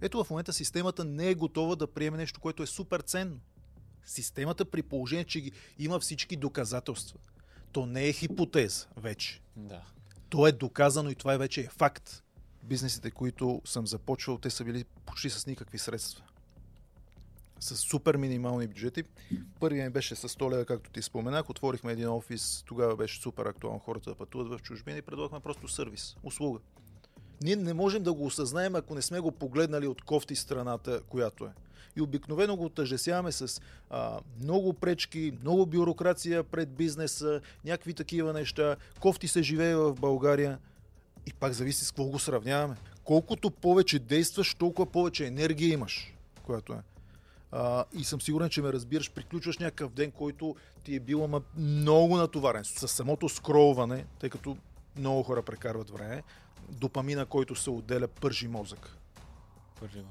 Ето в момента системата не е готова да приеме нещо, което е супер ценно. Системата при положение, че ги има всички доказателства. То не е хипотеза вече. Да. То е доказано и това е вече е факт. Бизнесите, които съм започвал, те са били почти с никакви средства. С супер минимални бюджети. Първият ми беше с 100 лева, както ти споменах. Отворихме един офис, тогава беше супер актуално хората да пътуват в чужбина и предлагахме просто сервис, услуга. Ние не можем да го осъзнаем, ако не сме го погледнали от кофти страната, която е. И обикновено го отъжесяваме с а, много пречки, много бюрокрация пред бизнеса, някакви такива неща. Кофти се живее в България. И пак зависи с какво го сравняваме. Колкото повече действаш, толкова повече енергия имаш, която е. А, и съм сигурен, че ме разбираш. Приключваш някакъв ден, който ти е бил ама много натоварен. С самото скролване, тъй като много хора прекарват време, допамина, който се отделя, пържи мозък. Пържи го.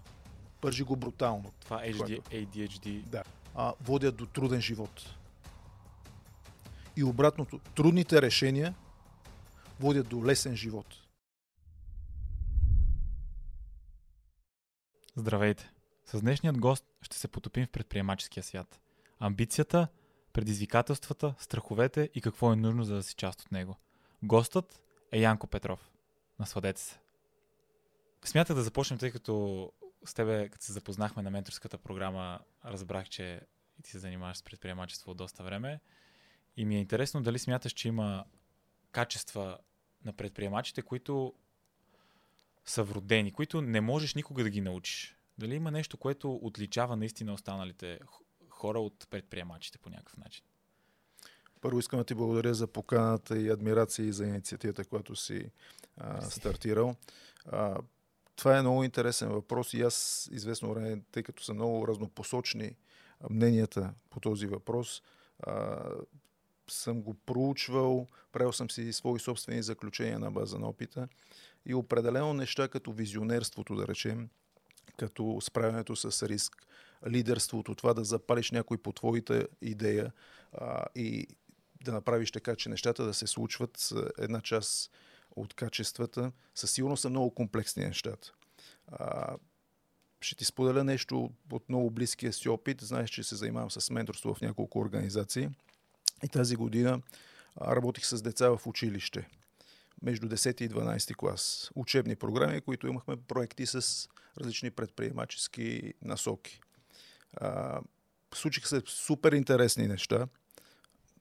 Пържи го брутално. Това HD, ADHD. Да. А, водят до труден живот. И обратното, трудните решения водят до лесен живот. Здравейте! С днешният гост ще се потопим в предприемаческия свят. Амбицията, предизвикателствата, страховете и какво е нужно за да си част от него. Гостът е Янко Петров. Насладете се! Смятах да започнем, тъй като с тебе, като се запознахме на менторската програма, разбрах, че ти се занимаваш с предприемачество от доста време. И ми е интересно дали смяташ, че има качества на предприемачите, които са вродени, които не можеш никога да ги научиш. Дали има нещо, което отличава наистина останалите хора от предприемачите по някакъв начин? Първо искам да ти благодаря за поканата и адмирация и за инициативата, която си а, стартирал. А, това е много интересен въпрос и аз известно време, тъй като са много разнопосочни мненията по този въпрос, а, съм го проучвал, правил съм си свои собствени заключения на база на опита и определено неща като визионерството, да речем, като справянето с риск, лидерството, това да запалиш някой по твоята идея а, и да направиш така, че нещата да се случват с една част от качествата. Със сигурност са много комплексни нещата. А, ще ти споделя нещо от много близкия си опит. Знаеш, че се занимавам с менторство в няколко организации. И тази година работих с деца в училище. Между 10 и 12 клас. Учебни програми, които имахме проекти с различни предприемачески насоки. А, случиха се супер интересни неща.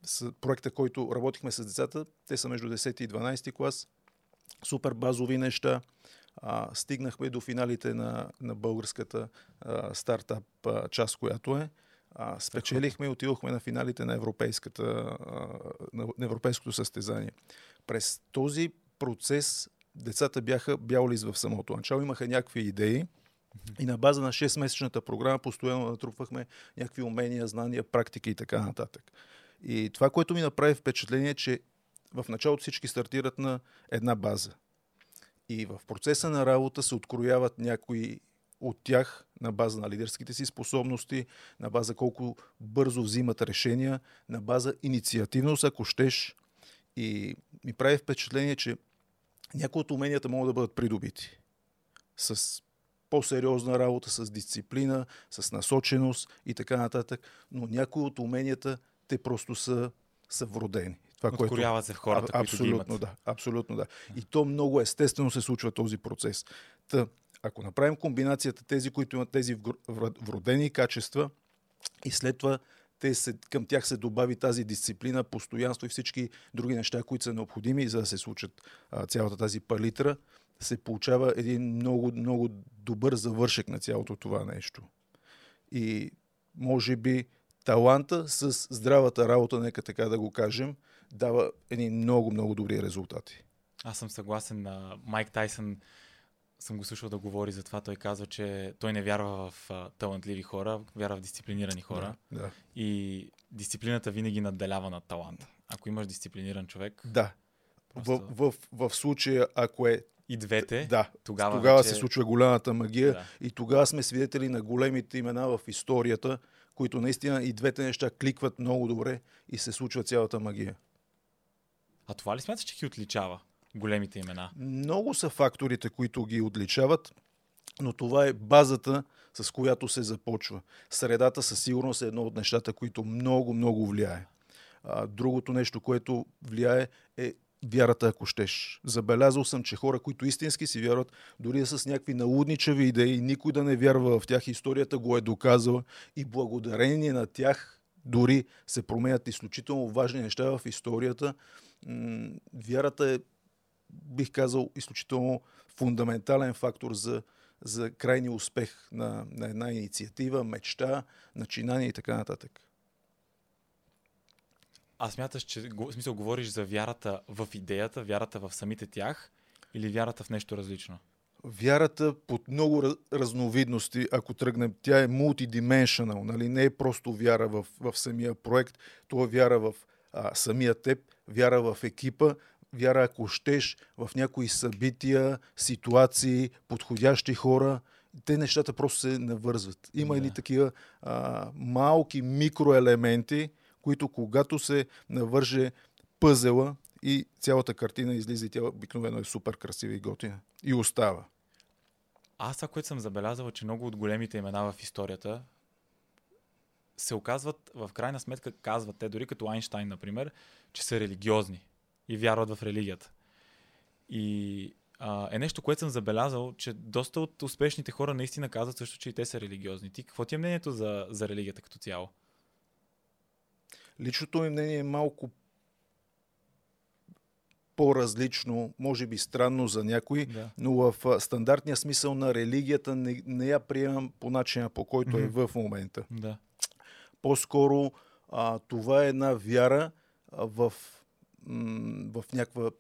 С проекта, който работихме с децата, те са между 10 и 12 клас. Супер базови неща. А, стигнахме до финалите на, на българската а, стартап а, част, която е. А, спечелихме и отидохме на финалите на, европейската, а, на европейското състезание. През този процес децата бяха бял лист в самото начало, имаха някакви идеи и на база на 6-месечната програма постоянно натрупвахме някакви умения, знания, практики и така нататък. И това, което ми направи впечатление е, че в началото всички стартират на една база. И в процеса на работа се открояват някои от тях на база на лидерските си способности, на база колко бързо взимат решения, на база инициативност, ако щеш. И ми прави впечатление, че някои от уменията могат да бъдат придобити с по-сериозна работа, с дисциплина, с насоченост и така нататък, но някои от уменията те просто са, са вродени. Това, Откоряват което... се в хората, а, абсолютно, които ги имат. Да, абсолютно да. И то много естествено се случва този процес. Та, ако направим комбинацията тези, които имат тези вродени качества и след това те се, към тях се добави тази дисциплина, постоянство и всички други неща, които са необходими, за да се случат а, цялата тази палитра, се получава един много, много добър завършек на цялото това нещо. И може би таланта с здравата работа, нека така да го кажем, дава едни много, много добри резултати. Аз съм съгласен. Майк Тайсън съм го слушал да говори за това. Той казва, че той не вярва в талантливи хора, вярва в дисциплинирани хора. Да, да. И дисциплината винаги надделява над таланта. Ако имаш дисциплиниран човек. Да. Просто... В, в, в, в случая, ако е и двете, да, тогава, тогава вече... се случва голямата магия да. и тогава сме свидетели на големите имена в историята, които наистина и двете неща кликват много добре и се случва цялата магия. А това ли смяташ, че ги отличава? големите имена? Много са факторите, които ги отличават. но това е базата, с която се започва. Средата със сигурност е едно от нещата, които много, много влияе. А, другото нещо, което влияе е вярата, ако щеш. Забелязал съм, че хора, които истински си вярват, дори с някакви налудничави идеи, никой да не вярва в тях, историята го е доказала и благодарение на тях дори се променят изключително важни неща в историята. Вярата е, бих казал, изключително фундаментален фактор за, за крайния успех на, на една инициатива, мечта, начинание и така нататък. А смяташ, че в смисъл говориш за вярата в идеята, вярата в самите тях или вярата в нещо различно? Вярата под много разновидности, ако тръгнем, тя е мултидименшнал, нали? не е просто вяра в, в самия проект, то е вяра в а, самия теб, вяра в екипа, вяра, ако щеш, в някои събития, ситуации, подходящи хора. Те нещата просто се навързват. Има да. едни такива а, малки микроелементи, които когато се навърже пъзела и цялата картина излиза и тя обикновено е супер красива и готина. И остава. Аз това, което съм забелязал, че много от големите имена в историята се оказват, в крайна сметка казват те, дори като Айнштайн, например, че са религиозни и вярват в религията. И а, е нещо, което съм забелязал, че доста от успешните хора наистина казват също, че и те са религиозни. Ти какво ти е мнението за, за религията като цяло? Личното ми мнение е малко по-различно, може би странно за някой, да. но в стандартния смисъл на религията не, не я приемам по начина по който mm-hmm. е в момента. Да. По-скоро а, това е една вяра в, м- в някаква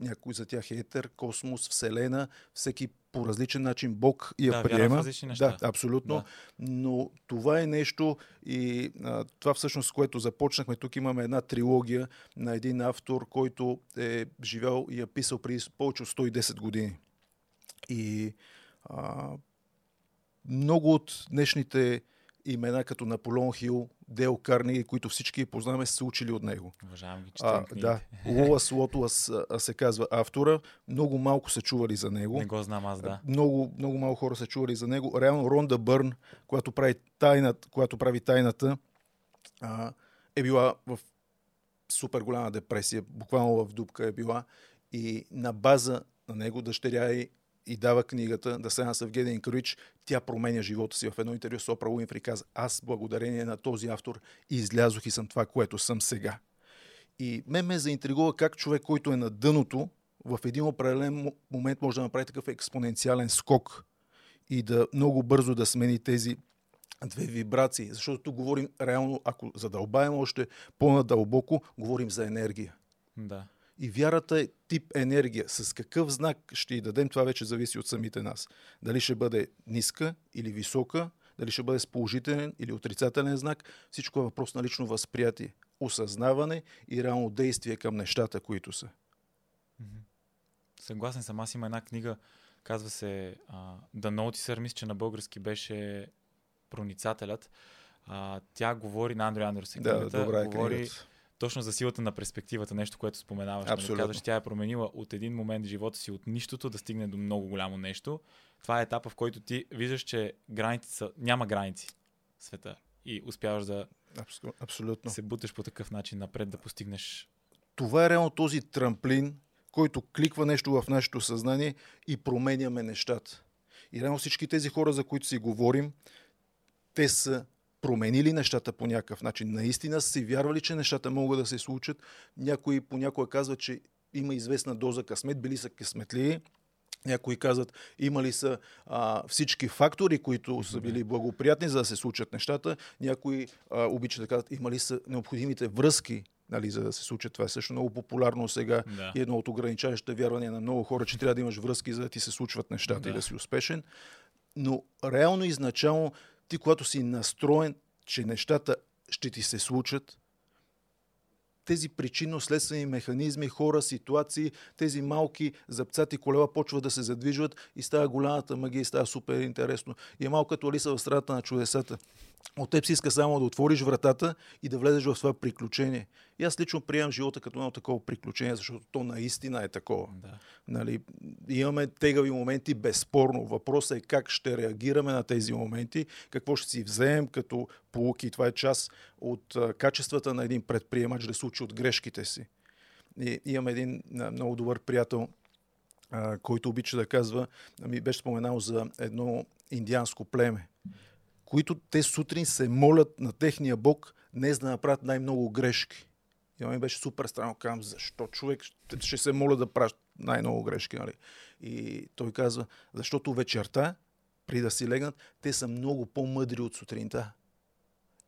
някой за тях е етер, космос, вселена, всеки по различен начин Бог я да, приема. Да, абсолютно. Да. Но това е нещо и а, това всъщност, с което започнахме. Тук имаме една трилогия на един автор, който е живял и е писал преди повече от 110 години. И а, много от днешните имена като Наполеон Хил, Дел Карнеги, които всички познаваме, са учили от него. Уважавам ги, а, Да, Лоас Лотуас се казва автора. Много малко са чували за него. Не го знам аз, да. Много, много малко хора са чували за него. Реално Ронда Бърн, която прави, тайнат, която прави тайната, а, е била в супер голяма депресия, буквално в дупка е била и на база на него дъщеря и и дава книгата да се в Геден Крич, тя променя живота си. В едно интервю с Опра Уинфри каза, аз благодарение на този автор излязох и съм това, което съм сега. И мен ме заинтригува как човек, който е на дъното, в един определен момент може да направи такъв експоненциален скок и да много бързо да смени тези две вибрации. Защото тук говорим реално, ако задълбаем още по-надълбоко, говорим за енергия. Да. И вярата е тип енергия. С какъв знак ще й дадем, това вече зависи от самите нас. Дали ще бъде ниска или висока, дали ще бъде с положителен или отрицателен знак, всичко е въпрос на лично възприятие, осъзнаване и реално действие към нещата, които са. Съгласен съм. Аз има една книга, казва се uh, The Noticer, мисля, че на български беше проницателят. Uh, тя говори на Андрео Андерс. Да, добра е говори книгата точно за силата на перспективата, нещо, което споменаваш. Нали? Абсолютно. Казваш, тя е променила от един момент в живота си от нищото да стигне до много голямо нещо. Това е етапа, в който ти виждаш, че граници са, няма граници в света и успяваш да Абсолютно. се буташ по такъв начин напред, да постигнеш. Това е реално този трамплин, който кликва нещо в нашето съзнание и променяме нещата. И реално всички тези хора, за които си говорим, те са променили нещата по някакъв начин. Наистина си вярвали, че нещата могат да се случат. Някои понякога казват, че има известна доза късмет, били са късметли. Някои казват, имали са а, всички фактори, които са били благоприятни, за да се случат нещата. Някои а, обичат да казват, имали са необходимите връзки, нали, за да се случат. Това е също много популярно сега да. и едно от ограничаващите вярвания на много хора, че трябва да имаш връзки, за да ти се случват нещата да. и да си успешен. Но реално изначално ти, когато си настроен, че нещата ще ти се случат, тези причинно-следствени механизми, хора, ситуации, тези малки запцати колела почват да се задвижват и става голямата магия и става супер интересно. И е малко като Алиса в страната на чудесата. От теб си иска само да отвориш вратата и да влезеш в това приключение. И аз лично приемам живота като едно такова приключение, защото то наистина е такова. Да. Нали, имаме тегави моменти, безспорно. Въпросът е как ще реагираме на тези моменти, какво ще си вземем като полуки. Това е част от а, качествата на един предприемач да се учи от грешките си. И имам един а, много добър приятел, а, който обича да казва, ми беше споменал за едно индианско племе, които те сутрин се молят на техния бог днес да направят най-много грешки. И ми беше супер странно. Казвам, защо човек ще, ще се моля да прави най-много грешки. Нали? И той казва, защото вечерта, при да си легнат, те са много по-мъдри от сутринта.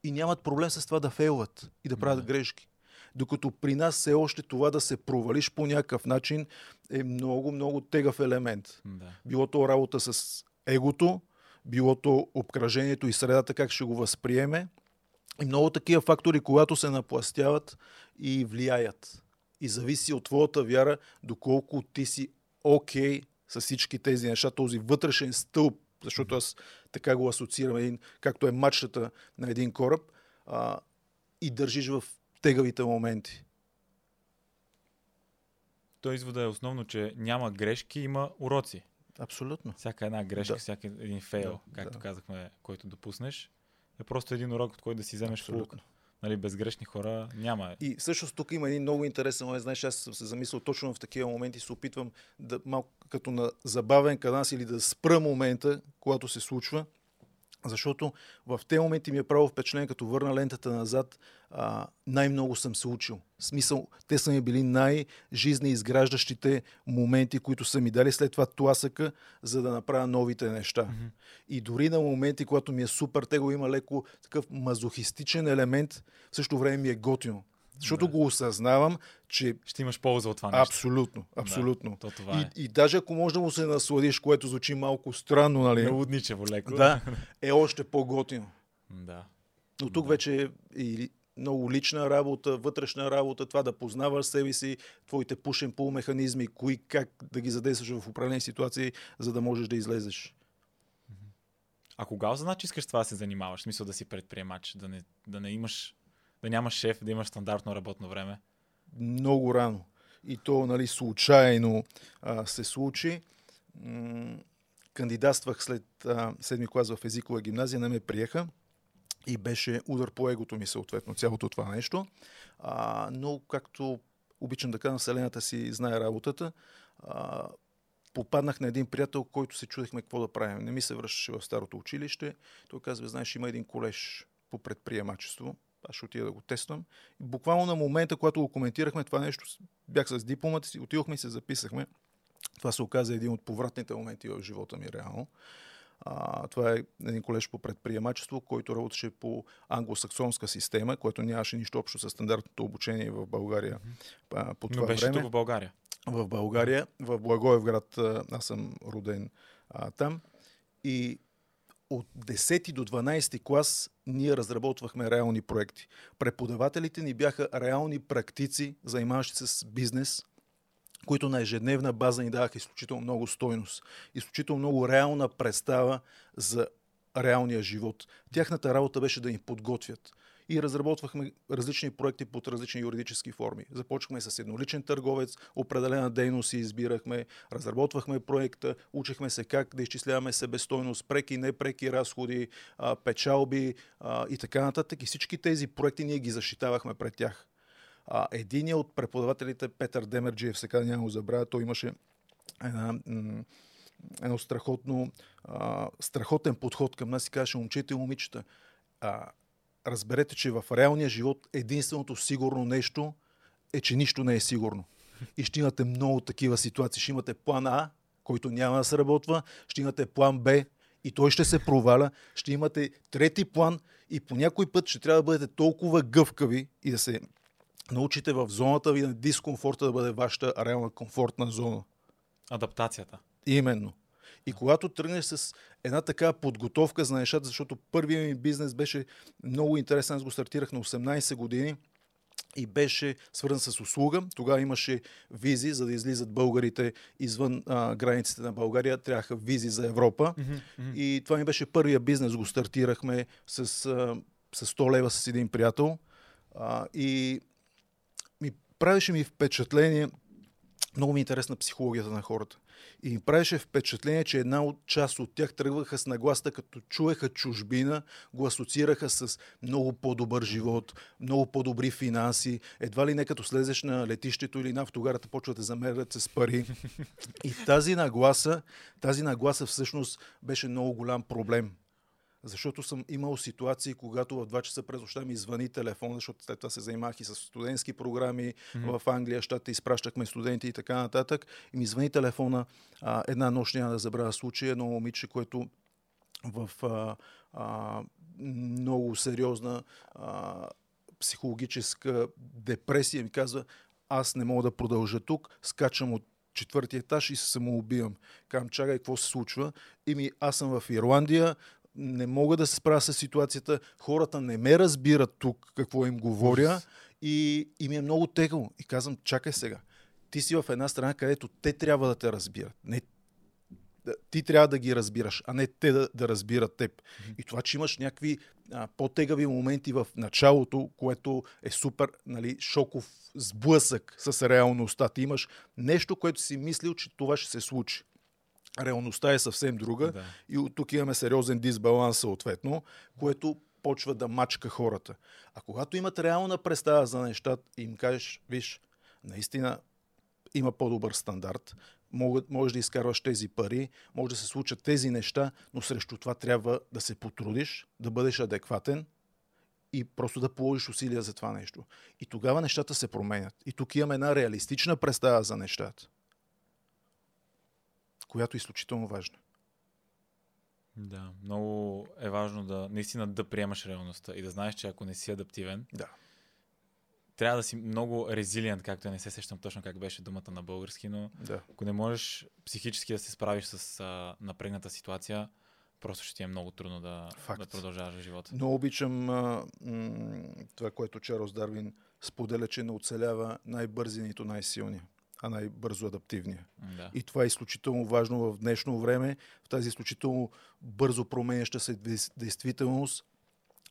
И нямат проблем с това да фейлват и да правят Да. грешки. Докато при нас все още това да се провалиш по някакъв начин е много, много тегъв елемент. Да. Било то работа с егото, било то обкръжението и средата как ще го възприеме. И много такива фактори, когато се напластяват и влияят. И зависи от твоята вяра, доколко ти си окей okay с всички тези неща, този вътрешен стълб, защото аз така го асоциирам, един, както е мачтата на един кораб, а, и държиш в тегавите моменти. Той извода е основно, че няма грешки, има уроци. Абсолютно. Всяка една грешка, Да. всяка един фейл, Да, както да. казахме, който допуснеш, е просто един урок, от който да си вземеш Абсолютно. Нали, безгрешни хора няма. И всъщност тук има един много интересен момент. Знаеш, аз съм се замислил точно в такива моменти, се опитвам да малко като на забавен каданс или да спра момента, когато се случва. Защото в тези моменти ми е право впечатление, като върна лентата назад, а, най-много съм се учил. В смисъл, те са ми били най-жизнеизграждащите моменти, които са ми дали след това тласъка, за да направя новите неща. Мгм. И дори на моменти, когато ми е супер тегло, има леко такъв мазохистичен елемент, в същото време ми е готино. Защото Да. го осъзнавам, че Ще имаш полза от това нещо. абсолютно, абсолютно. То това е. И, и даже ако може да му се насладиш, което звучи малко странно, нали? Налудничево леко. Да, е още по-готино. да. Но тук Да. вече е и много лична работа, вътрешна работа, това да познаваш себе си, твоите пушен пул механизми, кои как да ги задействаш в определени ситуации, за да можеш да излезеш. А кога осъзна, че искаш това да се занимаваш? В смисъл да си предприемач, да не, да не имаш, да нямаш шеф, да имаш стандартно работно време. много рано. И то, нали, случайно а, се случи. М- кандидатствах след а, седми клас в езикова гимназия, не ме приеха и беше удар по егото ми съответно цялото това нещо. А, но както обичам да кажа, населената си знае работата. А, попаднах на един приятел, който се чудехме какво да правим. Не ми се връщаше в старото училище. Той казва, знаеш, има един колеж по предприемачество. Аз ще отида да го тествам. И буквално на момента, когато го коментирахме това нещо, бях с дипломата си, отидохме и се записахме. Това се оказа един от повратните моменти в живота ми, реално. А, това е един колеж по предприемачество, който работеше по англосаксонска система, което нямаше нищо общо с стандартното обучение в България а, по това Но беше време в България. в България, в Благоевград, аз съм роден а, там. И от 10 до 12 клас ние разработвахме реални проекти. Преподавателите ни бяха реални практици, занимаващи се с бизнес, които на ежедневна база ни даваха изключително много стойност, изключително много реална представа за реалния живот. Тяхната работа беше да ни подготвят. И разработвахме различни проекти под различни юридически форми. Започнахме с едноличен търговец, определена дейност си избирахме, разработвахме проекта, учихме се как да изчисляваме себестойност, преки и непреки разходи, печалби и така нататък. И всички тези проекти ние ги защитавахме пред тях. Единият от преподавателите, Петър Демерджиев, сега няма го забравя, той имаше една, едно страхотно, а, страхотен подход към нас и казваше, момчета и момичета, а, разберете, че в реалния живот единственото сигурно нещо е, че нищо не е сигурно. И ще имате много такива ситуации. Ще имате план А, който няма да се работва, ще имате план Б и той ще се проваля, ще имате трети план и по някой път ще трябва да бъдете толкова гъвкави и да се научите в зоната ви на дискомфорта да бъде вашата реална комфортна зона. Адаптацията. Именно. И когато тръгнеш с една такава подготовка за нещата, защото първият ми бизнес беше много интересен, аз го стартирах на 18 години и беше свързан с услуга. Тогава имаше визи, за да излизат българите извън а, границите на България. Трябваха визи за Европа. И това ми беше първия бизнес. Го стартирахме с, а, с 100 лева с един приятел. А, и правеше ми впечатление, много ми е интересна психологията на хората. И ми правеше впечатление, че една от част от тях тръгваха с нагласта, като чуеха чужбина, го асоциираха с много по-добър живот, много по-добри финанси. Едва ли не като слезеш на летището или на автогарата, почват да замерят с пари. И тази нагласа, тази нагласа всъщност беше много голям проблем защото съм имал ситуации, когато в 2 часа през нощта ми звъни телефон, защото след това се занимах и с студентски програми mm-hmm. в Англия, щата изпращахме студенти и така нататък. И ми звъни телефона а, една нощ, няма да забравя случай, едно момиче, което в а, а, много сериозна а, психологическа депресия ми казва, аз не мога да продължа тук, скачам от четвърти етаж и се самоубивам. Казвам, чакай, какво се случва? И ми, аз съм в Ирландия, не мога да се справя с ситуацията, хората не ме разбират тук какво им говоря и, и ми е много тегаво. И казвам, чакай сега, ти си в една страна, където те трябва да те разбират. Не, ти трябва да ги разбираш, а не те да, да разбират теб. Mm-hmm. И това, че имаш някакви а, по-тегави моменти в началото, което е супер нали, шоков сблъсък с реалността. Ти имаш нещо, което си мислил, че това ще се случи реалността е съвсем друга да. и от тук имаме сериозен дисбаланс съответно, което почва да мачка хората. А когато имат реална представа за нещата и им кажеш, виж, наистина има по-добър стандарт, можеш да изкарваш тези пари, може да се случат тези неща, но срещу това трябва да се потрудиш, да бъдеш адекватен и просто да положиш усилия за това нещо. И тогава нещата се променят. И тук имаме една реалистична представа за нещата която е изключително важна. Да, много е важно да наистина да приемаш реалността и да знаеш, че ако не си адаптивен, да. трябва да си много резилиент, както не се сещам точно как беше думата на български, но да. ако не можеш психически да се справиш с а, напрегната ситуация, просто ще ти е много трудно да, да продължаваш живота. Но обичам а, м- това, което Чарлз Дарвин споделя, че не оцелява най-бързи, нито най-силния а най-бързо адаптивния. Да. И това е изключително важно в днешно време, в тази изключително бързо променяща се действителност.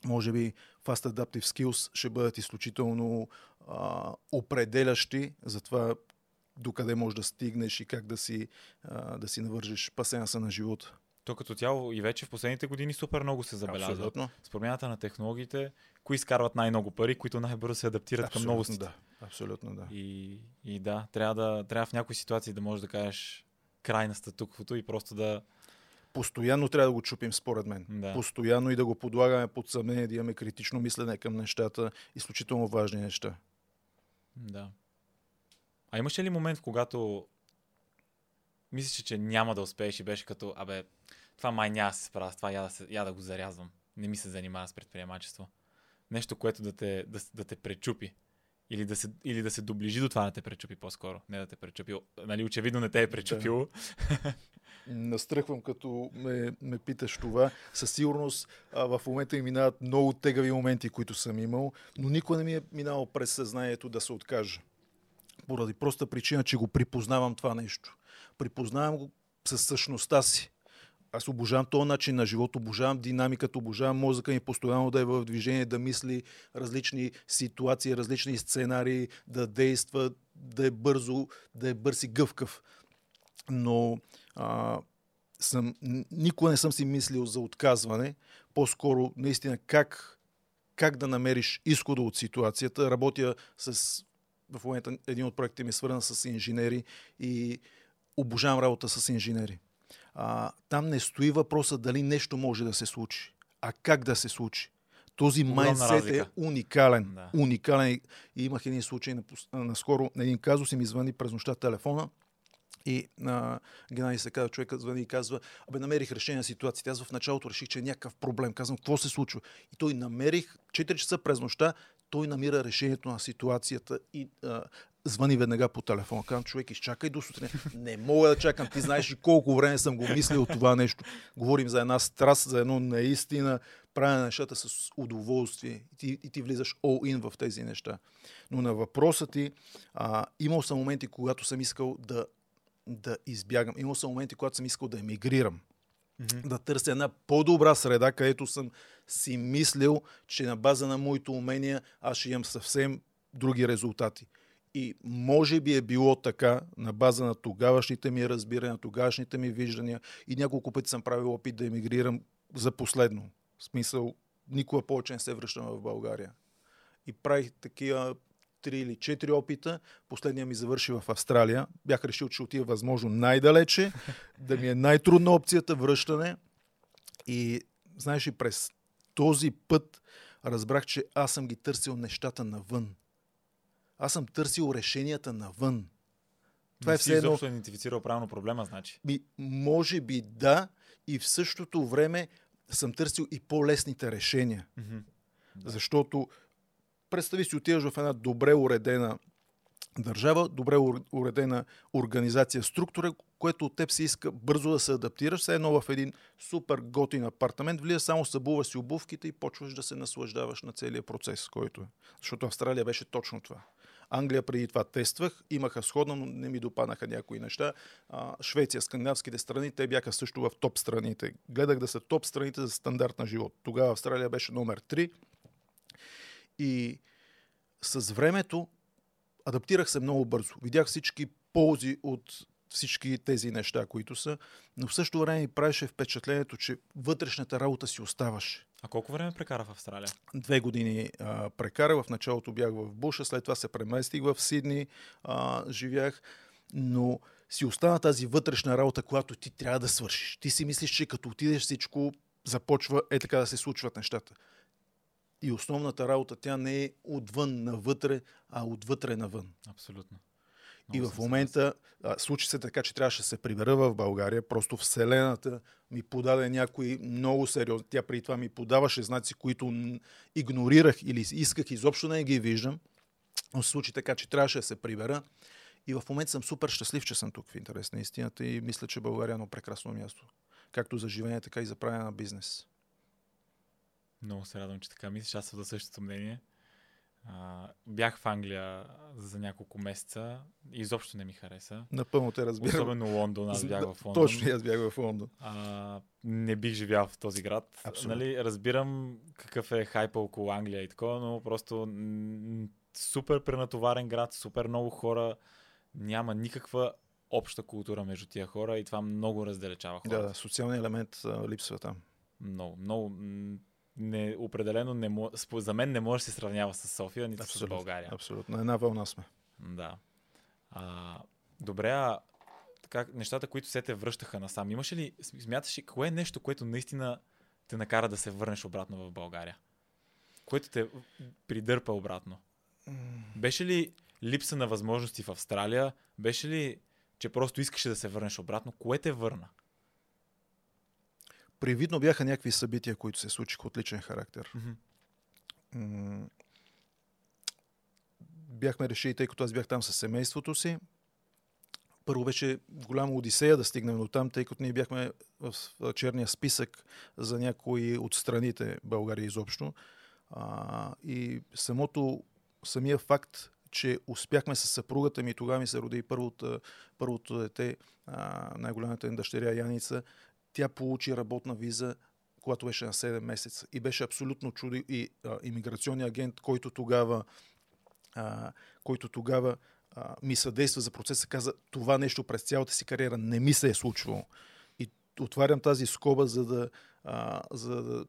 Може би Fast Adaptive Skills ще бъдат изключително а, определящи за това докъде можеш да стигнеш и как да си, а, да си навържиш пасенса на живота. То като тяло и вече в последните години супер много се забелязва. Абсолютно. С промяната на технологиите, кои изкарват най-много пари, които най-бързо се адаптират Абсолютно, към новостите. Да. Абсолютно да. И, и да, трябва, да, трябва в някои ситуации да можеш да кажеш край на статуквото и просто да... Постоянно трябва да го чупим, според мен. Да. Постоянно и да го подлагаме под съмнение, да имаме критично мислене към нещата. Изключително важни неща. Да. А имаше ли момент, когато мислиш, че няма да успееш и беше като, абе, това май няма да се справя с това, я да, се, я да го зарязвам. Не ми се занимава с предприемачество. Нещо, което да те, да, да те пречупи. Или да, се, или да се доближи до това да те пречупи по-скоро. Не да те пречупи. Нали, очевидно не те е пречупило. Да. Настръхвам, като ме, ме питаш това. Със сигурност а, в момента ми минават много тегави моменти, които съм имал, но никой не ми е минал през съзнанието да се откажа. Поради проста причина, че го припознавам това нещо. Припознавам го със същността си аз обожавам този начин на живот, обожавам динамиката, обожавам мозъка ми постоянно да е в движение, да мисли различни ситуации, различни сценарии, да действа, да е бързо, да е бърз и гъвкав. Но а, съм, никога не съм си мислил за отказване, по-скоро наистина как, как да намериш изхода от ситуацията. Работя с, в момента един от проектите ми е свързан с инженери и обожавам работа с инженери а, там не стои въпроса дали нещо може да се случи, а как да се случи. Този майндсет е уникален. Да. Уникален. И имах един случай наскоро, на един казус и ми звъни през нощта телефона и а, Геннадий се казва, човека звъни и казва, абе намерих решение на ситуацията. Аз в началото реших, че е някакъв проблем. Казвам, какво се случва? И той намерих, 4 часа през нощта, той намира решението на ситуацията и а, звъни веднага по телефона. Казвам, човек, изчакай до сутрин. Не мога да чакам. Ти знаеш и колко време съм го мислил това нещо. Говорим за една страст, за едно наистина правя нещата с удоволствие. И ти, и ти влизаш all in в тези неща. Но на въпроса ти, а, имал съм моменти, когато съм искал да, да избягам. Имал съм моменти, когато съм искал да емигрирам. Mm-hmm. Да търся една по-добра среда, където съм си мислил, че на база на моите умения аз ще имам съвсем други резултати. И може би е било така, на база на тогавашните ми разбирания, тогавашните ми виждания. И няколко пъти съм правил опит да емигрирам за последно. В смисъл, никога повече не се връщам в България. И правих такива три или четири опита. Последния ми завърши в Австралия. Бях решил, че отива възможно най-далече, да ми е най-трудна опцията връщане. И знаеш ли, през този път разбрах, че аз съм ги търсил нещата навън. Аз съм търсил решенията навън. Това не е все едно... идентифицирал правилно проблема, значи. Би, може би да, и в същото време съм търсил и по-лесните решения. Mm-hmm. Защото представи си, отиваш в една добре уредена държава, добре уредена организация, структура, което от теб се иска бързо да се адаптираш. Все едно в един супер готин апартамент, влия само събуваш си обувките и почваш да се наслаждаваш на целия процес, който е. Защото Австралия беше точно това. Англия преди това тествах, имаха сходно, но не ми допанаха някои неща. А, Швеция, скандинавските страни, те бяха също в топ страните. Гледах да са топ страните за стандарт на живот. Тогава Австралия беше номер 3. И с времето адаптирах се много бързо. Видях всички ползи от всички тези неща, които са, но в същото време ми правеше впечатлението, че вътрешната работа си оставаше. А колко време прекара в Австралия? Две години а, прекара. В началото бях в Буша, след това се преместих в Сидни, а, живях, но си остана тази вътрешна работа, която ти трябва да свършиш. Ти си мислиш, че като отидеш всичко започва е така да се случват нещата. И основната работа, тя не е отвън навътре, а отвътре навън. Абсолютно. И в момента а, случи се така, че трябваше да се прибера в България. Просто Вселената ми подаде някои много сериозни. Тя преди това ми подаваше знаци, които игнорирах или исках изобщо не ги виждам. Но се случи така, че трябваше да се прибера. И в момента съм супер щастлив, че съм тук в интерес на истината и мисля, че България е едно прекрасно място. Както за живеене, така и за правене на бизнес. Много се радвам, че така мислиш. Аз съм за същото мнение. А, бях в Англия за няколко месеца. Изобщо не ми хареса. Напълно те разбирам. Особено Лондон. Аз бях в Лондон. Точно, аз бях в Лондон. А, не бих живял в този град. Абсолютно. Нали, разбирам какъв е хайпа около Англия и такова, но просто м- супер пренатоварен град, супер много хора. Няма никаква обща култура между тия хора и това много раздалечава хората. Да, социалният елемент а, липсва там. Много, много не, определено не мо... за мен не може да се сравнява с София, нито абсолютно, с България. Абсолютно. Една вълна сме. Да. А, добре, а така, нещата, които се те връщаха насам, имаше ли, смяташ ли, кое е нещо, което наистина те накара да се върнеш обратно в България? Което те придърпа обратно? Беше ли липса на възможности в Австралия? Беше ли, че просто искаше да се върнеш обратно? Кое те върна? Привидно бяха някакви събития, които се случиха от личен характер. Mm-hmm. Бяхме решили, тъй като аз бях там със семейството си, първо беше голяма одисея да стигнем до там, тъй като ние бяхме в черния списък за някои от страните България изобщо. А, и самото, самия факт, че успяхме с съпругата ми, тогава ми се роди първото, първото дете, най-голямата дъщеря Яница, тя получи работна виза, когато беше на 7 месеца. И беше абсолютно чудо. И а, агент, който тогава, а, който тогава а, ми съдейства за процеса, каза, това нещо през цялата си кариера не ми се е случвало. И отварям тази скоба, за да, а, за да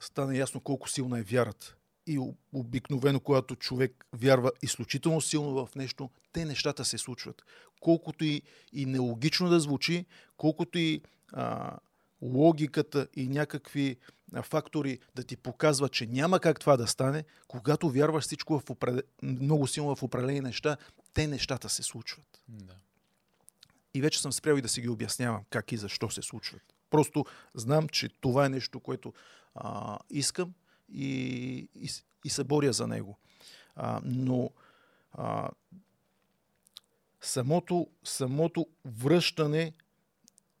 стане ясно колко силна е вярата и обикновено, когато човек вярва изключително силно в нещо, те нещата се случват. Колкото и, и нелогично да звучи, колкото и а, логиката и някакви фактори да ти показват, че няма как това да стане, когато вярваш всичко в опред... много силно в определени неща, те нещата се случват. Да. И вече съм спрял и да си ги обяснявам как и защо се случват. Просто знам, че това е нещо, което а, искам и, и, и се боря за него. А, но а, самото, самото връщане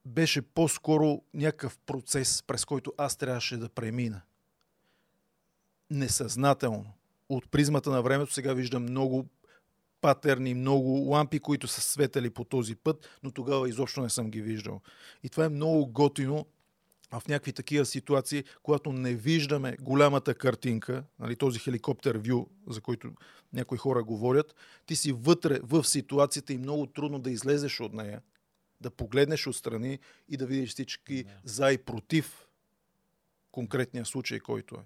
беше по-скоро някакъв процес, през който аз трябваше да премина. Несъзнателно. От призмата на времето сега виждам много патерни, много лампи, които са светели по този път, но тогава изобщо не съм ги виждал. И това е много готино, а в някакви такива ситуации, когато не виждаме голямата картинка, нали, този хеликоптер вю, за който някои хора говорят, ти си вътре в ситуацията и много трудно да излезеш от нея, да погледнеш отстрани и да видиш всички yeah. за и против конкретния случай, който е.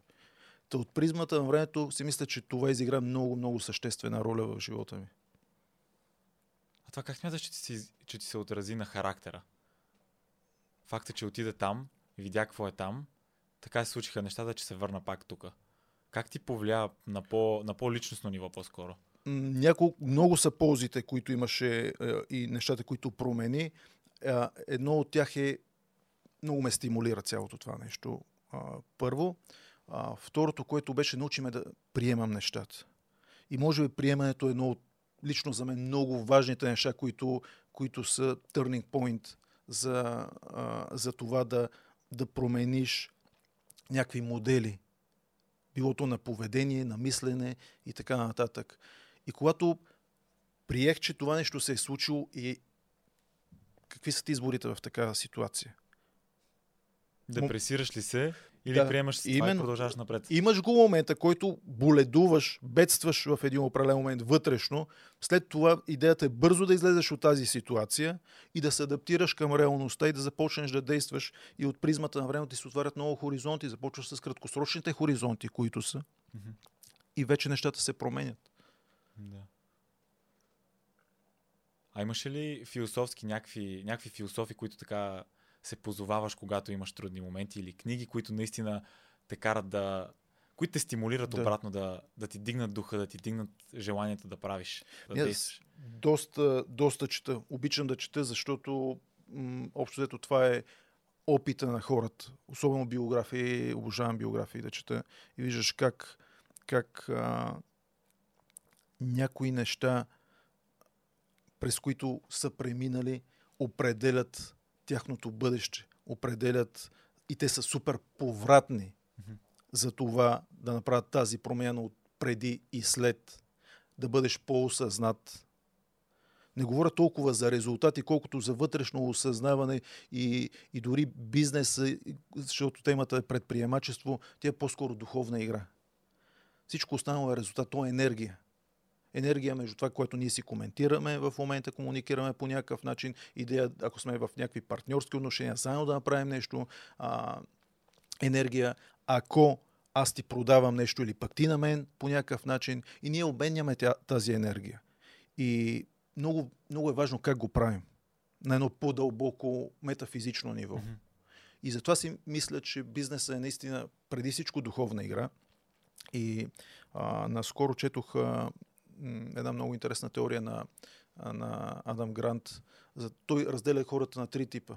Та от призмата на времето си мисля, че това изигра много, много съществена роля в живота ми. А това как смяташ, че ти, че ти се отрази на характера? Факта, че отида там видя какво е там, така се случиха нещата, че се върна пак тук. Как ти повлия на, по, на по-личностно ниво по-скоро? Няколко, много са ползите, които имаше е, и нещата, които промени. Е, едно от тях е много ме стимулира цялото това нещо. Първо. Второто, което беше научиме да приемам нещата. И може би приемането е едно от лично за мен много важните неща, които, които са turning point за, за това да, да промениш някакви модели. Било то на поведение, на мислене и така нататък. И когато приех, че това нещо се е случило и какви са ти изборите в такава ситуация? Депресираш ли се или да, приемаш с това именно, и продължаваш напред? Имаш го момента, който боледуваш, бедстваш в един определен момент вътрешно. След това идеята е бързо да излезеш от тази ситуация и да се адаптираш към реалността и да започнеш да действаш. И от призмата на времето ти се отварят много хоризонти. Започваш с краткосрочните хоризонти, които са. Mm-hmm. И вече нещата се променят. Да. А имаше ли философски някакви, някакви философи, които така се позоваваш, когато имаш трудни моменти или книги, които наистина те карат да... които те стимулират да. обратно да, да ти дигнат духа, да ти дигнат желанието да правиш, да действаш? Доста, доста чета. Обичам да чета, защото м- общо взето това е опита на хората. Особено биографии, обожавам биографии да чета. И виждаш как, как а, някои неща, през които са преминали, определят тяхното бъдеще, определят и те са супер повратни mm-hmm. за това да направят тази промяна от преди и след, да бъдеш по-осъзнат. Не говоря толкова за резултати, колкото за вътрешно осъзнаване и, и дори бизнеса, защото темата е предприемачество, тя е по-скоро духовна игра. Всичко останало е резултат, то е енергия енергия между това, което ние си коментираме в момента, комуникираме по някакъв начин, идея, ако сме в някакви партньорски отношения, заедно да направим нещо, а, енергия, ако аз ти продавам нещо или пък ти на мен по някакъв начин и ние обменяме тази енергия. И много, много е важно как го правим на едно по-дълбоко метафизично ниво. Mm-hmm. И затова си мисля, че бизнесът е наистина преди всичко духовна игра. И а, наскоро четох а, една много интересна теория на, на Адам Грант. За, той разделя хората на три типа.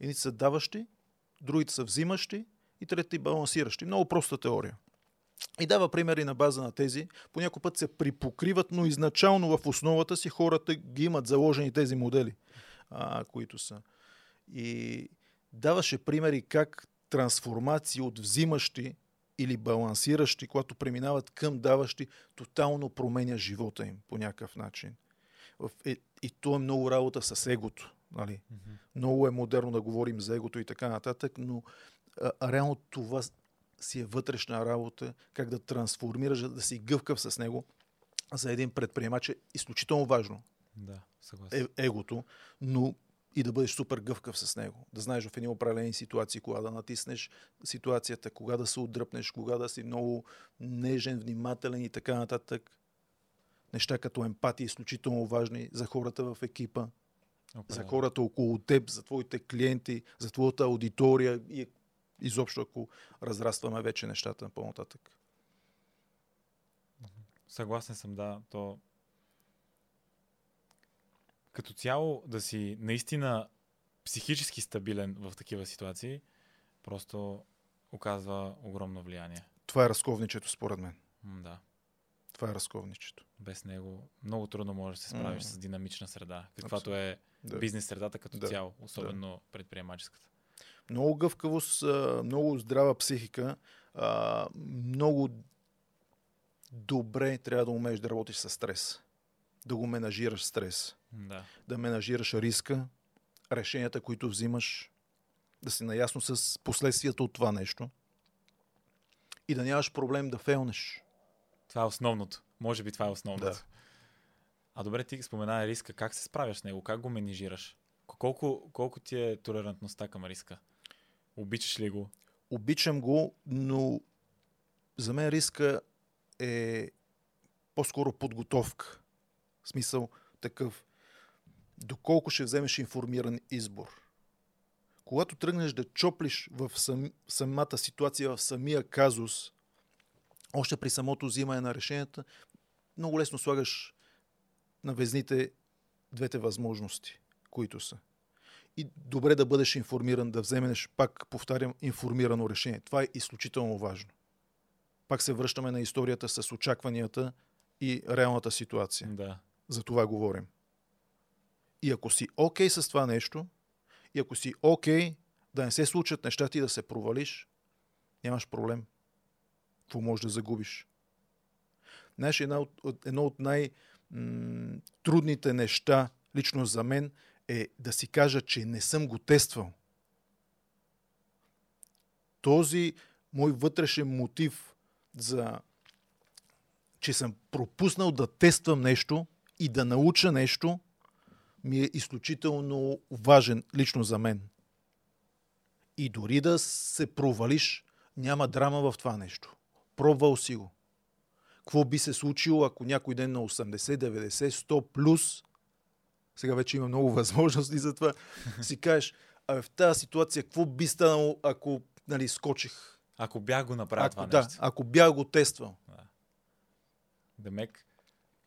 Едните са даващи, другите са взимащи и трети балансиращи. Много проста теория. И дава примери на база на тези. По някой път се припокриват, но изначално в основата си хората ги имат заложени тези модели, а, които са. И даваше примери как трансформации от взимащи или балансиращи, когато преминават към даващи, тотално променя живота им по някакъв начин. Е, и то е много работа с егото. Нали? Mm-hmm. Много е модерно да говорим за егото и така нататък, но а реално това си е вътрешна работа, как да трансформираш, да си гъвкав с него. За един предприемач е изключително важно. Да, съгласен. Е, егото, но и да бъдеш супер гъвкав с него. Да знаеш в едни определени ситуации, кога да натиснеш ситуацията, кога да се отдръпнеш, кога да си много нежен, внимателен и така нататък. Неща като емпатия изключително важни за хората в екипа, okay. за хората около теб, за твоите клиенти, за твоята аудитория и изобщо ако разрастваме вече нещата по-нататък. Съгласен съм, да. То като цяло да си наистина психически стабилен в такива ситуации, просто оказва огромно влияние. Това е разковничето, според мен. М, да. Това е разковничето. Без него много трудно можеш да се справиш mm. с динамична среда, каквато е да. бизнес средата като да. цяло, особено да. предприемаческата. Много гъвкавост, много здрава психика, много добре трябва да умееш да работиш с стрес да го менажираш стрес. Да. Да менажираш риска, решенията, които взимаш, да си наясно с последствията от това нещо и да нямаш проблем да фейлнеш. Това е основното. Може би това е основното. Да. А добре, ти спомена риска. Как се справяш с него? Как го менижираш? Колко, колко ти е толерантността към риска? Обичаш ли го? Обичам го, но за мен риска е по-скоро подготовка. Смисъл такъв. Доколко ще вземеш информиран избор. Когато тръгнеш да чоплиш в сам, самата ситуация, в самия казус, още при самото взимане на решенията, много лесно слагаш на везните двете възможности, които са. И добре да бъдеш информиран, да вземеш, пак повтарям, информирано решение. Това е изключително важно. Пак се връщаме на историята с очакванията и реалната ситуация. Да. За това говорим. И ако си окей okay с това нещо, и ако си окей okay да не се случат нещата и да се провалиш, нямаш проблем. Какво можеш да загубиш? Знаеш, една от, едно от най-трудните неща, лично за мен, е да си кажа, че не съм го тествал. Този мой вътрешен мотив за че съм пропуснал да тествам нещо и да науча нещо, ми е изключително важен лично за мен. И дори да се провалиш, няма драма в това нещо. Пробвал си го. Какво би се случило, ако някой ден на 80, 90, 100 плюс, сега вече има много възможности за това, си кажеш, а в тази ситуация, какво би станало, ако нали, скочих? Ако бях го направил ако, това да, нещо. ако бях го тествал. Демек,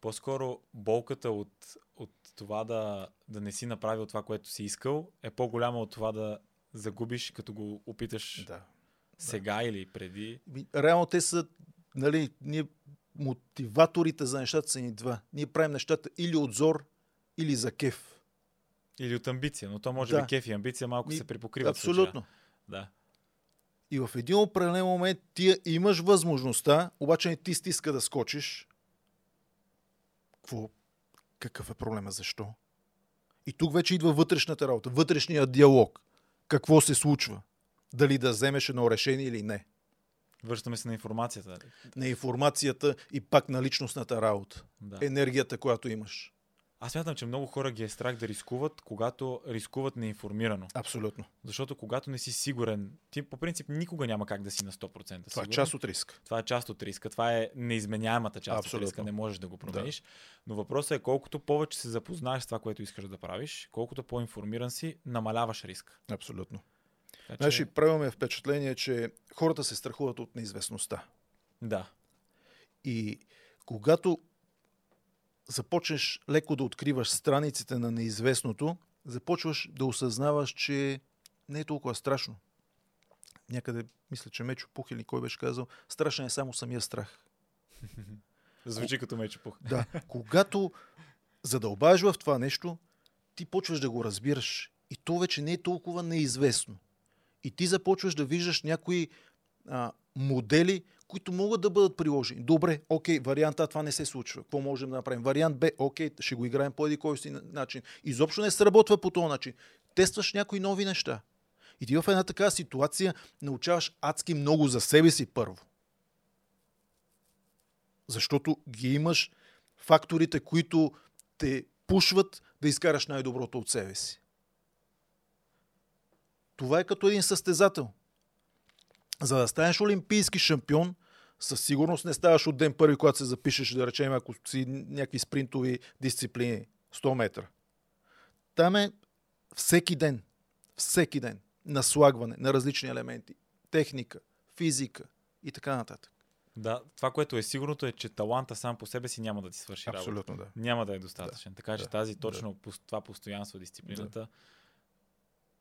по-скоро болката от, от това да, да не си направил това, което си искал, е по-голяма от това да загубиш, като го опиташ Да. сега или преди. Реално те са, нали, ние мотиваторите за нещата са ни два. Ние правим нещата или от зор, или за кеф. Или от амбиция, но то може Да. би кеф и амбиция малко Ми, се припокриват. Абсолютно. Да. И в един определен момент ти имаш възможността, обаче не ти стиска да скочиш. Какво? Какъв е проблема? Защо? И тук вече идва вътрешната работа, вътрешния диалог. Какво се случва? Дали да вземеш едно решение или не. Връщаме се на информацията. На информацията и пак на личностната работа. Да. Енергията, която имаш. Аз смятам, че много хора ги е страх да рискуват, когато рискуват неинформирано. Абсолютно. Защото когато не си сигурен, ти по принцип никога няма как да си на 100% сигурен. Това е част от риска. Това е част от риска. Това е неизменяемата част Абсолютно. от риска. Не можеш да го промениш. Но въпросът е колкото повече се запознаеш с това, което искаш да правиш, колкото по-информиран си, намаляваш риска. Абсолютно. Така, че... Значи, правилно е впечатление, че хората се страхуват от неизвестността. Да. И когато започнеш леко да откриваш страниците на неизвестното, започваш да осъзнаваш, че не е толкова страшно. Някъде, мисля, че Мечо Пух или кой беше казал, страшен е само самия страх. Звучи като мече пух. Да, когато задълбаеш в това нещо, ти почваш да го разбираш. И то вече не е толкова неизвестно. И ти започваш да виждаш някои а, модели, които могат да бъдат приложени. Добре, окей, вариант А това не се случва. Какво можем да направим? Вариант Б, окей, ще го играем по един кой си начин. Изобщо не сработва по този начин. Тестваш някои нови неща. И ти в една такава ситуация научаваш адски много за себе си първо. Защото ги имаш факторите, които те пушват да изкараш най-доброто от себе си. Това е като един състезател. За да станеш олимпийски шампион, със сигурност не ставаш от ден първи, когато се запишеш, да речем, ако си някакви спринтови дисциплини, 100 метра. Там е всеки ден, всеки ден, наслагване на различни елементи, техника, физика и така нататък. Да, това, което е сигурното е, че таланта сам по себе си няма да ти свърши работа. Абсолютно, да. Няма да е достатъчен. Така че да, тази точно пос- това постоянство, дисциплината,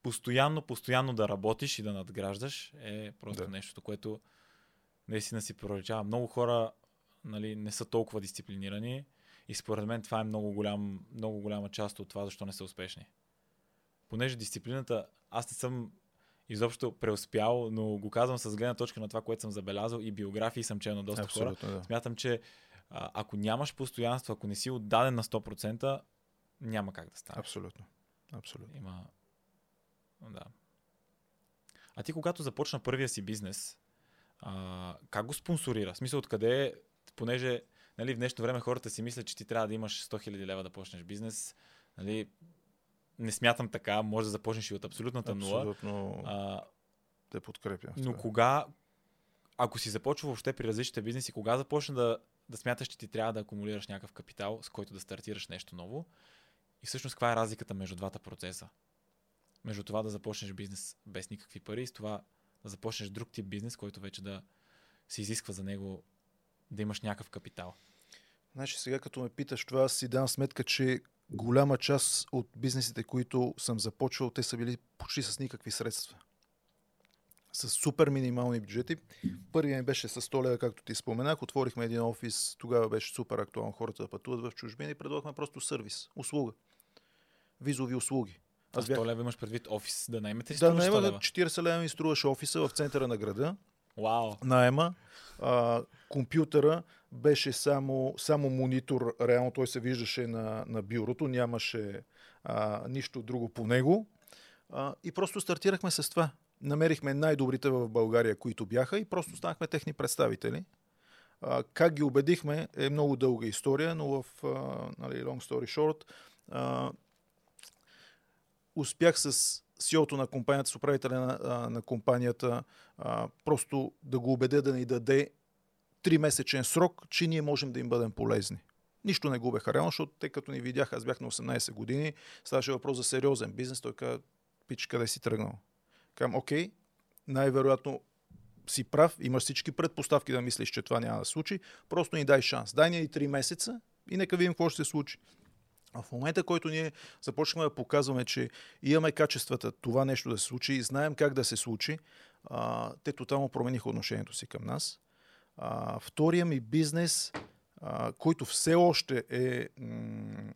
постоянно, постоянно да работиш и да надграждаш е просто Да. нещото, което наистина си проличава. Много хора нали, не са толкова дисциплинирани и според мен това е много, голям, много голяма част от това, защо не са успешни. Понеже дисциплината, аз не съм изобщо преуспял, но го казвам с гледна точка на това, което съм забелязал и биографии съм чел на доста хора. Абсолютно, да. Смятам, че а, ако нямаш постоянство, ако не си отдаден на 100%, няма как да стане. Абсолютно. Абсолютно. Има. Да. А ти когато започна първия си бизнес, а, как го спонсорира? В смисъл, откъде, понеже нали, в днешно време хората си мислят, че ти трябва да имаш 100 000 лева да почнеш бизнес. Нали, не смятам така, може да започнеш и от абсолютната нула. Абсолютно А, те подкрепям. в но това. кога, ако си започва въобще при различните бизнеси, кога започна да, да смяташ, че ти трябва да акумулираш някакъв капитал, с който да стартираш нещо ново? И всъщност каква е разликата между двата процеса? Между това да започнеш бизнес без никакви пари и с това да започнеш друг тип бизнес, който вече да се изисква за него да имаш някакъв капитал. Значи сега като ме питаш това, аз си дам сметка, че голяма част от бизнесите, които съм започвал, те са били почти с никакви средства. С супер минимални бюджети. Първият ми беше с 100 лева, както ти споменах. Отворихме един офис, тогава беше супер актуално хората да пътуват в чужбина и предлагахме просто сервис, услуга. Визови услуги. А 100 лева имаш предвид офис да наймете ли Да, струва 100 найема лева? 40 лева ми струваше офиса в центъра на града. Вау! найема. А, компютъра беше само, само монитор, реално той се виждаше на, на бюрото, нямаше а, нищо друго по него. А, и просто стартирахме с това. Намерихме най-добрите в България, които бяха и просто станахме техни представители. А, как ги убедихме е много дълга история, но в а, нали, long story short а, успях с CEO-то на компанията, с управителя на, на компанията, а, просто да го убедя да ни даде 3-месечен срок, че ние можем да им бъдем полезни. Нищо не губеха реално, защото те като ни видяха, аз бях на 18 години, ставаше въпрос за сериозен бизнес, той каза, пич, къде си тръгнал? Казвам, окей, най-вероятно си прав, имаш всички предпоставки да мислиш, че това няма да случи, просто ни дай шанс. Дай ни 3 месеца и нека видим какво ще се случи. А в момента, който ние започнахме да показваме, че имаме качествата това нещо да се случи и знаем как да се случи, а, те тотално промениха отношението си към нас. А, втория ми бизнес, а, който все още е м-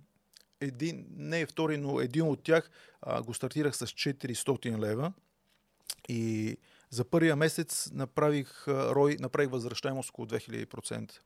един, не е втори, но един от тях, а, го стартирах с 400 лева и за първия месец направих, а, рой, направих възвръщаемост около 2000%.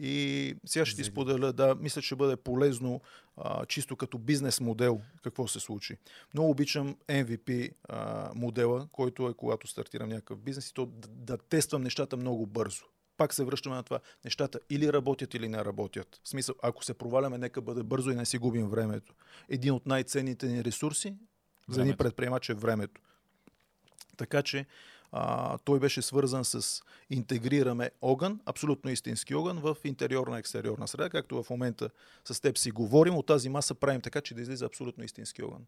И сега ще ти споделя, да, мисля, че ще бъде полезно а, чисто като бизнес модел какво се случи. Много обичам MVP а, модела, който е когато стартирам някакъв бизнес и то да, да тествам нещата много бързо. Пак се връщаме на това. Нещата или работят, или не работят. В смисъл, ако се проваляме, нека бъде бързо и не си губим времето. Един от най-ценните ни ресурси за един Времето. предприемач е времето. Така че а, той беше свързан с интегрираме огън, абсолютно истински огън, в интериорна и екстериорна среда, както в момента с теб си говорим. От тази маса правим така, че да излиза абсолютно истински огън.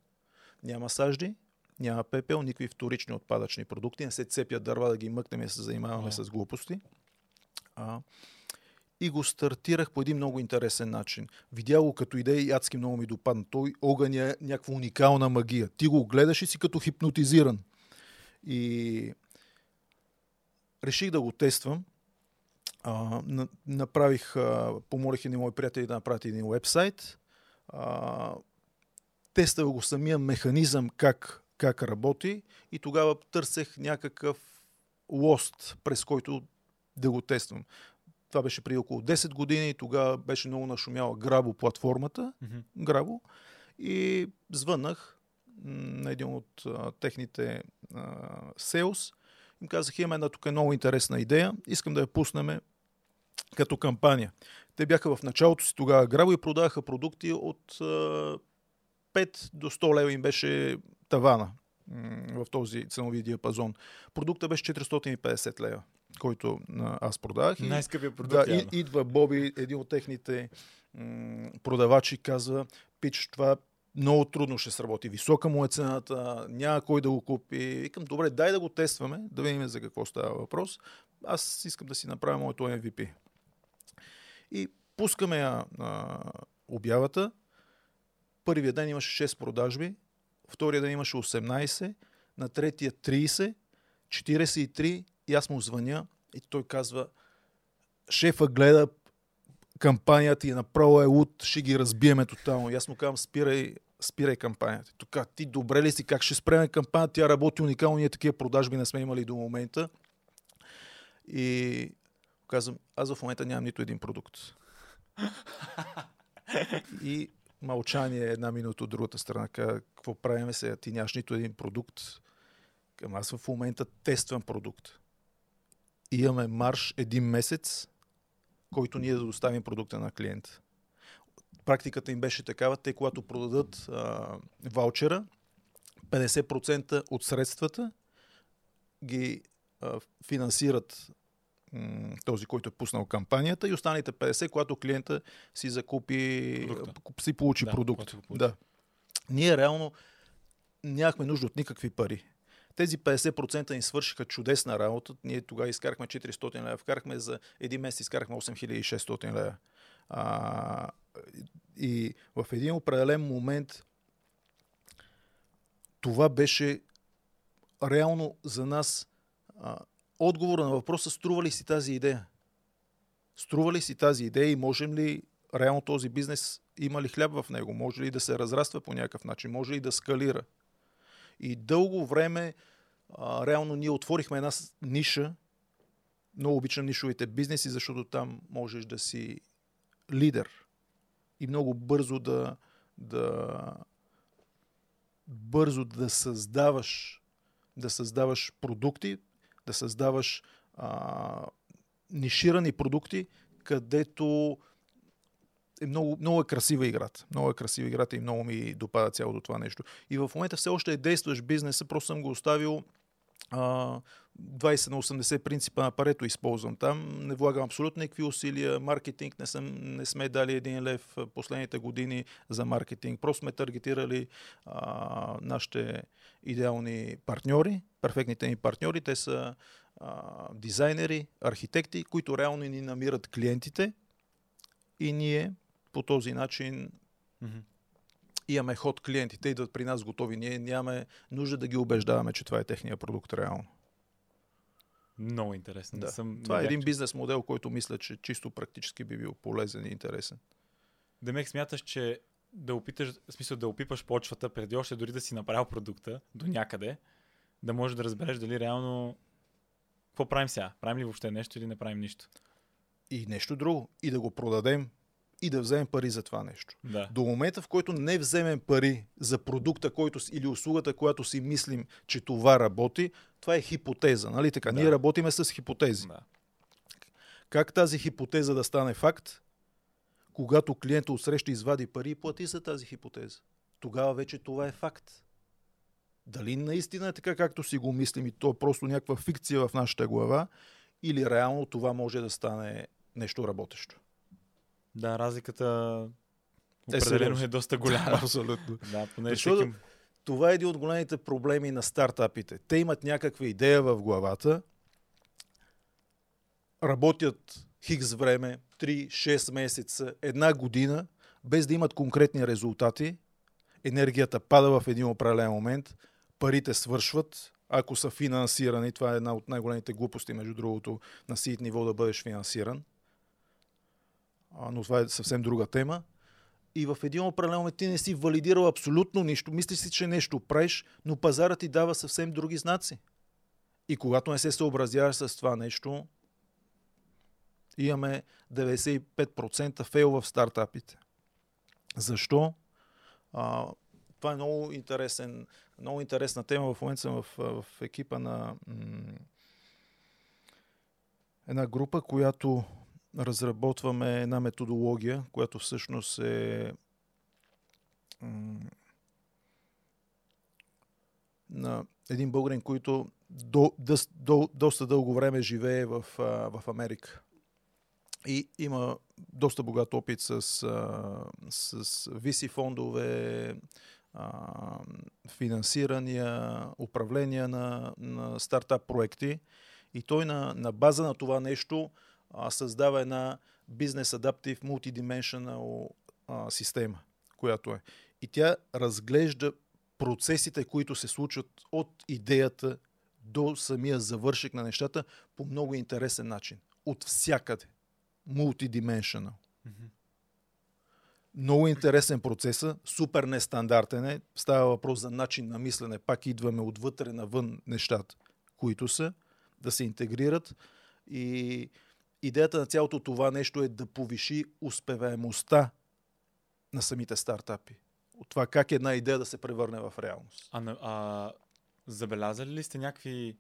Няма сажди, няма пепел, никакви вторични отпадъчни продукти, не се цепят дърва да ги мъкнем и се занимаваме Вау. с глупости. А, и го стартирах по един много интересен начин. Видя го като идея и адски много ми допадна. Той огън е някаква уникална магия. Ти го гледаш и си като хипнотизиран. И реших да го тествам. А, на, направих, а, помолих един мой приятели да направят един вебсайт. А, тествах го самия механизъм как, как работи и тогава търсех някакъв лост, през който да го тествам. Това беше преди около 10 години и тогава беше много нашумяла Грабо платформата. Мгм. Грабо и звъннах на един от а, техните а. Им казах, имаме една тук е много интересна идея, искам да я пуснем като кампания. Те бяха в началото си тогава Грабо и продаваха продукти от а, 5 до 100 лева им беше тавана в този ценови диапазон. Продукта беше 450 лева, който аз продавах. Най-скъпия продукт. да, и, идва Боби, един от техните м- продавачи, казва, пич, това много трудно ще сработи. Висока му е цената, няма кой да го купи. Викам, добре, дай да го тестваме, да видим за какво става въпрос. Аз искам да си направя моето MVP. И пускаме я а, обявата. Първия ден имаше 6 продажби, втория ден имаше 18, на третия 30, 43 и аз му звъня и той казва, шефа гледа кампанията и направо е луд, ще ги разбиеме тотално. И аз му казвам, спирай, спирай кампанията. Тук, ти добре ли си, как ще спреме кампанията? Тя работи уникално, ние такива продажби не сме имали до момента. И казвам, аз в момента нямам нито един продукт. И мълчание една минута от другата страна. Какво правиме сега? Ти нямаш нито един продукт. Към аз в момента тествам продукт. Имаме марш един месец, който ние да доставим продукта на клиента. Практиката им беше такава, те когато продадат а, ваучера, 50% от средствата ги а, финансират м- този, който е пуснал кампанията и останалите 50, когато клиента си закупи, Продукта. си получи Да, продукт. получи. Да. Ние реално нямахме нужда от никакви пари. Тези 50% ни свършиха чудесна работа. Ние тогава изкарахме 400 лева, вкарахме за един месец, изкарахме 8600 лева. А, и в един определен момент това беше реално за нас а, отговора на въпроса струва ли си тази идея? Струва ли си тази идея и можем ли реално този бизнес има ли хляб в него? Може ли да се разраства по някакъв начин? Може ли да скалира? И дълго време а, реално ние отворихме една ниша. Много обичам нишовите бизнеси, защото там можеш да си лидер и много бързо да, да бързо да създаваш да създаваш продукти, да създаваш а, ниширани продукти, където е много, много е красива играта. Много е красива играта и много ми допада цялото това нещо. И в момента все още е действащ бизнеса, просто съм го оставил а, 20 на 80 принципа на парето използвам там. Не влагам абсолютно никакви усилия. Маркетинг не, съм, не сме дали един лев последните години за маркетинг. Просто сме таргетирали а, нашите идеални партньори, перфектните ни партньори. Те са а, дизайнери, архитекти, които реално ни намират клиентите и ние по този начин Мгм. имаме ход клиенти. Те идват при нас готови. Ние нямаме нужда да ги убеждаваме, че това е техния продукт реално. Много интересно. Да. Съм, Това е един бизнес модел, който мисля, че чисто практически би бил полезен и интересен. Демек смяташ, че да опиташ, в смисъл да опипаш почвата преди още дори да си направил продукта до някъде, да можеш да разбереш дали реално какво правим сега? Правим ли въобще нещо или не правим нищо? И нещо друго. И да го продадем и да вземем пари за това нещо. Да. До момента, в който не вземем пари за продукта който, или услугата, която си мислим, че това работи, това е хипотеза. Нали така? Да. Ние работиме с хипотези. да. Как тази хипотеза да стане факт, когато клиента отсреща извади пари и плати за тази хипотеза? Тогава вече това е факт. Дали наистина е така, както си го мислим и то е просто някаква фикция в нашата глава, или реално това може да стане нещо работещо? Да, разликата Е, определено сериозно. е доста голяма. Абсолютно. да, поне Защото- всеки... Това е един от големите проблеми на стартапите. Те имат някаква идея в главата, работят хикс време, 3-6 месеца, една година, без да имат конкретни резултати. Енергията пада в един определен момент, парите свършват, ако са финансирани. Това е една от най-големите глупости, между другото, на сид ниво да бъдеш финансиран. Но това е съвсем друга тема и в един определен момент ти не си валидирал абсолютно нищо. Мислиш си, че нещо правиш, но пазарът ти дава съвсем други знаци. И когато не се съобразяваш с това нещо, имаме 95% фейл в стартапите. Защо? А, това е много, интересен, много интересна тема. В момента съм в, в екипа на м- една група, която разработваме една методология, която всъщност е на един българин, който до, до, до, доста дълго време живее в, в Америка. И има доста богат опит с, а, с VC фондове, а, финансирания, управление на, на стартап проекти. И той на, на база на това нещо а, създава една Business Adaptive Multidimensional а, система, която е. И тя разглежда процесите, които се случват от идеята до самия завършек на нещата по много интересен начин. От всякъде. Мгм. Много интересен процес, супер нестандартен е. Става въпрос за начин на мислене. Пак идваме отвътре навън нещата, които са, да се интегрират. И идеята на цялото това нещо е да повиши успеваемостта на самите стартапи. От това как една идея да се превърне в реалност. А, а Забелязали ли сте някакви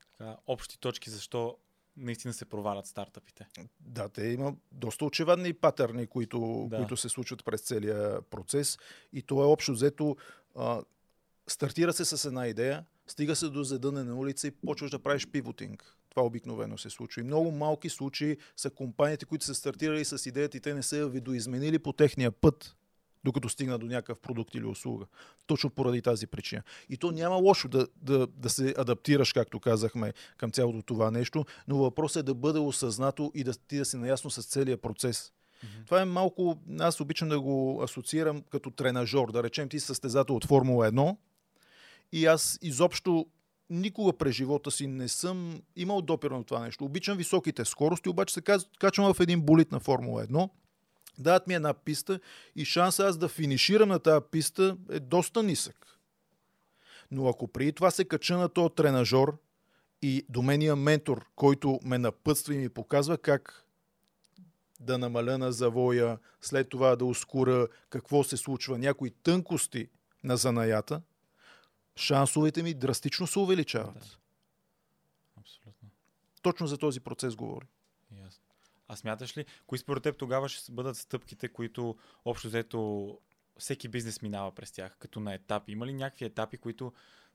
така, общи точки, защо наистина се провалят стартъпите? Да, те има доста очевидни патърни, които, Да. които се случват през целия процес. И то е общо взето. А, стартира се с една идея, стига се до задънена на улица и почваш да правиш пивотинг. Това обикновено се случва. И много малки случаи са компаниите, които са стартирали с идеята и те не са я видоизменили по техния път, докато стигна до някакъв продукт или услуга. Точно поради тази причина. И то няма лошо да, да, да се адаптираш, както казахме, към цялото това нещо, но въпросът е да бъде осъзнато и да ти да си наясно с целият процес. Мгм. Това е малко, аз обичам да го асоциирам като тренажор. Да речем, ти състезател от Формула 1 и аз изобщо никога през живота си не съм имал допир на това нещо. Обичам високите скорости, обаче се качвам в един болит на Формула 1. Дадат ми една писта и шанса аз да финиширам на тази писта е доста нисък. Но ако преди това се кача на този тренажор и до мен има ментор, който ме напътства и ми показва как да намаля на завоя, след това да ускора какво се случва, някои тънкости на занаята, шансовете ми драстично се увеличават. Да. Абсолютно. Точно за този процес говори. Ясно. А смяташ ли, кои според теб тогава ще бъдат стъпките, които общо взето всеки бизнес минава през тях, като на етапи? Има ли някакви етапи, които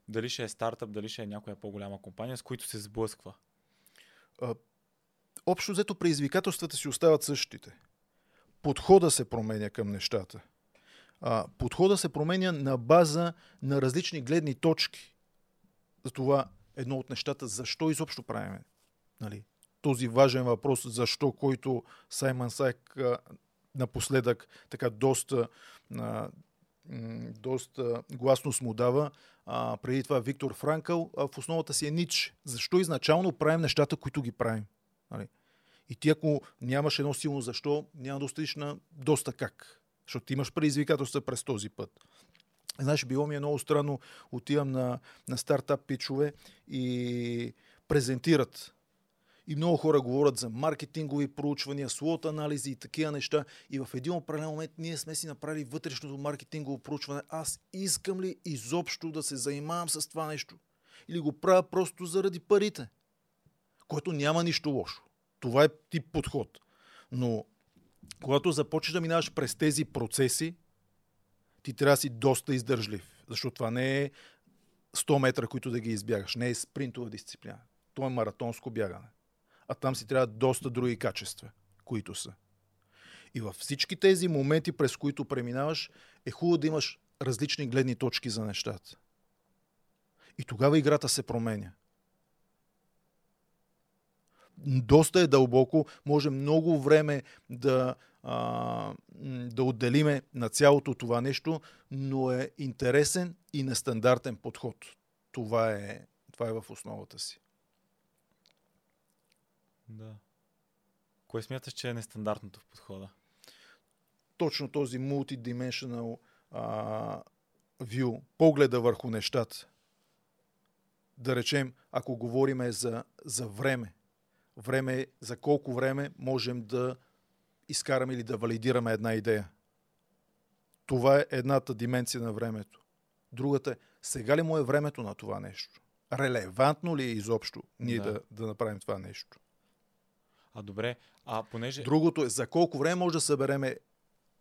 дали ще е стартъп, дали ще е някоя по-голяма компания, с които се сблъсква? Общо взето предизвикателствата си остават същите. Подхода се променя към нещата. Подхода се променя на база на различни гледни точки. Затова едно от нещата, защо изобщо правим нали, този важен въпрос, защо, който Саймън Сайк а, напоследък така доста, а, доста гласност му дава. А, преди това Виктор Франкъл, а в основата си е Нич. Защо изначално правим нещата, които ги правим? Нали? И ти ако нямаш едно силно защо, няма да на доста как. Защото ти имаш предизвикателства през този път. Знаеш, било ми е много странно, отивам на, на стартап пичове и презентират. И много хора говорят за маркетингови проучвания, слот анализи и такива неща. И в един определен момент ние сме си направили вътрешното маркетингово проучване. Аз искам ли изобщо да се занимавам с това нещо? Или го правя просто заради парите? Което няма нищо лошо. Това е тип подход. Но когато започнеш да минаваш през тези процеси, ти трябва да си доста издържлив. Защото това не е 100 метра, които да ги избягаш. Не е спринтова дисциплина. То е маратонско бягане. А там си трябва доста други качества, които са. И във всички тези моменти, през които преминаваш, е хубаво да имаш различни гледни точки за нещата. И тогава играта се променя доста е дълбоко, може много време да, а, да отделиме на цялото това нещо, но е интересен и нестандартен подход. Това е, това е в основата си. Да. Кое смяташ, че е нестандартното в подхода? Точно този multidimensional а, view, погледа върху нещата. Да речем, ако говориме за, за време, време, за колко време можем да изкараме или да валидираме една идея. Това е едната дименция на времето. Другата е, сега ли му е времето на това нещо? Релевантно ли е изобщо ние Да. да, да направим това нещо? А добре, а понеже... Другото е, за колко време може да събереме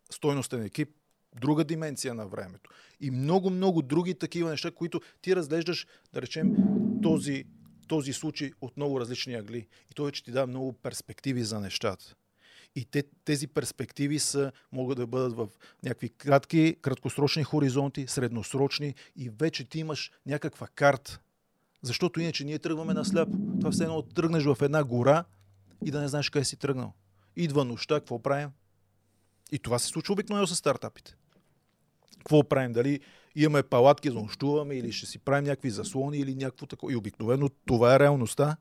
стойностен екип? Друга дименция на времето. И много, много други такива неща, които ти разглеждаш, да речем, този, този случай от много различни агли. И той, че ти дава много перспективи за нещата. И те, тези перспективи са, могат да бъдат в някакви кратки, краткосрочни хоризонти, средносрочни и вече ти имаш някаква карта. Защото иначе ние тръгваме на сляпо. Това все едно тръгнеш в една гора и да не знаеш къде си тръгнал. Идва нощта, какво правим? И това се случва обикновено с стартапите. Какво правим? Дали имаме палатки за нощуваме или ще си правим някакви заслони или някакво такова. И обикновено това е реалността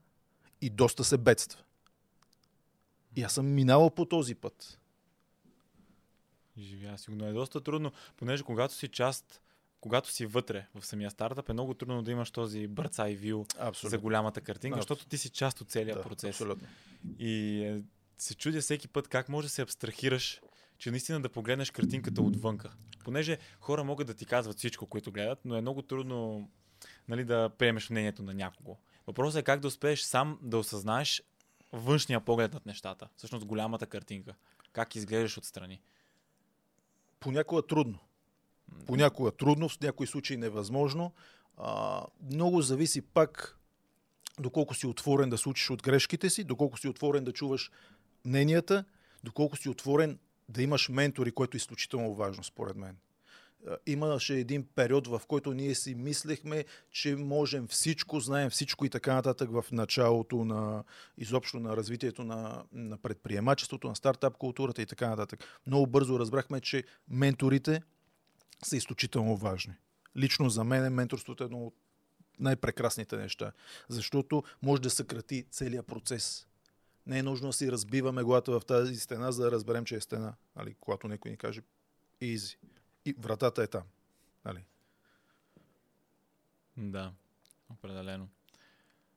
и доста се бедства. И аз съм минавал по този път. Живя сигурно е доста трудно, понеже когато си част, когато си вътре в самия стартъп, е много трудно да имаш този бърца и вил Абсолютно. за голямата картинка, Абсолютно. защото ти си част от целия да, процес. Абсолютно. И е, се чудя всеки път как може да се абстрахираш, че наистина да погледнеш картинката отвънка. Понеже хора могат да ти казват всичко, което гледат, но е много трудно нали, да приемеш мнението на някого. Въпросът е как да успееш сам да осъзнаеш външния поглед над нещата. Всъщност голямата картинка. Как изглеждаш отстрани. Понякога трудно. Понякога трудно, в някои случаи невъзможно. А, много зависи пак доколко си отворен да се учиш от грешките си, доколко си отворен да чуваш мненията, доколко си отворен да имаш ментори, което е изключително важно, според мен. Имаше един период, в който ние си мислехме, че можем всичко, знаем всичко и така нататък в началото на изобщо на развитието на, на предприемачеството, на стартап културата и така нататък. Много бързо разбрахме, че менторите са изключително важни. Лично за мен менторството е едно от най-прекрасните неща, защото може да съкрати целият процес. Не е нужно да си разбиваме главата в тази стена, за да разберем, че е стена. Али, когато някой ни каже easy. И вратата е там. Али. Да, определено.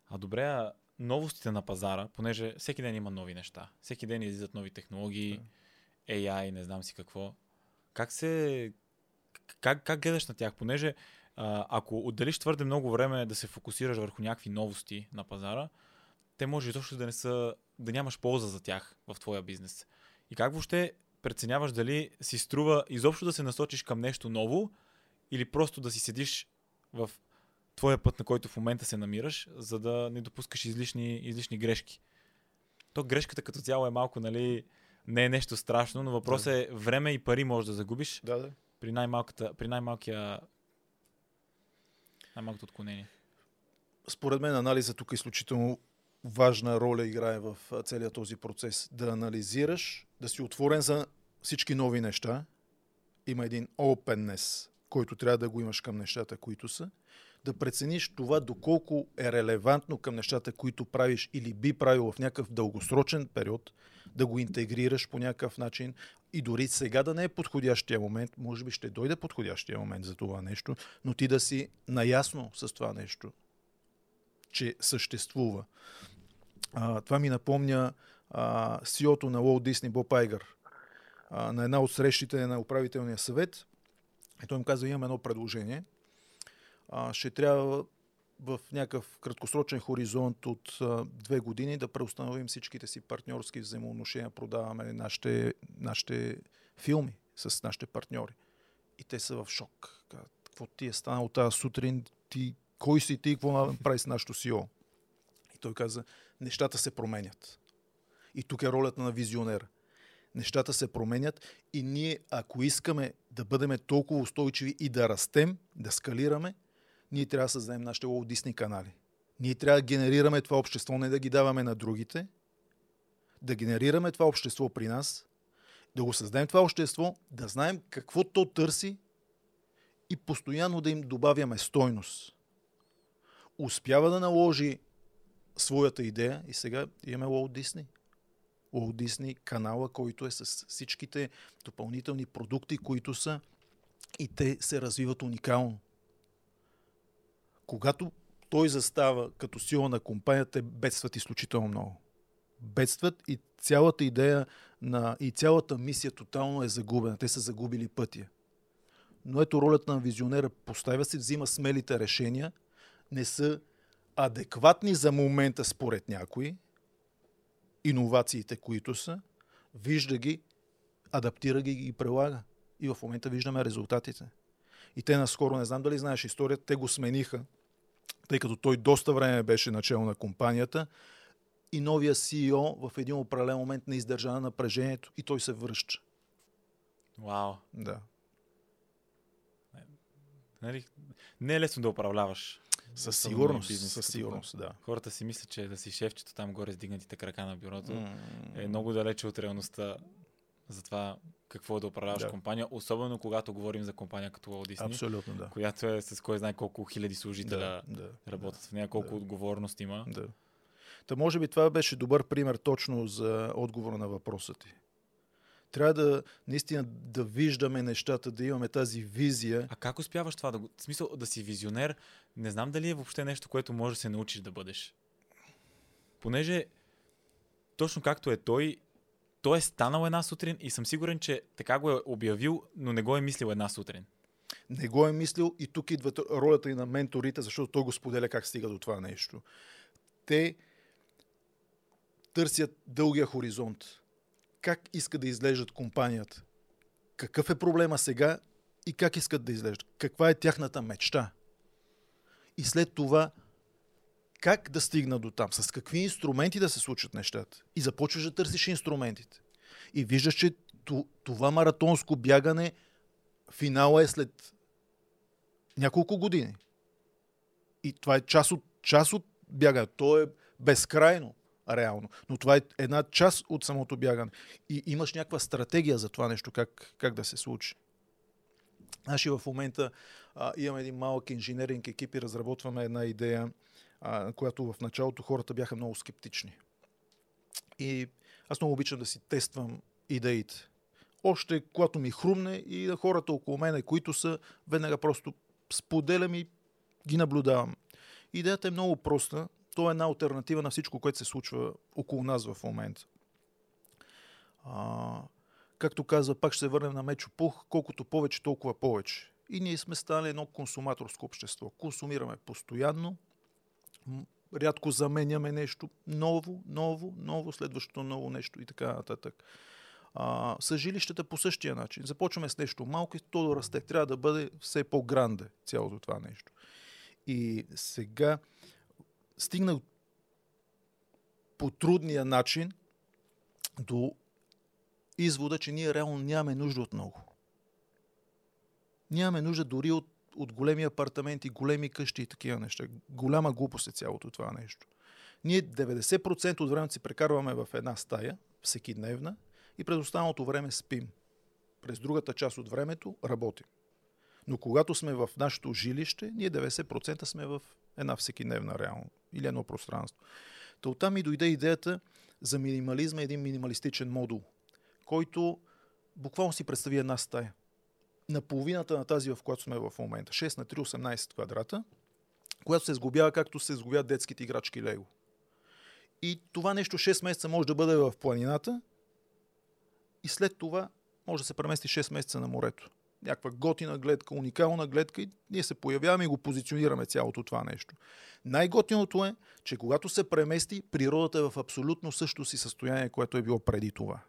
А добре, а новостите на пазара, понеже всеки ден има нови неща. Всеки ден излизат нови технологии, да. AI, не знам си какво. Как се... Как, как гледаш на тях? Понеже а, ако отделиш твърде много време да се фокусираш върху някакви новости на пазара, те може изобщо да не са, да нямаш полза за тях в твоя бизнес. И как въобще преценяваш дали си струва изобщо да се насочиш към нещо ново или просто да си седиш в твоя път, на който в момента се намираш, за да не допускаш излишни, излишни грешки. То грешката като цяло е малко, нали, не е нещо страшно, но въпросът да. е време и пари можеш да загубиш да, да. При, най-малката, при най-малкия най-малкото отклонение. Според мен анализът тук е изключително важна роля играе в целият този процес. Да анализираш, да си отворен за всички нови неща. Има един openness, който трябва да го имаш към нещата, които са. Да прецениш това доколко е релевантно към нещата, които правиш или би правил в някакъв дългосрочен период, да го интегрираш по някакъв начин и дори сега да не е подходящия момент, може би ще дойде подходящия момент за това нещо, но ти да си наясно с това нещо, че съществува. А, това ми напомня CEO-то на Walt Disney Боб Айгър а, на една от срещите на управителния съвет. И той им каза, имам едно предложение. А, ще трябва в някакъв краткосрочен хоризонт от а, две години да преустановим всичките си партньорски взаимоотношения, продаваме нашите, нашите филми с нашите партньори. И те са в шок. Какво ти е станало тази сутрин? Ти, кой си ти? Какво направи с нашото СИО? И той каза, нещата се променят. И тук е ролята на визионера. Нещата се променят и ние, ако искаме да бъдем толкова устойчиви и да растем, да скалираме, ние трябва да създадем нашите Walt канали. Ние трябва да генерираме това общество, не да ги даваме на другите, да генерираме това общество при нас, да го създадем това общество, да знаем какво то търси и постоянно да им добавяме стойност. Успява да наложи своята идея и сега имаме Walt Disney. Walt Disney канала, който е с всичките допълнителни продукти, които са и те се развиват уникално. Когато той застава като сила на компанията, те бедстват изключително много. Бедстват и цялата идея на, и цялата мисия тотално е загубена. Те са загубили пътя. Но ето ролята на визионера. Поставя се, взима смелите решения, не са адекватни за момента според някои, иновациите, които са, вижда ги, адаптира ги и прилага. И в момента виждаме резултатите. И те наскоро, не знам дали знаеш историята, те го смениха тъй като той доста време беше начало на компанията и новия CEO в един определен момент не издържа на напрежението и той се връща. Вау. Да. Нали, не е лесно да управляваш. Със сигурност, бизнес, със сигурност, да. Хората си мислят, че да си шефчето там горе с дигнатите крака на бюрото mm. е много далече от реалността за това какво е да управляваш да. компания, особено когато говорим за компания като Walt Disney, Абсолютно, да. която е с кой знае колко хиляди служителя да, да, работят да, в нея, колко да. отговорност има. Да. Та може би това беше добър пример точно за отговора на въпроса ти. Трябва да наистина да виждаме нещата, да имаме тази визия. А как успяваш това? Да, в смисъл да си визионер, не знам дали е въобще нещо, което може да се научиш да бъдеш. Понеже точно както е той, той е станал една сутрин и съм сигурен, че така го е обявил, но не го е мислил една сутрин. не го е мислил и тук идва ролята и на менторите, защото той го споделя как стига до това нещо. Те търсят дългия хоризонт. Как иска да изглеждат компанията? Какъв е проблема сега и как искат да изглеждат? Каква е тяхната мечта? И след това как да стигна до там, с какви инструменти да се случат нещата. И започваш да търсиш инструментите. И виждаш, че това маратонско бягане, финала е след няколко години. И това е част от, част от бягане. То е безкрайно, реално. Но това е една част от самото бягане. И имаш някаква стратегия за това нещо, как, как да се случи. Значи в момента а, имаме един малък инженеринг екип и разработваме една идея, а, която в началото хората бяха много скептични. И аз много обичам да си тествам идеите. Още когато ми хрумне и да хората около мене, които са, веднага просто споделям и ги наблюдавам. Идеята е много проста. То е една альтернатива на всичко, което се случва около нас в момента. А, както казва, пак ще се върнем на Мечо Пух, колкото повече, толкова повече. И ние сме стали едно консуматорско общество. Консумираме постоянно, рядко заменяме нещо ново, ново, ново, следващото ново нещо и така нататък. А, с жилищата по същия начин. Започваме с нещо малко и то да расте. Трябва да бъде все по-гранде цялото това нещо. И сега стигнах по трудния начин до извода, че ние реално нямаме нужда от много. Нямаме нужда дори от, от големи апартаменти, големи къщи и такива неща. Голяма глупост е цялото това нещо. Ние 90% от времето си прекарваме в една стая, всеки дневна, и през останалото време спим. През другата част от времето работим. Но когато сме в нашето жилище, ние 90% сме в една всекидневна реално или едно пространство. Та оттам ми дойде идеята за минимализма, един минималистичен модул, който буквално си представи една стая. На половината на тази, в която сме в момента, 6 на 3, 18 квадрата, която се сгубява както се сгубят детските играчки Лего. И това нещо 6 месеца може да бъде в планината, и след това може да се премести 6 месеца на морето. Някаква готина гледка, уникална гледка и ние се появяваме и го позиционираме цялото това нещо. Най-готиното е, че когато се премести, природата е в абсолютно същото си състояние, което е било преди това.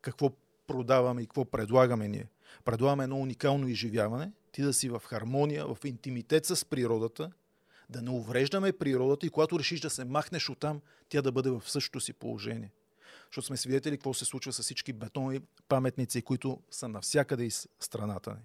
Какво продаваме и какво предлагаме ние? Предлагаме едно уникално изживяване, ти да си в хармония, в интимитет с природата, да не увреждаме природата и когато решиш да се махнеш оттам, тя да бъде в същото си положение защото сме свидетели какво се случва с всички бетонови паметници, които са навсякъде из страната ни.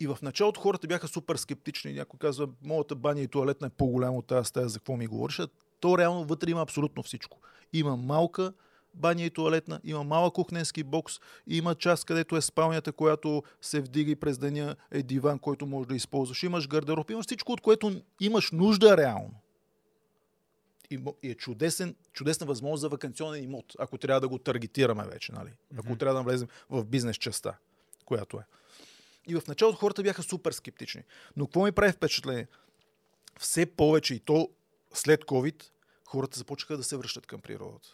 И в началото хората бяха супер скептични. Някой казва, моята баня и туалетна е по-голяма от тази стая, за какво ми говориш? То реално вътре има абсолютно всичко. Има малка баня и туалетна, има малък кухненски бокс, има част, където е спалнята, която се вдига през деня, е диван, който можеш да използваш. Имаш гардероб, имаш всичко, от което имаш нужда реално и е чудесен, чудесна възможност за вакансионен имот, ако трябва да го таргетираме вече, нали? Ако mm-hmm. трябва да влезем в бизнес частта, която е. И в началото хората бяха супер скептични. Но какво ми прави впечатление? Все повече и то след COVID, хората започнаха да се връщат към природата.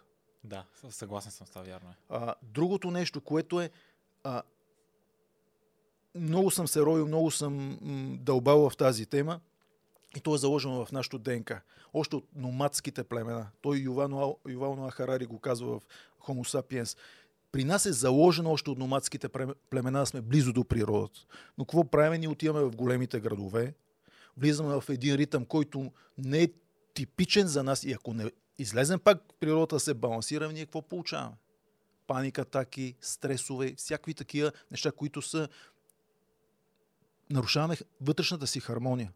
Да, съгласен съм с това, вярно е. А, другото нещо, което е а, много съм се роил, много съм м, дълбал в тази тема и то е заложено в нашото ДНК. Още от номадските племена. Той Ювал, Ювал Харари го казва в Homo sapiens. При нас е заложено още от номадските племена сме близо до природата. Но какво правим? Ние отиваме в големите градове, влизаме в един ритъм, който не е типичен за нас и ако не излезем пак природата да се балансираме, ние какво получаваме? Паника, атаки, стресове, всякакви такива неща, които са нарушаваме вътрешната си хармония.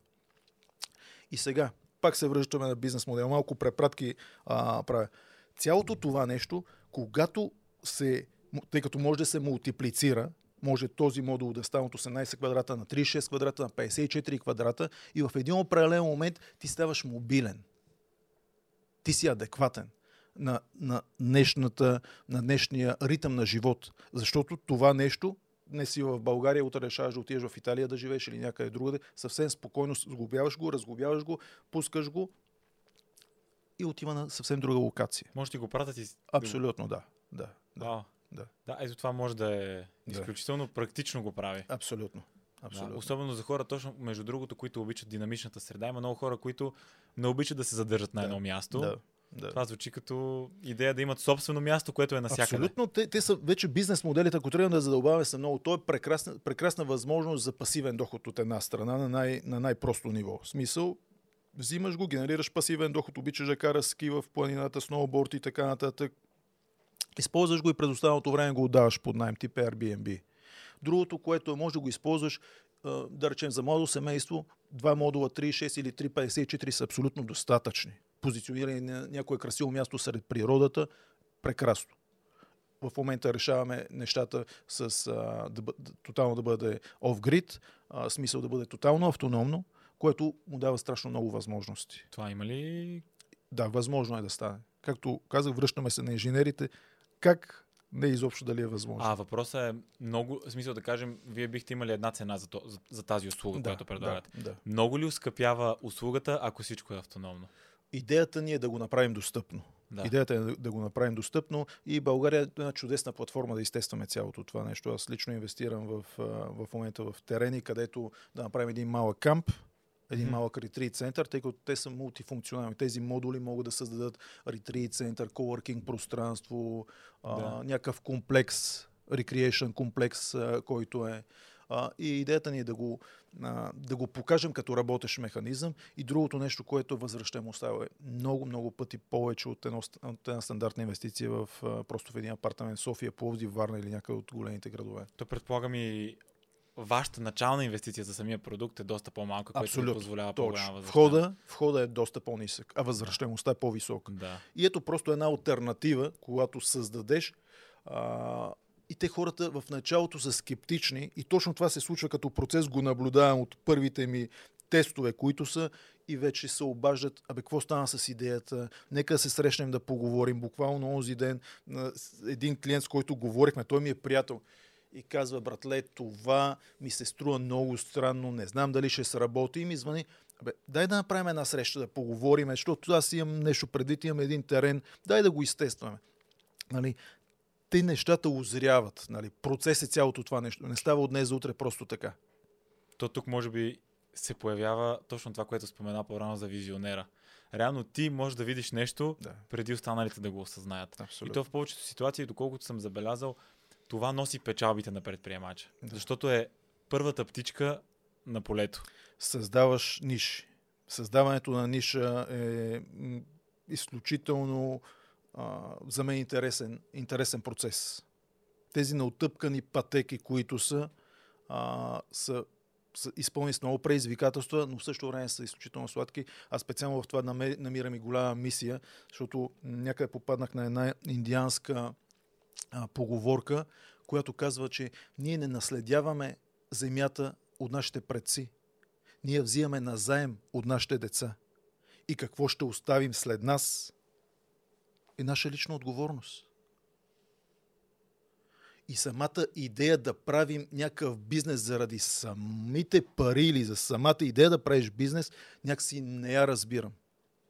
И сега, пак се връщаме на бизнес модел, малко препратки а, правя. Цялото това нещо, когато се, тъй като може да се мултиплицира, може този модул да стане от 18 квадрата на 36 квадрата, на 54 квадрата и в един определен момент ти ставаш мобилен. Ти си адекватен на, на, днешната, на днешния ритъм на живот. Защото това нещо не си в България, утре решаваш да отидеш в Италия да живееш или някъде другаде, съвсем спокойно сглобяваш го, разглобяваш го, пускаш го и отива на съвсем друга локация. Може ти го пратят и... Абсолютно, да. да, да. да. Да, ето това може да е Да. изключително практично го прави. Абсолютно. Да, Абсолютно. особено за хора, точно между другото, които обичат динамичната среда. Има много хора, които не обичат да се задържат на Да. едно място. Да, да. Това звучи като идея да имат собствено място, което е навсякъде. Абсолютно. Те, те са вече бизнес моделите, ако трябва да задълбаваме са много. То е прекрасна, прекрасна възможност за пасивен доход от една страна на, най, на най-просто ниво. В смисъл, взимаш го, генерираш пасивен доход, обичаш да караш ски в планината, сноуборд и така нататък. Използваш го и през останалото време го отдаваш под найем тип Airbnb. Другото, което е, може да го използваш, да речем за младо семейство, два модула 3,6 или 3,54 са абсолютно достатъчни. Позиционирани на някое красиво място сред природата, прекрасно. В момента решаваме нещата с а, да, бъ- да, тотално да бъде off-grid, а, смисъл да бъде тотално автономно, което му дава страшно много възможности. Това има ли Да, възможно е да стане. Както казах, връщаме се на инженерите. Как не изобщо дали е възможно? А, въпросът е много, в смисъл да кажем, вие бихте имали една цена за, то, за, за тази услуга, която предлагате. Да, да. Много ли ускъпява услугата, ако всичко е автономно? Идеята ни е да го направим достъпно. Да. Идеята е да, го направим достъпно и България е една чудесна платформа да изтестваме цялото това нещо. Аз лично инвестирам в, а, в момента в терени, където да направим един малък камп, един Мгм. малък ретрит център, тъй като те са мултифункционални. Тези модули могат да създадат ретрит център, коворкинг пространство, а, Да. някакъв комплекс, recreation комплекс, а, който е. А, и идеята ни е да го, а, да го покажем като работещ механизъм. И другото нещо, което възвръщаемостта е много, много пъти повече от, едно, от една стандартна инвестиция в а, просто в един апартамент София, Пловдив, Варна или някъде от големите градове. То предполагам и вашата начална инвестиция за самия продукт е доста по-малка, което Абсолютно. позволява по-голяма. Входа, входа е доста по-нисък, а възвръщаемостта е по-висока. Да. И ето просто една альтернатива, когато създадеш. А, и те хората в началото са скептични и точно това се случва като процес, го наблюдавам от първите ми тестове, които са и вече се обаждат, абе, какво стана с идеята, нека се срещнем да поговорим. Буквално онзи ден един клиент, с който говорихме, той ми е приятел и казва, братле, това ми се струва много странно, не знам дали ще сработи и ми звъни, Абе, дай да направим една среща, да поговорим, защото аз имам нещо предвид, имам един терен, дай да го изтестваме. Нали, те нещата озряват. Нали, процес е цялото това нещо. Не става от днес за утре просто така. То тук може би се появява точно това, което спомена по-рано за визионера. Реално ти можеш да видиш нещо Да, преди останалите да го осъзнаят. И абсолютно. то в повечето ситуации, доколкото съм забелязал, това носи печалбите на предприемача. Да. Защото е първата птичка на полето. Създаваш ниши. Създаването на ниша е изключително а, за мен интересен, интересен процес. Тези неотъпкани пътеки, които са, а, са, са изпълнени с много предизвикателства, но в същото време са изключително сладки. Аз специално в това намирам и голяма мисия, защото някъде попаднах на една индианска а, поговорка, която казва, че ние не наследяваме земята от нашите предци. Ние взимаме назаем от нашите деца. И какво ще оставим след нас е наша лична отговорност. И самата идея да правим някакъв бизнес заради самите пари или за самата идея да правиш бизнес, някакси не я разбирам.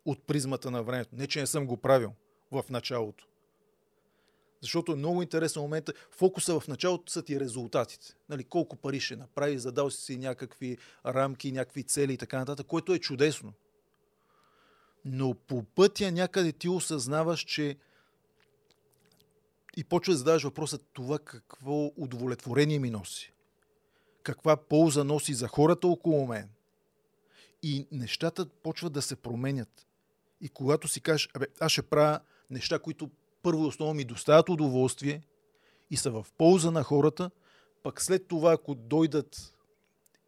От призмата на времето. Не, че не съм го правил в началото. Защото е много интересен момент. Фокуса в началото са ти резултатите. Нали, колко пари ще направи, задал си някакви рамки, някакви цели и така нататък, което е чудесно. Но по пътя някъде ти осъзнаваш, че и почва да задаваш въпроса това какво удовлетворение ми носи. Каква полза носи за хората около мен. И нещата почват да се променят. И когато си кажеш, абе, аз ще правя неща, които първо и основно ми доставят удоволствие и са в полза на хората, пък след това, ако дойдат,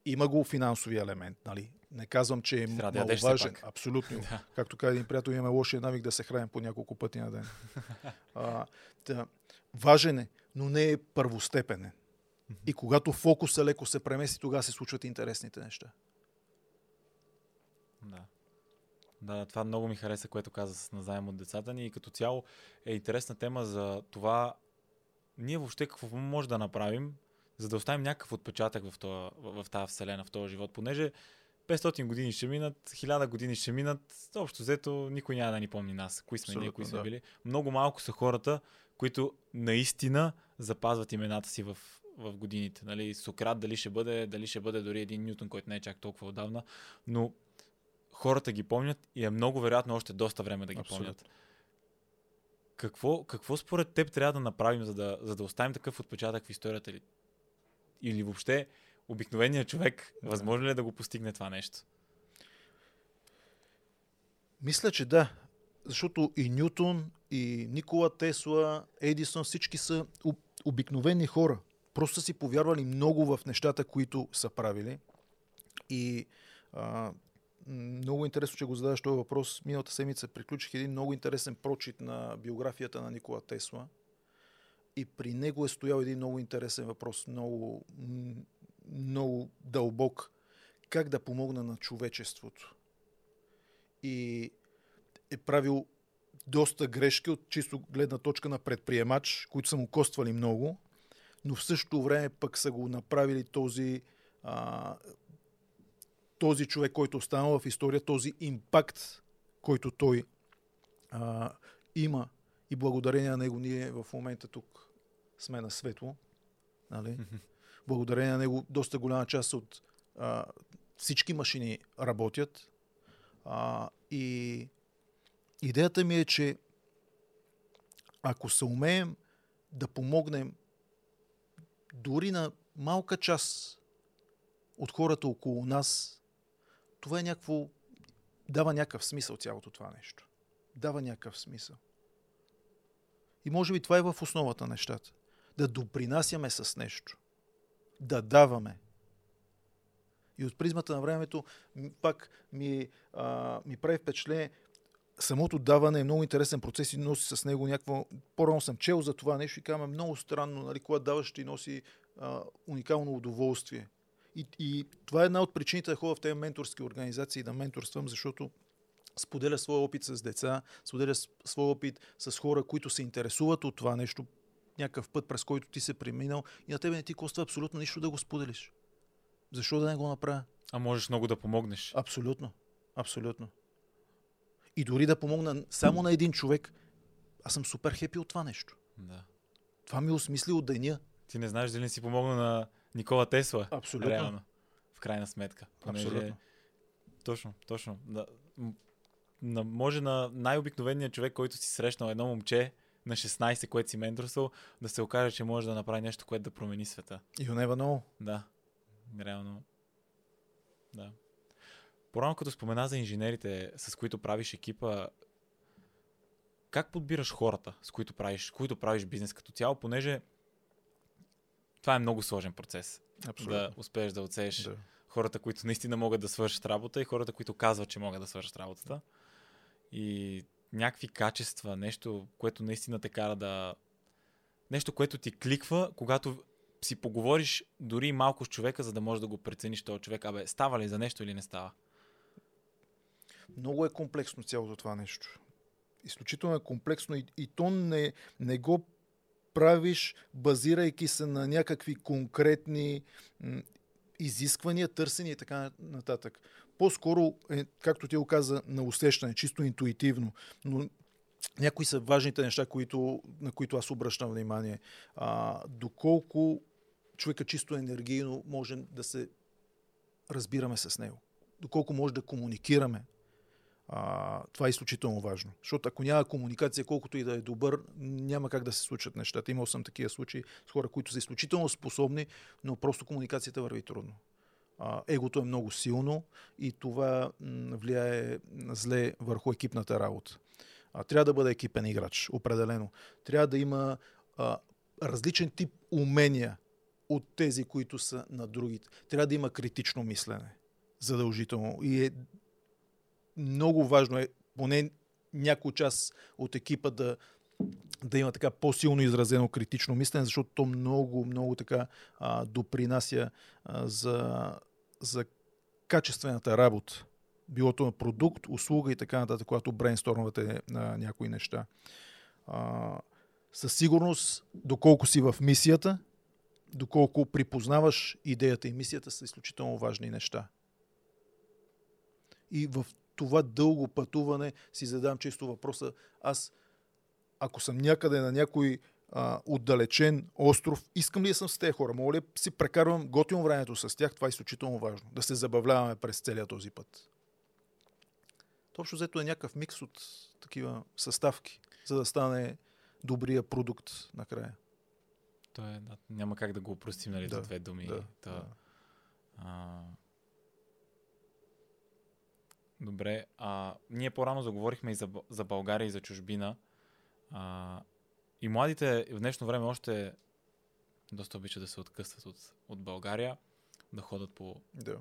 има го финансови елемент, нали? Не казвам, че е Трябва да маловажен. пак. Абсолютно. Да. Както каза един приятел, имаме лошия навик да се храним по няколко пъти на ден. а, да, важен е, но не е първостепенен. И когато фокуса леко се премести, тогава се случват интересните неща. Да. Да, това много ми хареса, което каза с назаем от децата ни и като цяло е интересна тема за това ние въобще какво може да направим, за да оставим някакъв отпечатък в, това, в, в тази вселена, в този живот, понеже 500 години ще минат, 1000 години ще минат, общо взето никой няма да ни помни нас, кои сме ние, кои сме да. били. Много малко са хората, които наистина запазват имената си в, в годините. Нали? Сократ дали ще бъде, дали ще бъде дори един Ньютон, който не е чак толкова отдавна, но хората ги помнят и е много вероятно още доста време да ги Абсолютно. помнят. Какво, какво според теб трябва да направим, за да, за да оставим такъв отпечатък в историята ли? Или въобще обикновеният човек, Да. възможно ли е да го постигне това нещо? Мисля, че да. Защото и Нютон, и Никола Тесла, Едисон, всички са об- обикновени хора. Просто си повярвали много в нещата, които са правили. И а, много интересно, че го задаваш този въпрос. Миналата седмица приключих един много интересен прочит на биографията на Никола Тесла. И при него е стоял един много интересен въпрос, много, много дълбок. Как да помогна на човечеството? и е правил доста грешки от чисто гледна точка на предприемач, които са му коствали много, но в същото време пък са го направили този, а, този човек, който останал в история, този импакт, който той а, има и благодарение на него ние в момента тук сме на светло. Нали? Благодарение на него доста голяма част от а, всички машини работят. А, и идеята ми е, че ако се умеем да помогнем дори на малка част от хората около нас, това е някакво... дава някакъв смисъл цялото това нещо. Дава някакъв смисъл. И може би това е в основата на нещата. Да допринасяме с нещо. Да даваме. И от призмата на времето пак ми, а, ми прави впечатление самото даване е много интересен процес и носи с него някакво... По-рано съм чел за това нещо и казвам, е много странно, нали, когато даваш, ти носи а, уникално удоволствие. И, и това е една от причините да ходя в тези менторски организации да менторствам, защото споделя своя опит с деца, споделя своя опит с хора, които се интересуват от това нещо, някакъв път, през който ти се преминал и на тебе не ти коства абсолютно нищо да го споделиш. Защо да не го направя? А можеш много да помогнеш. Абсолютно. Абсолютно. И дори да помогна само на един човек, аз съм супер хепи от това нещо. Да. Това ми е осмислило деня. Ти не знаеш дали не си помогна на Никола Тесла. Абсолютно. Реално. В крайна сметка. Понеже... Абсолютно. Точно, точно. Да, на, може на най-обикновения човек, който си срещнал едно момче на 16, което си менторствал, да се окаже, че може да направи нещо, което да промени света. You never know. Да, реално. Да. Порано като спомена за инженерите, с които правиш екипа, как подбираш хората, с които правиш, които правиш бизнес като цяло, понеже това е много сложен процес. Абсолютно. Да успееш да отсееш Да. хората, които наистина могат да свършат работа и хората, които казват, че могат да свършат работата. И някакви качества, нещо, което наистина те кара да... Нещо, което ти кликва, когато си поговориш дори малко с човека, за да можеш да го прецениш този човек. Абе, става ли за нещо или не става? Много е комплексно цялото това нещо. Изключително е комплексно и, и то не, не го правиш, базирайки се на някакви конкретни м, изисквания, търсения и така нататък. По-скоро, е, както ти го каза, на усещане, чисто интуитивно. Но някои са важните неща, които, на които аз обръщам внимание. А, доколко човека чисто енергийно може да се разбираме с него. Доколко може да комуникираме. А, това е изключително важно. Защото ако няма комуникация, колкото и да е добър, няма как да се случат нещата. Имал съм такива случаи с хора, които са изключително способни, но просто комуникацията върви трудно. А, егото е много силно и това влияе зле върху екипната работа. А, трябва да бъде екипен играч, определено. Трябва да има а, различен тип умения от тези, които са на другите. Трябва да има критично мислене. Задължително. И е много важно е поне някой част от екипа да, да има така по-силно изразено критично мислене, защото то много, много така а, допринася а, за, за качествената работа. Било то на продукт, услуга и така нататък, когато брейнстормвате на някои неща. А, със сигурност, доколко си в мисията, доколко припознаваш идеята и мисията, са изключително важни неща. И в това дълго пътуване си задам често въпроса, аз ако съм някъде на някой а, отдалечен остров. Искам ли да съм с тези хора? Мога ли си прекарвам готино времето с тях? Това е изключително важно. Да се забавляваме през целия този път. Общо взето е някакъв микс от такива съставки, за да стане добрия продукт накрая. То е, няма как да го упростим, нали, да, за две думи. Да, да. А... Добре, а, ние по-рано заговорихме и за, за България и за чужбина. А, и младите в днешно време още доста обичат да се откъстват от, от България, да ходят по, Да.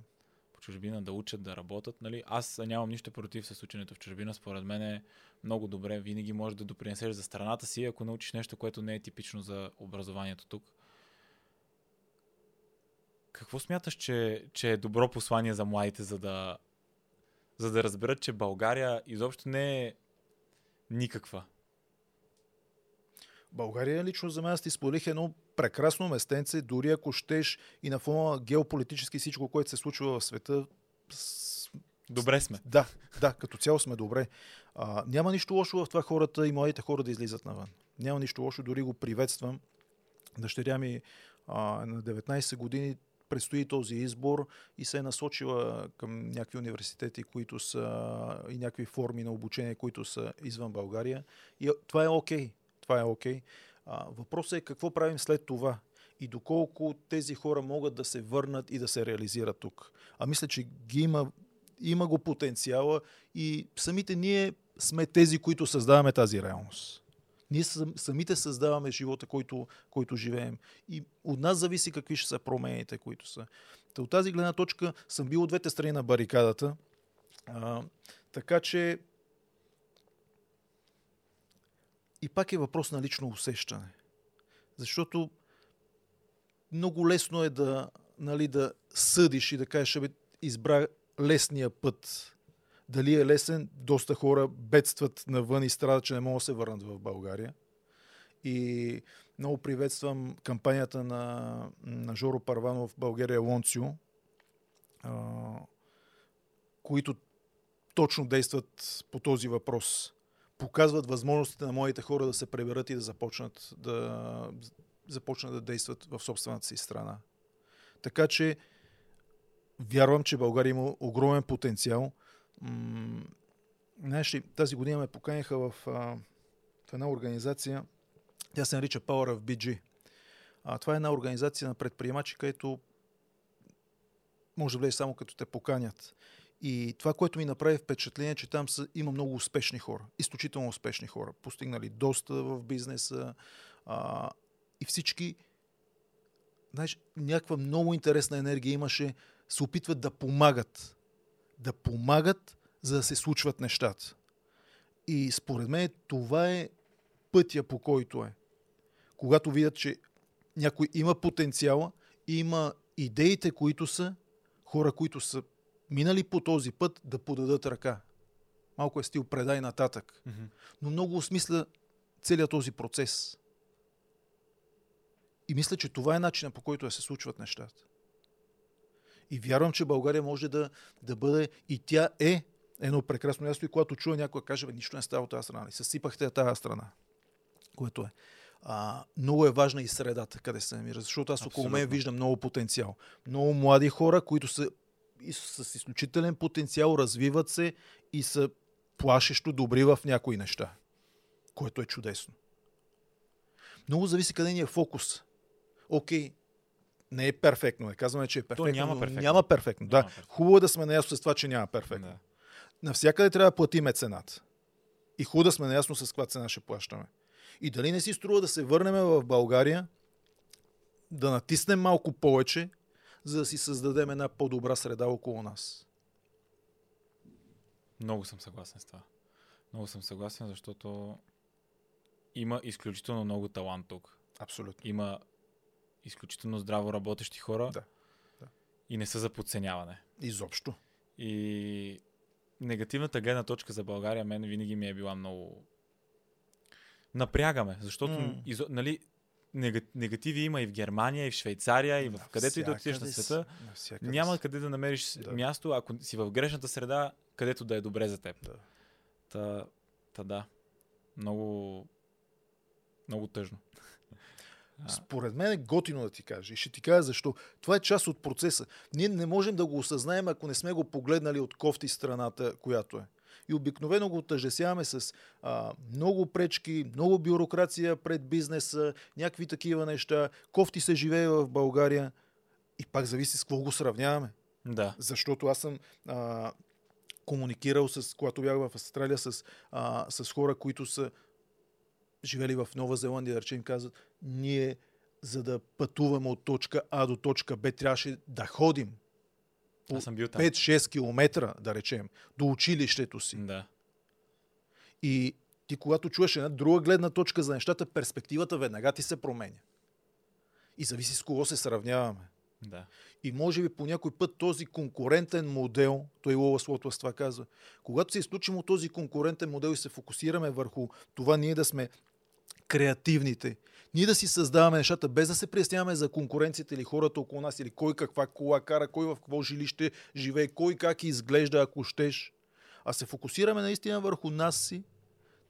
по чужбина, да учат, да работят. Нали? Аз нямам нищо против с ученето в чужбина. Според мен е много добре. Винаги можеш да допринесеш за страната си, ако научиш нещо, което не е типично за образованието тук. Какво смяташ, че, че е добро послание за младите, за да, за да разберат, че България изобщо не е никаква? България лично за мен аз ти споделих едно прекрасно местенце, дори ако щеш и на фона на геополитически всичко, което се случва в света. с- Добре сме. Да, да, като цяло сме добре. А, няма нищо лошо в това хората и младите хора да излизат навън. Няма нищо лошо, дори го приветствам. Дъщеря ми а, е на 19 години предстои този избор и се е насочила към някакви университети, които са и някакви форми на обучение, които са извън България. И това е окей. Това е окей. А, въпросът е какво правим след това и доколко тези хора могат да се върнат и да се реализират тук. А мисля, че ги има, има го потенциала и самите ние сме тези, които създаваме тази реалност. Ние сам- самите създаваме живота, който, който живеем. И от нас зависи какви ще са промените, които са. Та от тази гледна точка съм бил от двете страни на барикадата. А, така че и пак е въпрос на лично усещане. Защото много лесно е да, нали, да съдиш и да кажеш, бе, избра лесния път. Дали е лесен? Доста хора бедстват навън и страдат, че не могат да се върнат в България. И много приветствам кампанията на, на Жоро Парванов в България Лонцио, които точно действат по този въпрос. Показват възможностите на моите хора да се преберат и да започнат да, започнат да действат в собствената си страна. Така че вярвам, че България има огромен потенциал. М- Знаеш ли, тази година ме поканиха в, в една организация, тя се нарича Power of BG. А, това е една организация на предприемачи, където може да влезеш само като те поканят. И това, което ми направи впечатление, е, че там са, има много успешни хора. Изключително успешни хора. Постигнали доста в бизнеса. А, и всички, знаеш, някаква много интересна енергия имаше. Се опитват да помагат. Да помагат, за да се случват нещата. И според мен това е пътя по който е. Когато видят, че някой има потенциала, има идеите, които са хора, които са минали по този път, да подадат ръка. Малко е стил предай нататък. Mm-hmm. Но много осмисля целият този процес. И мисля, че това е начинът по който да се случват нещата. И вярвам, че България може да, да бъде и тя е едно прекрасно място и когато чуя някой каже, бе, нищо не става от тази страна, и съсипахте тази страна, което е. А, много е важна и средата, къде се намира, защото аз около мен Абсолютно. виждам много потенциал. Много млади хора, които са и с изключителен потенциал, развиват се и са плашещо добри в някои неща, което е чудесно. Много зависи къде ни е фокус. Окей, не е перфектно, не казваме, че е перфектно. няма но перфектно. Няма перфектно. Да, Няма перфектно. хубаво е да сме наясно с това, че няма перфектно. Да. Навсякъде трябва да платиме цената. И хубаво да сме наясно с каква цена ще плащаме. И дали не си струва да се върнем в България, да натиснем малко повече, за да си създадем една по-добра среда около нас. Много съм съгласен с това. Много съм съгласен, защото има изключително много талант тук. Абсолютно. Има изключително здраво работещи хора Да, да. и не са за подценяване. Изобщо. И негативната гледна точка за България мен винаги ми е била много напрягаме, защото М. изо, нали, нега- негативи има и в Германия, и в Швейцария, и в където и да отидеш на света. с- навсякъде Няма къде да намериш да. място, ако си в грешната среда, където да е добре за теб. Да. Та, та да. Много, Много тъжно. Според мен е готино да ти кажа. И ще ти кажа защо. Това е част от процеса. Ние не можем да го осъзнаем, ако не сме го погледнали от кофти страната, която е. И обикновено го отъждесяваме с а, много пречки, много бюрокрация пред бизнеса, някакви такива неща. Кофти се живее в България. И пак зависи с какво го сравняваме. Да. Защото аз съм а, комуникирал с, когато бях в Австралия, с, а, с хора, които са живели в Нова Зеландия, да речем, казват, ние за да пътуваме от точка А до точка Б, трябваше да ходим по Аз съм бил там. 5-6 километра, да речем, до училището си. Да. И ти, когато чуеш една друга гледна точка за нещата, перспективата веднага ти се променя. И зависи с кого се сравняваме. Да. И може би по някой път този конкурентен модел, той Лола Слотвас това казва, когато се изключим от този конкурентен модел и се фокусираме върху това ние да сме креативните, ние да си създаваме нещата, без да се пресняваме за конкуренцията или хората около нас, или кой каква кола кара, кой в какво жилище живее, кой как изглежда, ако щеш, а се фокусираме наистина върху нас си,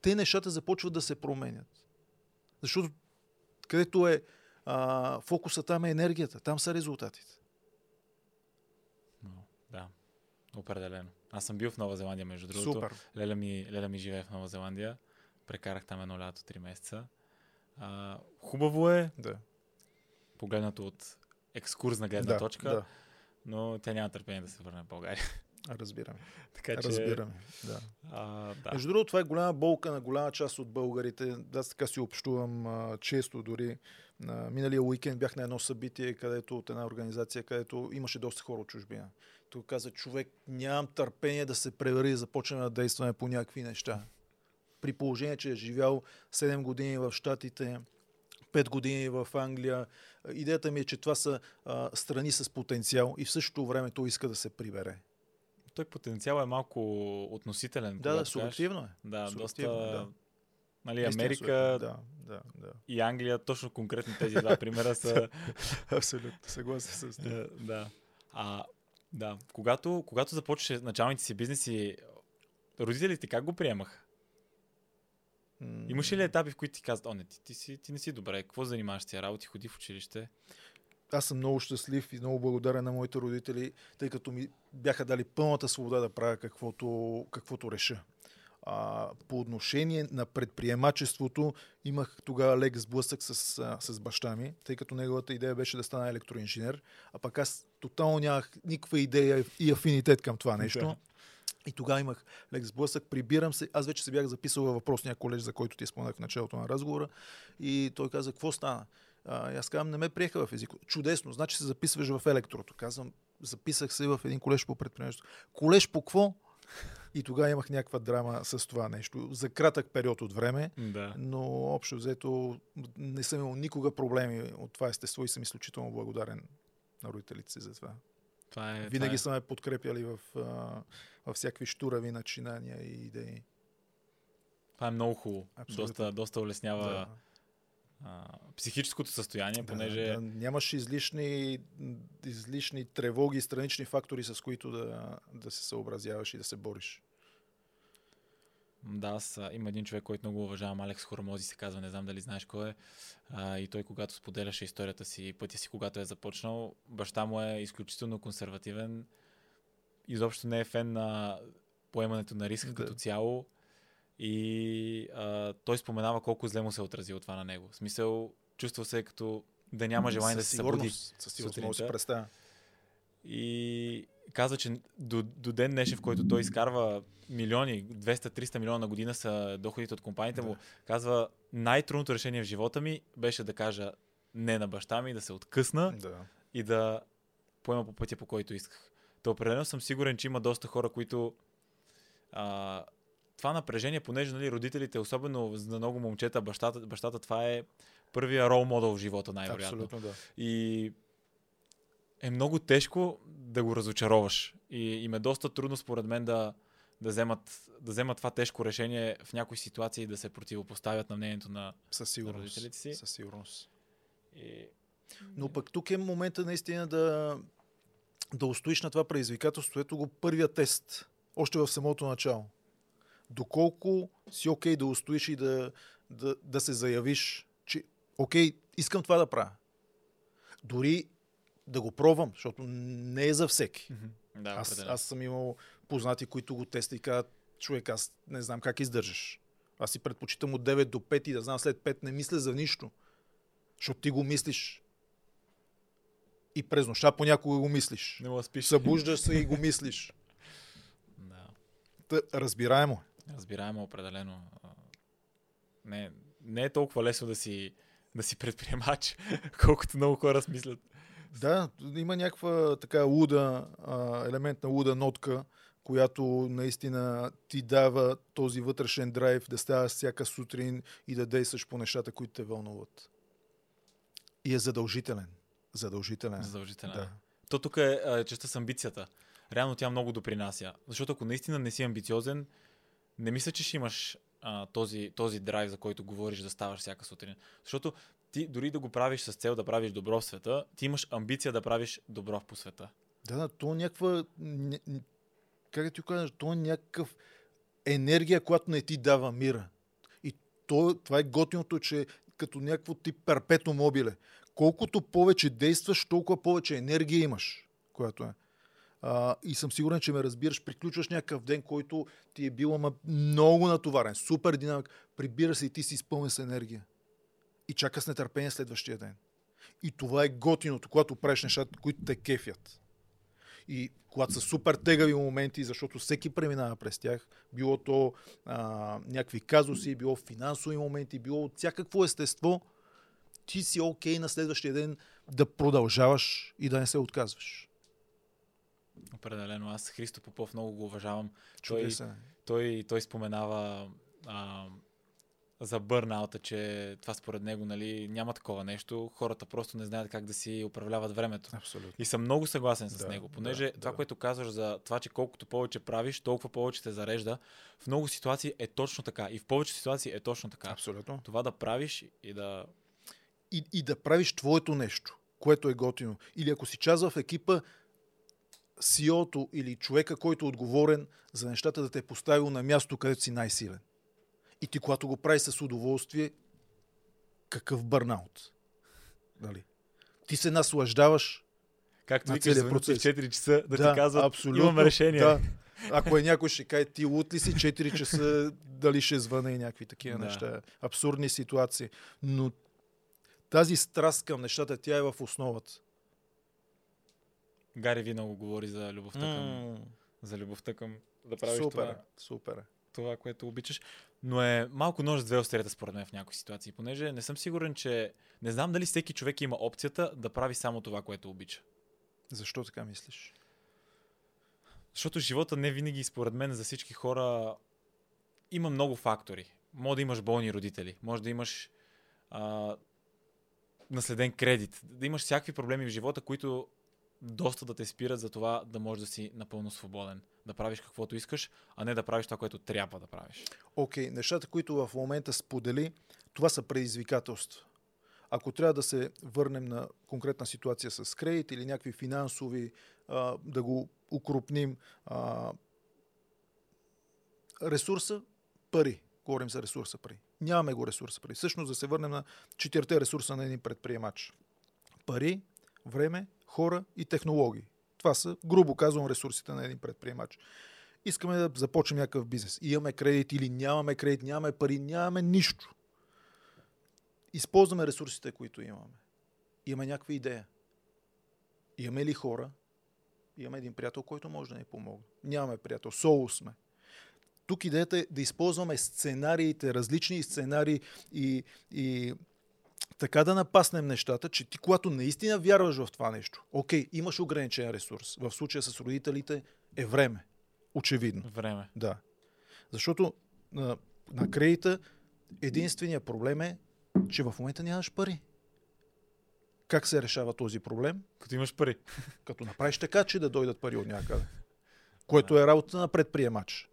те нещата започват да се променят. Защото където е а, фокуса, там е енергията, там са резултатите. Да. Определено. Аз съм бил в Нова Зеландия, между другото. Супер. Леля ми, Леля ми живее в Нова Зеландия. Прекарах там едно лято, 3 месеца. А, хубаво е, Да. погледнато от екскурзна гледна да, точка, Да, но тя няма търпение да се върне в България. разбираме. така че... Разбираме. Да. А, да. Между другото, това е голяма болка на голяма част от българите. Аз така си общувам а, често дори. На миналия уикенд бях на едно събитие, където от една организация, където имаше доста хора от чужбина. Той каза, човек, нямам търпение да се превери и започнем да действаме по някакви неща. При положение, че е живял 7 години в Штатите, 5 години в Англия. Идеята ми е, че това са а, страни с потенциал и в същото време той иска да се прибере. Той потенциал е малко относителен. Да, да, субективно е. Да, Субективно, доста... да. Нали, Америка. Да, да, да. и Англия, точно конкретно тези два примера са... Абсолютно, съгласен с. Е, да. А, да. Когато, когато започваше началните си бизнеси, родителите как го приемаха? М, Имаше ли етапи, в които ти казват, о, не, ти, ти, си, ти не си добре, какво занимаваш тия работи, ходи в училище? Аз съм много щастлив и много благодарен на моите родители, тъй като ми бяха дали пълната свобода да правя каквото, каквото реша. А, по отношение на предприемачеството, имах тогава лек сблъсък с, а, с баща ми, тъй като неговата идея беше да стана електроинженер, а пък аз тотално нямах никаква идея и афинитет към това нещо. Да. И тогава имах лек сблъсък, прибирам се. Аз вече се бях записал във въпросния колеж, за който ти споменах в началото на разговора. И той каза, какво стана? А, аз казвам, не ме приеха в език. Чудесно, значи се записваш в електрото. Казвам, записах се в един колеж по предприемачество. Колеж по какво? И тогава имах някаква драма с това нещо. За кратък период от време, Да. но общо взето не съм имал никога проблеми от това естество и съм изключително благодарен на родителите си за това. Това е, Винаги това са ме подкрепяли в, а, във всякакви штурави начинания и идеи. това е много хубаво. Абсолютно. Доста, доста улеснява Да. а, психическото състояние, понеже... Да, да, нямаш излишни, излишни тревоги, странични фактори, с които да, да се съобразяваш и да се бориш. Да, аз има един човек, който много уважавам, Алекс Хормози се казва, не знам дали знаеш кой е. А, и той, когато споделяше историята си пътя си, когато е започнал, баща му е изключително консервативен. Изобщо не е фен на поемането на риска Да. като цяло. И а, той споменава колко зле му се е отразило това на него. В смисъл, чувства се като да няма желание да се събуди. Със сигурност мога сутринта. представя. И каза, че до, до ден днешен, в който той изкарва милиони, 200-300 милиона на година са доходите от компаниите му, Да. казва, най-трудното решение в живота ми беше да кажа не на баща ми, да се откъсна Да. и да поема по пътя, по който исках. То определено съм сигурен, че има доста хора, които а, това напрежение, понеже нали, родителите, особено за много момчета, бащата, бащата това е първия рол модел в живота, най-вероятно. Абсолютно да. И е много тежко да го разочароваш. И им е доста трудно, според мен, да, да, вземат, да вземат това тежко решение в някои ситуации да се противопоставят на мнението на... Със сигурност. родителите си. Със сигурност. И... Но пък тук е момента наистина да, да устоиш на това предизвикателство. Ето го първия тест, още в самото начало. Доколко си окей okay да устоиш и да, да, да се заявиш, че окей, okay, искам това да правя. Дори да го пробвам, защото не е за всеки. Да, аз, аз съм имал познати, които го тестват и казват, човек, аз не знам как издържаш. Аз си предпочитам от 9 до 5 и да знам след 5 не мисля за нищо. Защото ти го мислиш. И през нощта понякога го мислиш. Не му спиш. Събуждаш се и го мислиш. Да. Та, разбираемо. Разбираемо определено. Не, не е толкова лесно да си, да си предприемач, колкото много хора смислят. Да, има някаква така луда, елемент на луда нотка, която наистина ти дава този вътрешен драйв да ставаш всяка сутрин и да действаш по нещата, които те вълнуват. И е задължителен. Задължителен. Задължителен. Да. То тук е частта с амбицията. Реално тя много допринася. Защото ако наистина не си амбициозен, не мисля, че ще имаш а, този, този драйв, за който говориш да ставаш всяка сутрин. Защото ти дори да го правиш с цел да правиш добро в света, ти имаш амбиция да правиш добро по света. Да, да, то е някаква... Как да ти кажа, то е някакъв енергия, която не ти дава мира. И то, това е готиното, че като някакво тип перпето мобиле. Колкото повече действаш, толкова повече енергия имаш, която е. А, и съм сигурен, че ме разбираш. Приключваш някакъв ден, който ти е бил ама много натоварен, супер динамик. Прибира се и ти си изпълнен с енергия. И чака с нетърпение следващия ден. И това е готиното, когато правиш нещата, които те кефят. И когато са супер тегави моменти, защото всеки преминава през тях, било то а, някакви казуси, било финансови моменти, било от всякакво естество, ти си окей okay на следващия ден да продължаваш и да не се отказваш. Определено. Аз Христо Попов много го уважавам. Той, той, той споменава а, за бърнаута, че това според него нали, няма такова нещо. Хората просто не знаят как да си управляват времето. Абсолютно. И съм много съгласен с да, него, понеже да, това, да. което казваш за това, че колкото повече правиш, толкова повече те зарежда, в много ситуации е точно така. И в повече ситуации е точно така. Абсолютно. Това да правиш и да... И, и да правиш твоето нещо, което е готино. Или ако си част в екипа, CEO-то или човека, който е отговорен за нещата да те е поставил на място, където си най-силен. И ти, когато го прави с удоволствие, какъв бърнаут. Нали? Ти се наслаждаваш Както на викаш, процес. 4 часа да, да ти казват, абсолютно, имам решение. Да. Ако е някой ще каже, ти лут ли си 4 часа, дали ще звъне и някакви такива да. неща. Абсурдни ситуации. Но тази страст към нещата, тя е в основата. Гари ви много говори за любовта към, за любовта към да правиш супер, това. Супер. Това, което обичаш. Но е малко нож с две острията според мен в някои ситуации, понеже не съм сигурен, че не знам дали всеки човек има опцията да прави само това, което обича. Защо така мислиш? Защото живота не винаги, според мен, за всички хора има много фактори. Може да имаш болни родители, може да имаш а, наследен кредит, да имаш всякакви проблеми в живота, които доста да те спират за това да можеш да си напълно свободен. Да правиш каквото искаш, а не да правиш това, което трябва да правиш. Окей, okay, нещата, които в момента сподели, това са предизвикателства. Ако трябва да се върнем на конкретна ситуация с кредит или някакви финансови, а, да го укрупним, а, ресурса, пари. Говорим за ресурса пари. Нямаме го ресурса пари. Всъщност да се върнем на четирите ресурса на един предприемач. Пари, време, хора и технологии. Това са, грубо казвам, ресурсите на един предприемач. Искаме да започнем някакъв бизнес. Имаме кредит или нямаме кредит, нямаме пари, нямаме нищо. Използваме ресурсите, които имаме. Имаме някаква идея. Имаме ли хора? Имаме един приятел, който може да ни помогне. Нямаме приятел. Соло сме. Тук идеята е да използваме сценариите, различни сценарии и, и така да напаснем нещата, че ти, когато наистина вярваш в това нещо, окей, имаш ограничен ресурс. В случая с родителите е време. Очевидно. Време. Да. Защото на, на кредита единственият проблем е, че в момента нямаш пари. Как се решава този проблем? Като имаш пари. Като направиш така, че да дойдат пари от някъде. Което е работа на предприемач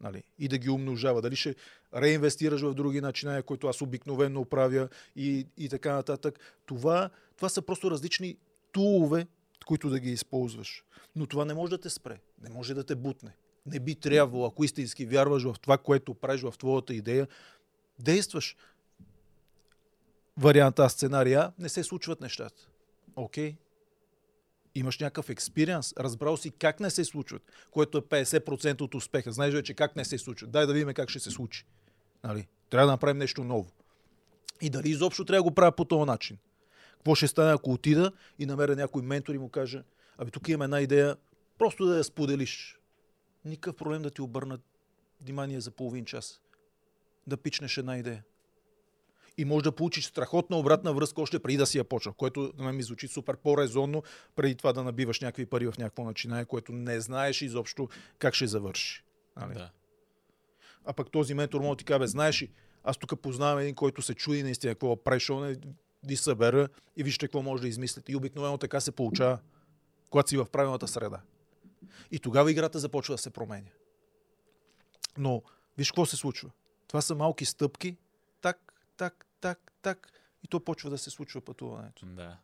нали, и да ги умножава. Дали ще реинвестираш в други начинания, които аз обикновено правя и, и така нататък. Това, това са просто различни тулове, които да ги използваш. Но това не може да те спре, не може да те бутне. не би трябвало, ако истински вярваш в това, което правиш в твоята идея, действаш. Варианта сценария не се случват нещата. Окей. Okay. Имаш някакъв експириенс, разбрал си как не се случват, което е 50% от успеха. Знаеш вече как не се случват. Дай да видим как ще се случи. Нали? Трябва да направим нещо ново. И дали изобщо трябва да го правя по този начин. Какво ще стане, ако отида и намеря някой ментор и му каже, абе тук имам една идея, просто да я споделиш. Никакъв проблем да ти обърнат внимание за половин час. Да пичнеш една идея. И може да получиш страхотна обратна връзка още преди да си я почва, което на ми звучи супер по-резонно, преди това да набиваш някакви пари в някакво начинание, което не знаеш изобщо как ще завърши. Нали? Да. А пък този ментор може да ти каже, знаеш ли, аз тук познавам един, който се чуди наистина какво он ви събера и вижте какво може да измислите. И обикновено така се получава, когато си в правилната среда. И тогава играта започва да се променя. Но виж какво се случва. Това са малки стъпки, так, так, так, так, и то почва да се случва пътуването. Да.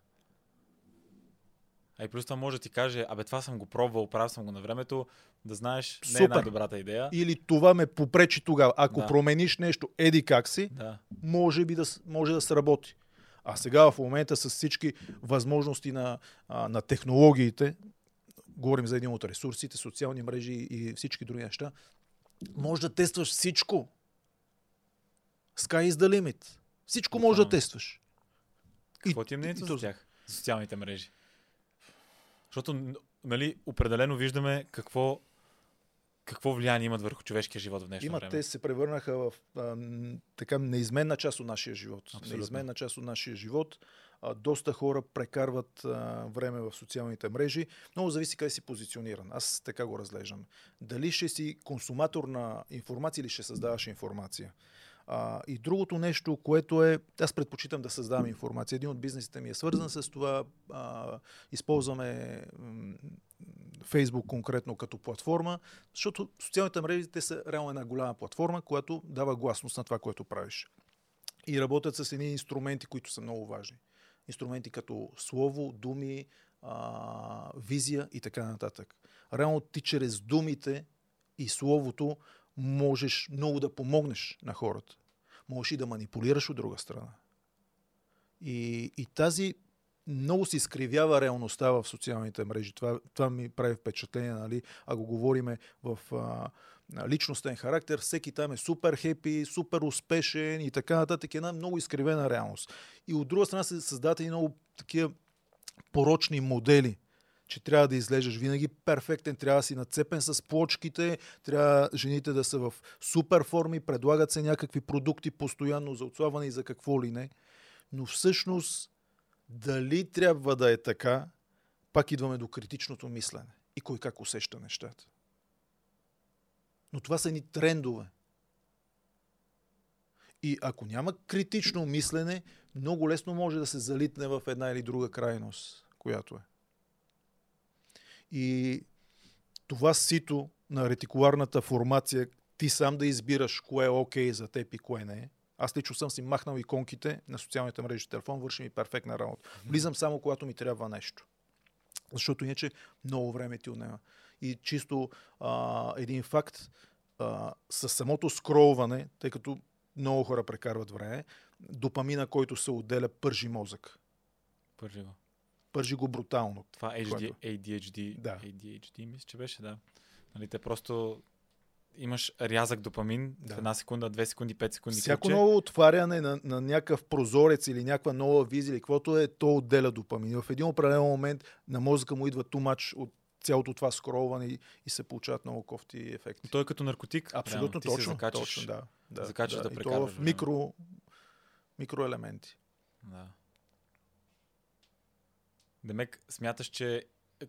А и плюс това може да ти каже, абе това съм го пробвал, правил съм го на времето, да знаеш, не е Супер. е най-добрата идея. Или това ме попречи тогава. Ако да. промениш нещо, еди как си, да. може би да, може да сработи. А сега в момента с всички възможности на, на технологиите, говорим за един от ресурсите, социални мрежи и всички други неща, може да тестваш всичко. Sky is the limit. Всичко може да тестваш. Какво ти е мнението за тях? За социалните мрежи? Защото, нали, определено виждаме какво какво влияние имат върху човешкия живот в днешно Има, време? Те се превърнаха в а, така неизменна част от нашия живот. Абсолютно. Неизменна част от нашия живот. А, доста хора прекарват а, време в социалните мрежи. Много зависи къде си позициониран. Аз така го разглеждам. Дали ще си консуматор на информация или ще създаваш информация. А, и другото нещо, което е, аз предпочитам да създавам информация. Един от бизнесите ми е свързан с това. А, използваме Фейсбук конкретно като платформа, защото социалните мрежи те са реално една голяма платформа, която дава гласност на това, което правиш. И работят с едни инструменти, които са много важни. Инструменти като слово, думи, а, визия и така нататък. Реално ти чрез думите и словото можеш много да помогнеш на хората. Можеш и да манипулираш от друга страна. И, и тази много се изкривява реалността в социалните мрежи. Това, това ми прави впечатление, нали? ако говориме в а, личностен характер, всеки там е супер хепи, супер успешен и така нататък. Една много изкривена реалност. И от друга страна се създават и много такива порочни модели че трябва да излежаш винаги перфектен, трябва да си нацепен с плочките, трябва жените да са в супер форми, предлагат се някакви продукти постоянно за отслабване и за какво ли не. Но всъщност дали трябва да е така, пак идваме до критичното мислене и кой как усеща нещата. Но това са ни трендове. И ако няма критично мислене, много лесно може да се залитне в една или друга крайност, която е. И това сито на ретикуларната формация, ти сам да избираш кое е окей okay за теб и кое не е. Аз лично съм си махнал иконките на социалните мрежи телефон, върши ми перфектна работа. Влизам само когато ми трябва нещо. Защото иначе много време ти отнема. И чисто а, един факт, а, с самото скролване, тъй като много хора прекарват време, допамина, който се отделя, пържи мозък. Пържи го пържи го брутално. Това HD, което... ADHD, да. ADHD, мисля, че беше, да. Нали, те просто имаш рязък допамин да. в една секунда, две секунди, пет секунди. Всяко ключе. ново отваряне на, на някакъв прозорец или някаква нова визия или каквото е, то отделя допамин. В един определен момент на мозъка му идва тумач от цялото това скролване и, и се получават много кофти ефекти. Той е като наркотик. Абсолютно прямо. точно. Закачаш, точно, да. да, закачаш да, да, да в микро, микроелементи. Да. Демек, смяташ, че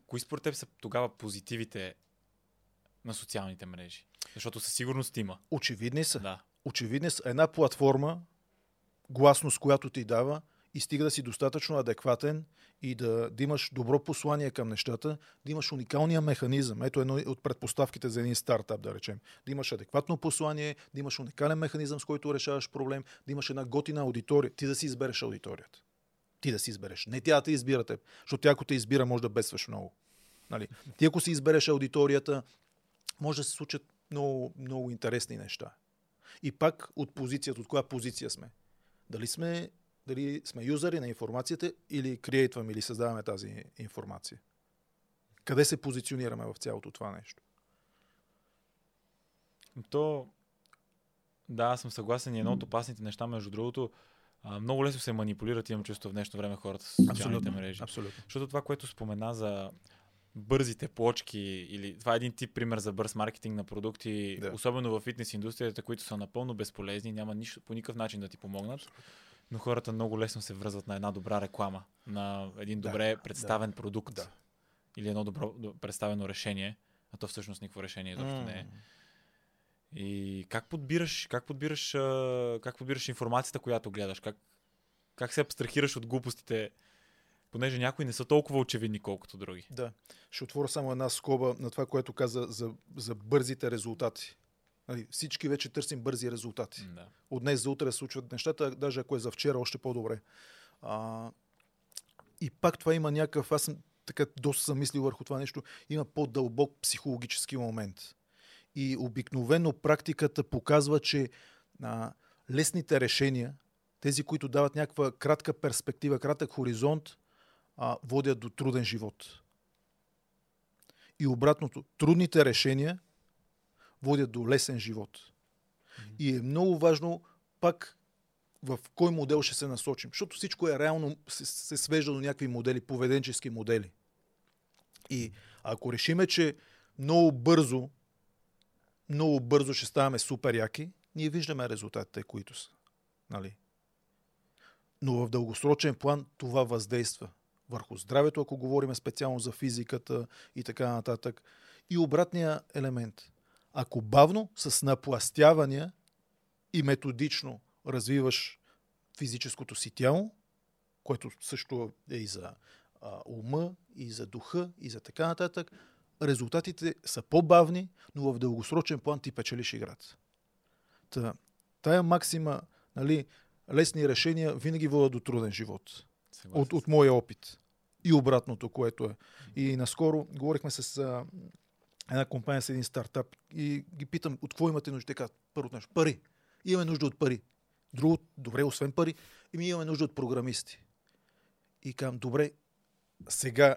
кои според теб са тогава позитивите на социалните мрежи? Защото със сигурност има. Очевидни са. Да. Очевидни са. Една платформа, гласност, която ти дава, и стига да си достатъчно адекватен и да, да имаш добро послание към нещата, да имаш уникалния механизъм. Ето едно от предпоставките за един стартап, да речем. Да имаш адекватно послание, да имаш уникален механизъм, с който решаваш проблем, да имаш една готина аудитория. Ти да си избереш аудиторията ти да си избереш. Не тя да те избира теб. Защото тя ако те избира, може да бедстваш много. Нали? Ти ако си избереш аудиторията, може да се случат много, много интересни неща. И пак от позицията, от коя позиция сме. Дали сме, дали сме юзери на информацията или креатваме или създаваме тази информация. Къде се позиционираме в цялото това нещо? То, да, аз съм съгласен и едно от опасните неща, между другото, а, много лесно се манипулират, имам чувство в днешно време хората с социалните мрежи. Абсолютно. Защото това, което спомена за бързите плочки, или това е един тип пример за бърз маркетинг на продукти, Да. особено в фитнес индустрията, които са напълно безполезни, няма нищо, по никакъв начин да ти помогнат. Но хората много лесно се връзват на една добра реклама, на един Да, добре представен продукт Да. или едно добро до- представено решение, а то всъщност никакво решение изобщо не е. И как подбираш, как подбираш, как подбираш информацията, която гледаш? Как, как се абстрахираш от глупостите, понеже някои не са толкова очевидни, колкото други. Да. Ще отворя само една скоба на това, което каза за, за бързите резултати. Нали, всички вече търсим бързи резултати. Да. От днес за утре се случват нещата, даже ако е за вчера, още по-добре. А, и пак това има някакъв, аз съм така доста съм мислил върху това нещо, има по-дълбок психологически момент. И обикновено практиката показва, че а, лесните решения, тези, които дават някаква кратка перспектива, кратък хоризонт, а, водят до труден живот. И обратното, трудните решения водят до лесен живот. И е много важно пак в кой модел ще се насочим. Защото всичко е реално, се, се свежда до някакви модели, поведенчески модели. И ако решиме, че много бързо, много бързо ще ставаме супер яки, ние виждаме резултатите, които са. Нали? Но в дългосрочен план това въздейства върху здравето, ако говорим специално за физиката и така нататък. И обратния елемент. Ако бавно, с напластявания и методично развиваш физическото си тяло, което също е и за а, ума, и за духа, и за така нататък, резултатите са по-бавни, но в дългосрочен план ти печелиш играта. Та, тая максима, нали, лесни решения винаги водят до труден живот. Съгласен От, от моя опит. И обратното, което е. И наскоро говорихме с а, една компания с един стартап и ги питам, от какво имате нужда? Те казват, първото нещо, пари. Имаме нужда от пари. Друго, добре, освен пари, и ми имаме нужда от програмисти. И казвам, добре, сега,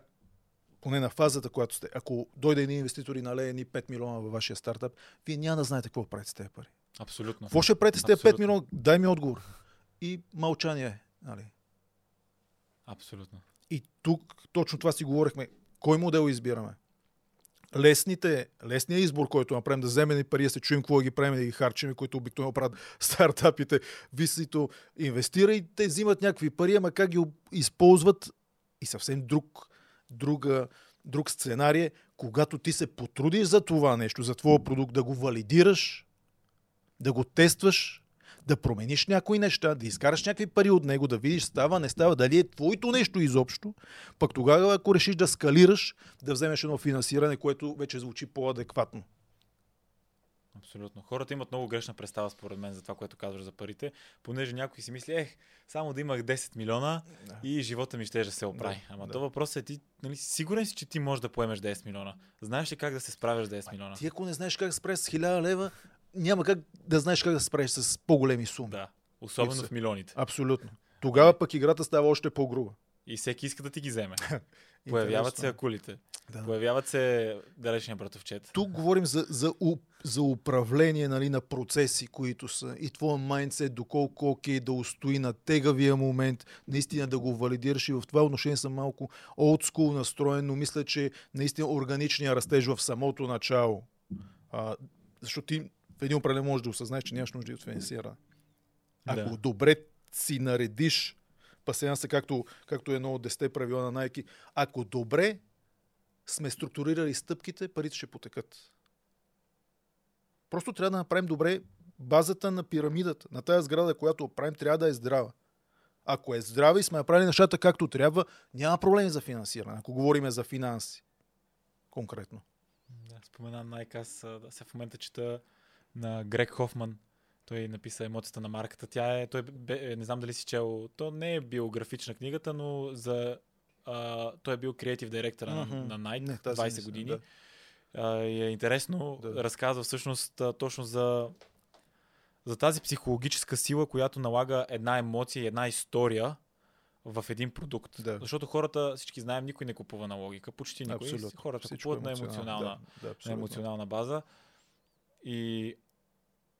поне на фазата, която сте, ако дойде един инвеститор и налее ни 5 милиона във вашия стартап, вие няма да знаете какво правите с тези пари. Абсолютно. Какво ще правите с тези 5 Абсолютно. милиона? Дай ми отговор. И мълчание. Нали? Абсолютно. И тук точно това си говорихме. Кой модел избираме? Лесните, лесният избор, който направим, да вземем пари, да се чуем какво да ги правим, да ги харчим, които обикновено правят стартапите, висито, инвестира и те взимат някакви пари, ама как ги използват и съвсем друг, друга, друг сценарий, когато ти се потрудиш за това нещо, за твоя продукт, да го валидираш, да го тестваш, да промениш някои неща, да изкараш някакви пари от него, да видиш става, не става, дали е твоето нещо изобщо, пък тогава, ако решиш да скалираш, да вземеш едно финансиране, което вече звучи по-адекватно. Абсолютно. Хората имат много грешна представа, според мен, за това, което казваш за парите, понеже някой си мисли, ех, само да имах 10 милиона Да. и живота ми ще да се оправи. Да, Ама да. то въпрос е ти, нали, сигурен си, че ти можеш да поемеш 10 милиона. Знаеш ли как да се справиш с 10 милиона? Ти ако не знаеш как да се справиш с 1000 лева, няма как да знаеш как да се справиш с по-големи суми. Да. Особено Липса. в милионите. Абсолютно. Тогава пък играта става още по-груба. И всеки иска да ти ги вземе. Появяват се акулите. Да. Появяват се далечния братовчет. Тук говорим за, за, за управление нали, на процеси, които са и твоя майндсет, доколко окей да устои на тегавия момент, наистина да го валидираш и в това отношение съм малко олдскул настроен, но мисля, че наистина органичния растеж в самото начало. А, защото ти в един определен можеш да осъзнаеш, че нямаш нужда от финансиране. Ако Да. добре си наредиш пасеанса, както, както е едно от 10 правила на Nike, ако добре сме структурирали стъпките, парите ще потекат. Просто трябва да направим добре базата на пирамидата, на тази сграда, която правим, трябва да е здрава. Ако е здрава и сме направили нещата както трябва, няма проблеми за финансиране, ако говорим за финанси. Конкретно. Да, спомена Nike, аз се в момента чета на Грег Хофман. Той написа емоцията на марката. Тя е, той бе, не знам дали си чел, то не е биографична книгата, но за, а, той е бил креатив директор Мгм. на, на Nike Не, тази 20 не съм, години. да. а, и е интересно, Да. разказва всъщност а, точно за, за тази психологическа сила, която налага една емоция и една история в един продукт. Да. Защото хората, всички знаем, никой не купува на логика, почти никой. Абсолютно. Хората Всичко е купуват на емоционална, Да, да, на емоционална база. И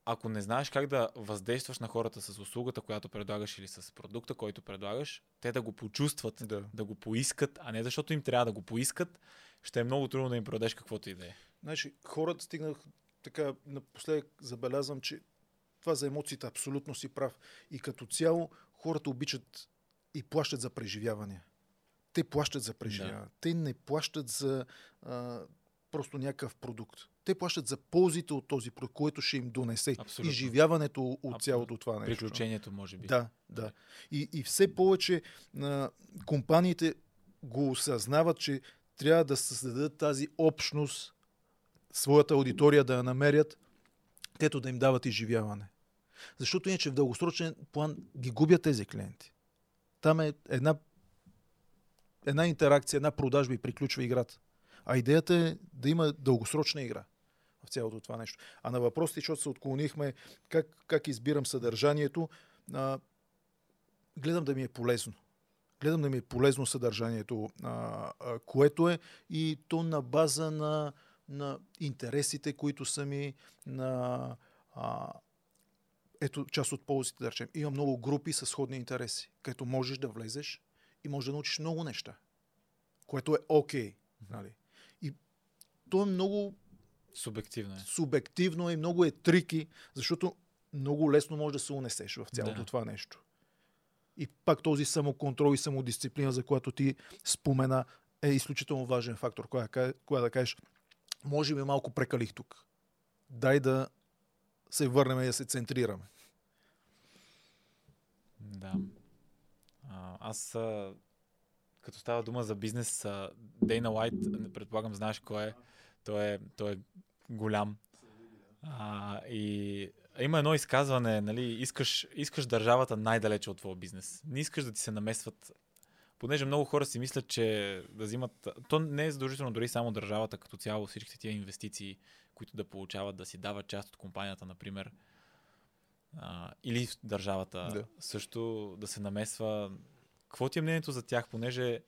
ако не знаеш как да въздействаш на хората с услугата, която предлагаш или с продукта, който предлагаш, те да го почувстват, Да. да го поискат, а не защото им трябва да го поискат, ще е много трудно да им продадеш каквото и да е. Значи, хората стигнах така, напоследък забелязвам, че това за емоциите абсолютно си прав. И като цяло хората обичат и плащат за преживяване. Те плащат за преживяване. Да. Те не плащат за а, просто някакъв продукт. Те плащат за ползите от този продукт, който ще им донесе. Абсолютно. Изживяването от Абсолютно. цялото това нещо. Приключението, може би. Да, да. И, и все повече а, компаниите го осъзнават, че трябва да създадат тази общност, своята аудитория да я намерят, където да им дават изживяване. Защото иначе в дългосрочен план ги губят тези клиенти. Там е една, една интеракция, една продажба и приключва играта. А идеята е да има дългосрочна игра в цялото това нещо. А на въпросите, защото се отклонихме, как, как избирам съдържанието, а, гледам да ми е полезно. Гледам да ми е полезно съдържанието, а, а, което е и то на база на, на интересите, които са ми, на а, ето част от ползите, да речем. Има много групи с сходни интереси, където можеш да влезеш и можеш да научиш много неща, което е окей. Okay, нали? То е много Субективно е. субективно и много е трики, защото много лесно може да се унесеш в цялото Да. това нещо. И пак този самоконтрол и самодисциплина, за която ти спомена, е изключително важен фактор. Кога, да ка- кога да кажеш, може би малко прекалих тук. Дай да се върнем и да се центрираме. Да. А, аз, като става дума за бизнес, Дейна Лайт, предполагам, знаеш кой е. Той е, той е голям. А, и има едно изказване, нали, искаш, искаш държавата най-далече от твоя бизнес. Не искаш да ти се намесват понеже много хора си мислят, че да взимат... То не е задължително дори само държавата като цяло, всичките тия инвестиции, които да получават, да си дават част от компанията, например, а, или в държавата Да. също да се намесва. Какво ти е мнението за тях, понеже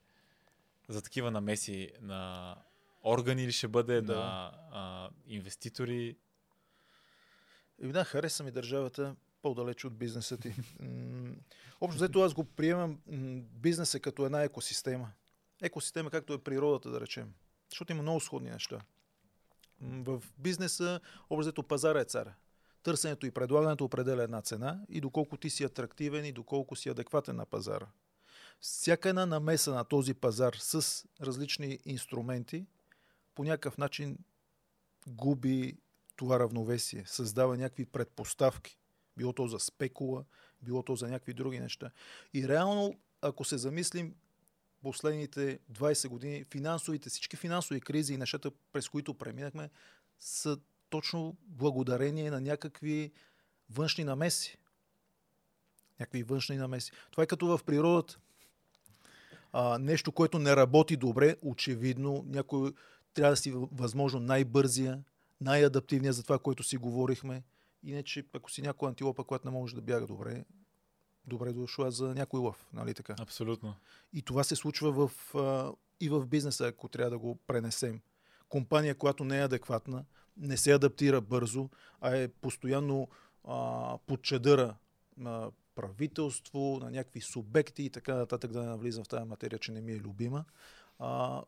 за такива намеси на органи ли ще бъде, Да. на а, инвеститори? И да, хареса ми държавата по-далеч от бизнеса ти. Общо взето аз го приемам бизнеса като една екосистема. Екосистема, както е природата, да речем. Защото има много сходни неща. В бизнеса, общо взето, пазара е царя. Търсенето и предлагането определя една цена и доколко ти си атрактивен и доколко си адекватен на пазара. Всяка една намеса на този пазар с различни инструменти по някакъв начин губи това равновесие, създава някакви предпоставки. Било то за спекула, било то за някакви други неща. И реално, ако се замислим, последните 20 години, финансовите, всички финансови кризи и нещата, през които преминахме, са точно благодарение на някакви външни намеси. Някакви външни намеси. Това е като в природата. А, нещо, което не работи добре, очевидно, някой трябва да си възможно най-бързия, най-адаптивния за това, което си говорихме. Иначе, ако си някоя антилопа, която не може да бяга добре, добре дошла за някой лъв, нали така? Абсолютно. И това се случва в, а, и в бизнеса, ако трябва да го пренесем. Компания, която не е адекватна, не се адаптира бързо, а е постоянно а, под чадъра на правителство, на някакви субекти и така нататък, да не навлизам в тази материя, че не ми е любима. А,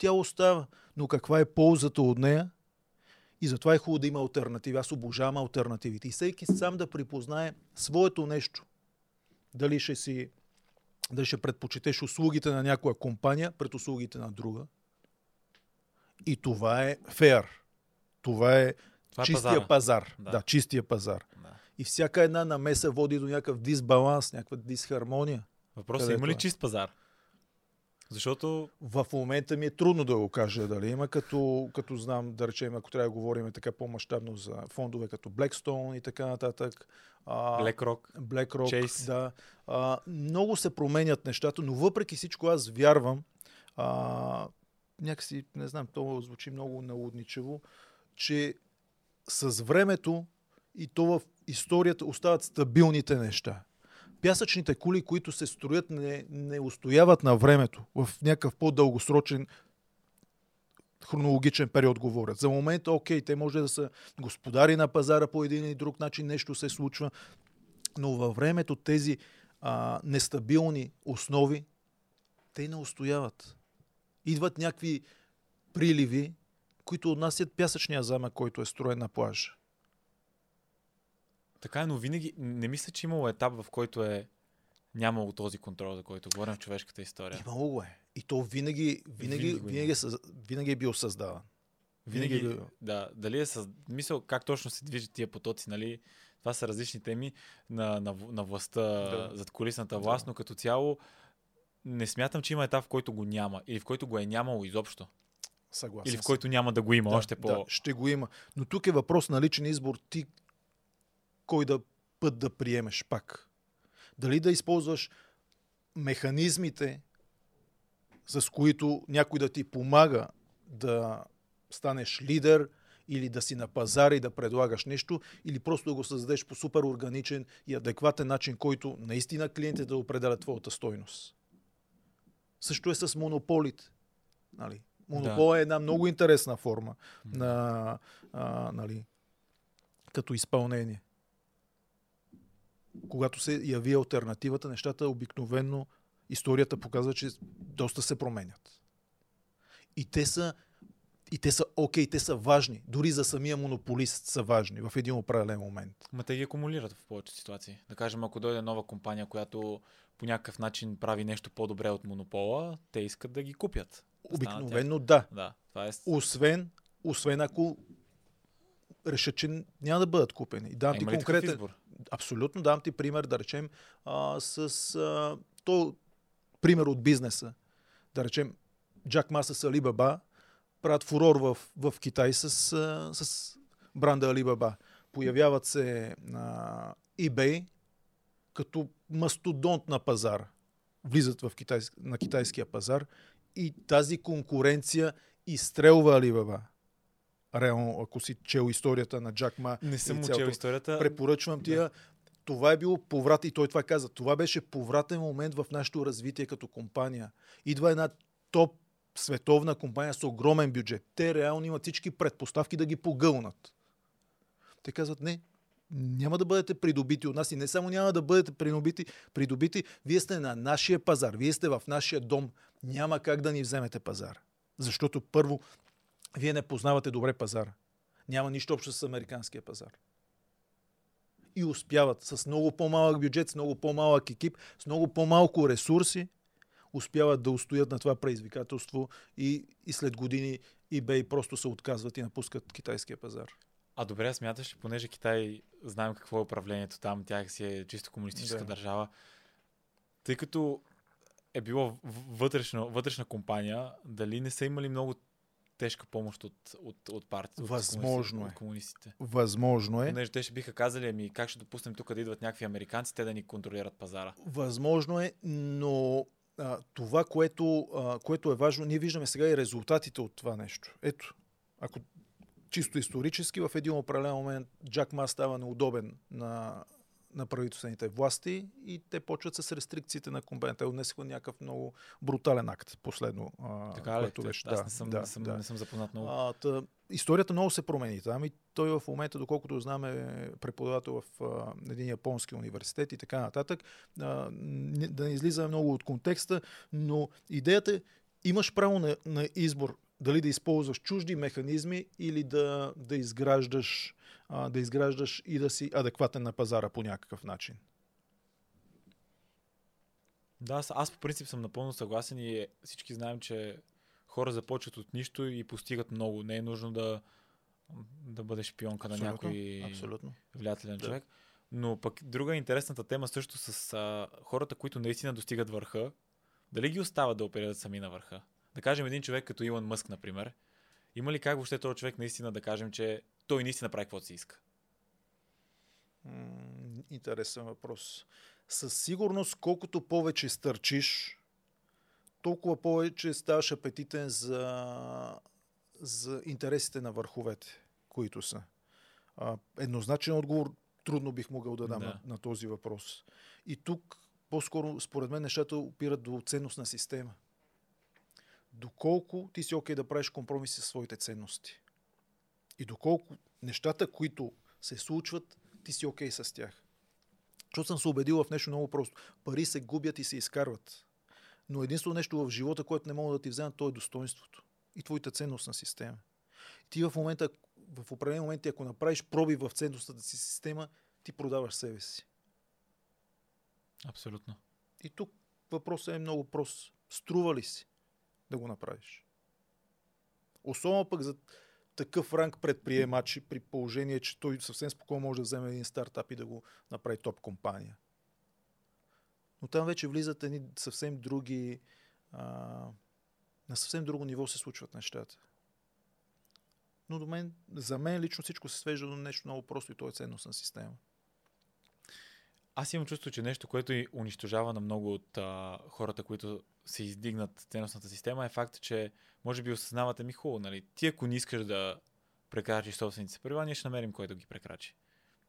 тя остава. Но каква е ползата от нея? И затова е хубаво да има альтернативи. Аз обожавам альтернативите. И всеки сам да припознае своето нещо. Дали ще си дали ще предпочетеш услугите на някоя компания пред услугите на друга. И това е феер. Това е Това е чистия пазара. пазар. Да. Да. да, чистия пазар. Да. И всяка една намеса води до някакъв дисбаланс, някаква дисхармония. Въпросът е, е има ли това? чист пазар? Защото В момента ми е трудно да го кажа дали има, като, като знам, да речем, ако трябва да говорим така по-масштабно за фондове като Blackstone и така нататък. А, BlackRock, BlackRock, Chase. да. А, много се променят нещата, но въпреки всичко аз вярвам, а, някакси, не знам, то звучи много налудничево, че с времето и то в историята остават стабилните неща. Пясъчните кули, които се строят, не, не устояват на времето в някакъв по-дългосрочен хронологичен период говорят. За момента, окей, те може да са господари на пазара по един или друг начин, нещо се случва, но във времето тези а, нестабилни основи, те не устояват. Идват някакви приливи, които отнасят пясъчния замък, който е строен на плажа. Така е, но винаги не мисля, че имало етап, в който е нямало този контрол, за който говорим в човешката история. Имало го е. И то винаги, винаги, винаги, винаги, е, винаги е бил създаван. Винаги, винаги е бил. Да, дали е съз... Мисъл, как точно се движат тия потоци, нали? Това са различни теми на, на, на властта, да. зад колисната власт, да. но като цяло не смятам, че има етап, в който го няма или в който го е нямало изобщо. Съгласен Или в който няма да го има да, още по... Да, ще го има. Но тук е въпрос на личен избор. Ти кой да път да приемеш пак. Дали да използваш механизмите, с които някой да ти помага да станеш лидер или да си на пазара и да предлагаш нещо, или просто да го създадеш по супер органичен и адекватен начин, който наистина клиентите да определят твоята стойност. Също е с монополите. Нали? Монопол да. е една много интересна форма на, а, нали, като изпълнение. Когато се яви альтернативата, нещата обикновенно историята показва, че доста се променят. И те са и те са окей, okay, те са важни. Дори за самия монополист са важни в един определен момент. Ма те ги акумулират в повече ситуации. Да кажем, ако дойде нова компания, която по някакъв начин прави нещо по-добре от монопола, те искат да ги купят. Да Обикновено да. да това е... освен, освен ако решат, че няма да бъдат купени. Дам ти конкретен. Абсолютно, дам ти пример, да речем, а, с а, то пример от бизнеса. Да речем, Джак Маса с Алибаба правят фурор в, в Китай с, с бранда Алибаба. Появяват се на eBay като мастодонт на пазара. Влизат в китайс, на китайския пазар и тази конкуренция изстрелва Алибаба. Реално, ако си чел историята на Джак Ма. Не съм чел историята. Препоръчвам ти да това е било поврат, и той това каза, това беше повратен момент в нашето развитие като компания. Идва една топ световна компания с огромен бюджет. Те реално имат всички предпоставки да ги погълнат. Те казват, не, няма да бъдете придобити от нас и не само няма да бъдете придобити, придобити, вие сте на нашия пазар, вие сте в нашия дом, няма как да ни вземете пазар. Защото първо, вие не познавате добре пазара. Няма нищо общо с американския пазар и успяват с много по-малък бюджет, с много по-малък екип, с много по-малко ресурси, успяват да устоят на това предизвикателство и, и след години eBay просто се отказват и напускат китайския пазар. А добре, смяташ, понеже Китай, знаем какво е управлението там, тях си е чисто комунистическа да. държава, тъй като е било вътрешна, вътрешна компания, дали не са имали много тежка помощ от, от, от партията. Възможно от, е. комунистите. Възможно е. Понеже те ще биха казали, ами как ще допуснем тук да идват някакви американци, те да ни контролират пазара. Възможно е, но а, това, което, а, което е важно, ние виждаме сега и резултатите от това нещо. Ето, ако чисто исторически в един определен момент Джак Ма става неудобен на на правителствените власти и те почват с рестрикциите на компанията. Те отнесоха някакъв много брутален акт последно. така ли? Което беше, Аз да, не, съм, да, не, съм, да. не съм запознат много. А, тъ, историята много се промени там и той в момента, доколкото знам, е преподавател в а, един японски университет и така нататък. А, не, да не излизаме много от контекста, но идеята е, имаш право на, на избор дали да използваш чужди механизми или да, да изграждаш а, да изграждаш и да си адекватен на пазара по някакъв начин. Да, аз по принцип съм напълно съгласен и всички знаем, че хора започват от нищо и постигат много. Не е нужно да, да бъдеш шпионка на някой абсолютно. влиятелен да. човек. Но пък друга интересната тема също с а, хората, които наистина достигат върха, дали ги остават да оперират сами на върха? Да кажем един човек като Илон Мъск, например. Има ли как въобще този човек наистина да кажем, че той наистина прави каквото си иска? интересен въпрос. Със сигурност, колкото повече стърчиш, толкова повече ставаш апетитен за, за интересите на върховете, които са. А, еднозначен отговор трудно бих могъл да дам Да. на, на този въпрос. И тук по-скоро, според мен, нещата опират до ценностна система. Доколко ти си окей да правиш компромиси с своите ценности. И доколко нещата, които се случват, ти си окей с тях. Защото съм се убедил в нещо много просто. Пари се губят и се изкарват. Но единствено нещо в живота, което не мога да ти вземат, то е достоинството. И твоята ценностна система. Ти в момента, в определени моменти, ако направиш проби в ценностната си система, ти продаваш себе си. Абсолютно. И тук въпросът е много прост. Струва ли си да го направиш? Особено пък за такъв ранг предприемачи, при положение, че той съвсем спокойно може да вземе един стартап и да го направи топ компания. Но там вече влизат едни съвсем други... А, на съвсем друго ниво се случват нещата. Но до мен, за мен лично всичко се свежда до нещо много просто и то е ценностна система. Аз имам чувство, че нещо, което и унищожава на много от а, хората, които се издигнат ценностната система, е факт, че може би осъзнавате ми хубаво, нали? Ти ако не искаш да прекрачиш собствените си правила, ние ще намерим кой да ги прекрачи.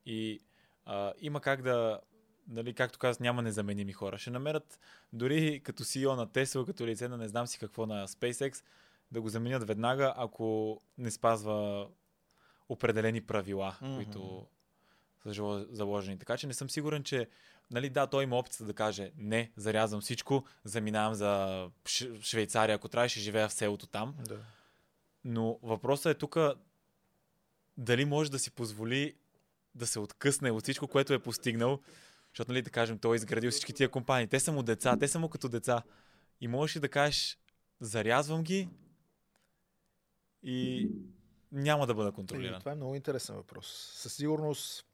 И а, има как да, нали, както казах, няма незаменими хора. Ще намерят дори като CEO на Tesla, като лице на не знам си какво на SpaceX, да го заменят веднага, ако не спазва определени правила, Мгм. които са заложени. Така че не съм сигурен, че нали, да, той има опцията да каже не, зарязвам всичко, заминавам за Швейцария, ако трябва, ще живея в селото там. Да. Но въпросът е тук дали може да си позволи да се откъсне от всичко, което е постигнал, защото, нали, да кажем, той е изградил всички тия компании. Те са му деца, те са му като деца. И можеш ли да кажеш, зарязвам ги и няма да бъда Е, контролиран. това е много интересен въпрос. Със сигурност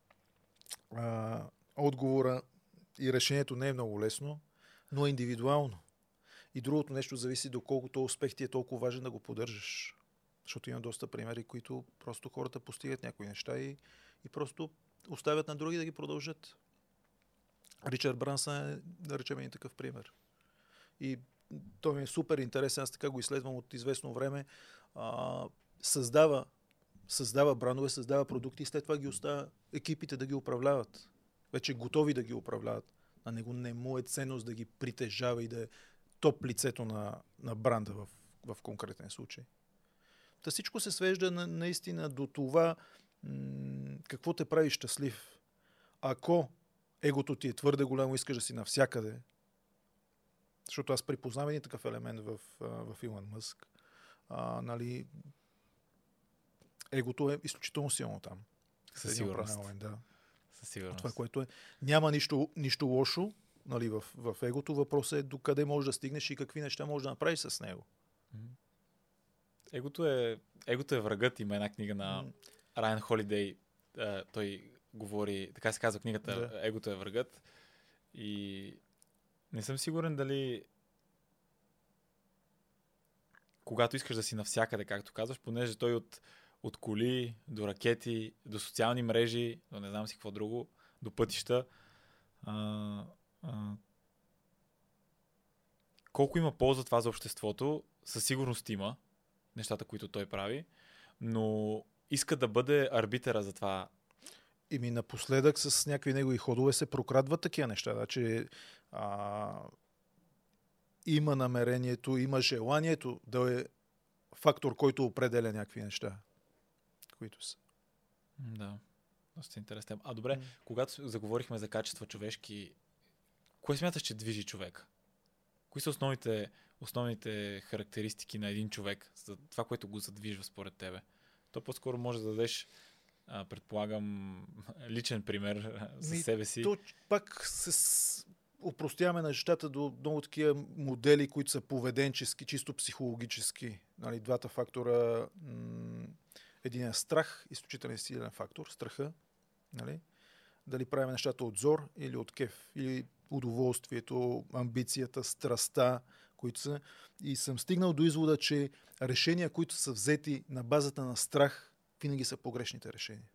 а, отговора и решението не е много лесно, но е индивидуално. И другото нещо зависи доколкото успех ти е толкова важен да го поддържаш. Защото има доста примери, които просто хората постигат някои неща и, и просто оставят на други да ги продължат. Ричард Брансън е, да речем, един такъв пример. И той ми е супер интересен, аз така го изследвам от известно време. А, създава създава брандове, създава продукти и след това ги оставя екипите да ги управляват. Вече готови да ги управляват. На него не му е ценност да ги притежава и да е топ лицето на, на бранда в, в конкретен случай. Та всичко се свежда на, наистина до това какво те прави щастлив. Ако егото ти е твърде голямо, искаш да си навсякъде, защото аз припознавам един такъв елемент в, в Илон Мъск, а, нали, егото е изключително силно там. Със сигурност. да. Със сигурност. Това, което е. Няма нищо, нищо лошо нали, в, в егото. Въпросът е до къде можеш да стигнеш и какви неща можеш да направиш с него. Егото е, егото е врагът. Има една книга на Райан Холидей. Той говори, така се казва книгата, Да. Егото е врагът. И не съм сигурен дали когато искаш да си навсякъде, както казваш, понеже той от, от коли до ракети, до социални мрежи, до не знам си какво друго, до пътища. А, а, колко има полза това за обществото, със сигурност има нещата, които той прави, но иска да бъде арбитъра за това. И ми напоследък с някакви негови ходове се прокрадват такива неща. Значи, а, има намерението, има желанието да е фактор, който определя някакви неща, които са. Да, доста интересен. А добре, М. когато заговорихме за качества човешки, кое смяташ, че движи човек? Кои са основните, основните характеристики на един човек, за това, което го задвижва според тебе? То по-скоро може да дадеш, а, предполагам, личен пример за Ми, себе си. То пак се с... упростяваме нещата до много такива модели, които са поведенчески, чисто психологически. Нали, двата фактора. М- един страх, изключително силен фактор, страха. Нали? Дали правим нещата от зор или от кеф, или удоволствието, амбицията, страста, които са. И съм стигнал до извода, че решения, които са взети на базата на страх, винаги са погрешните решения.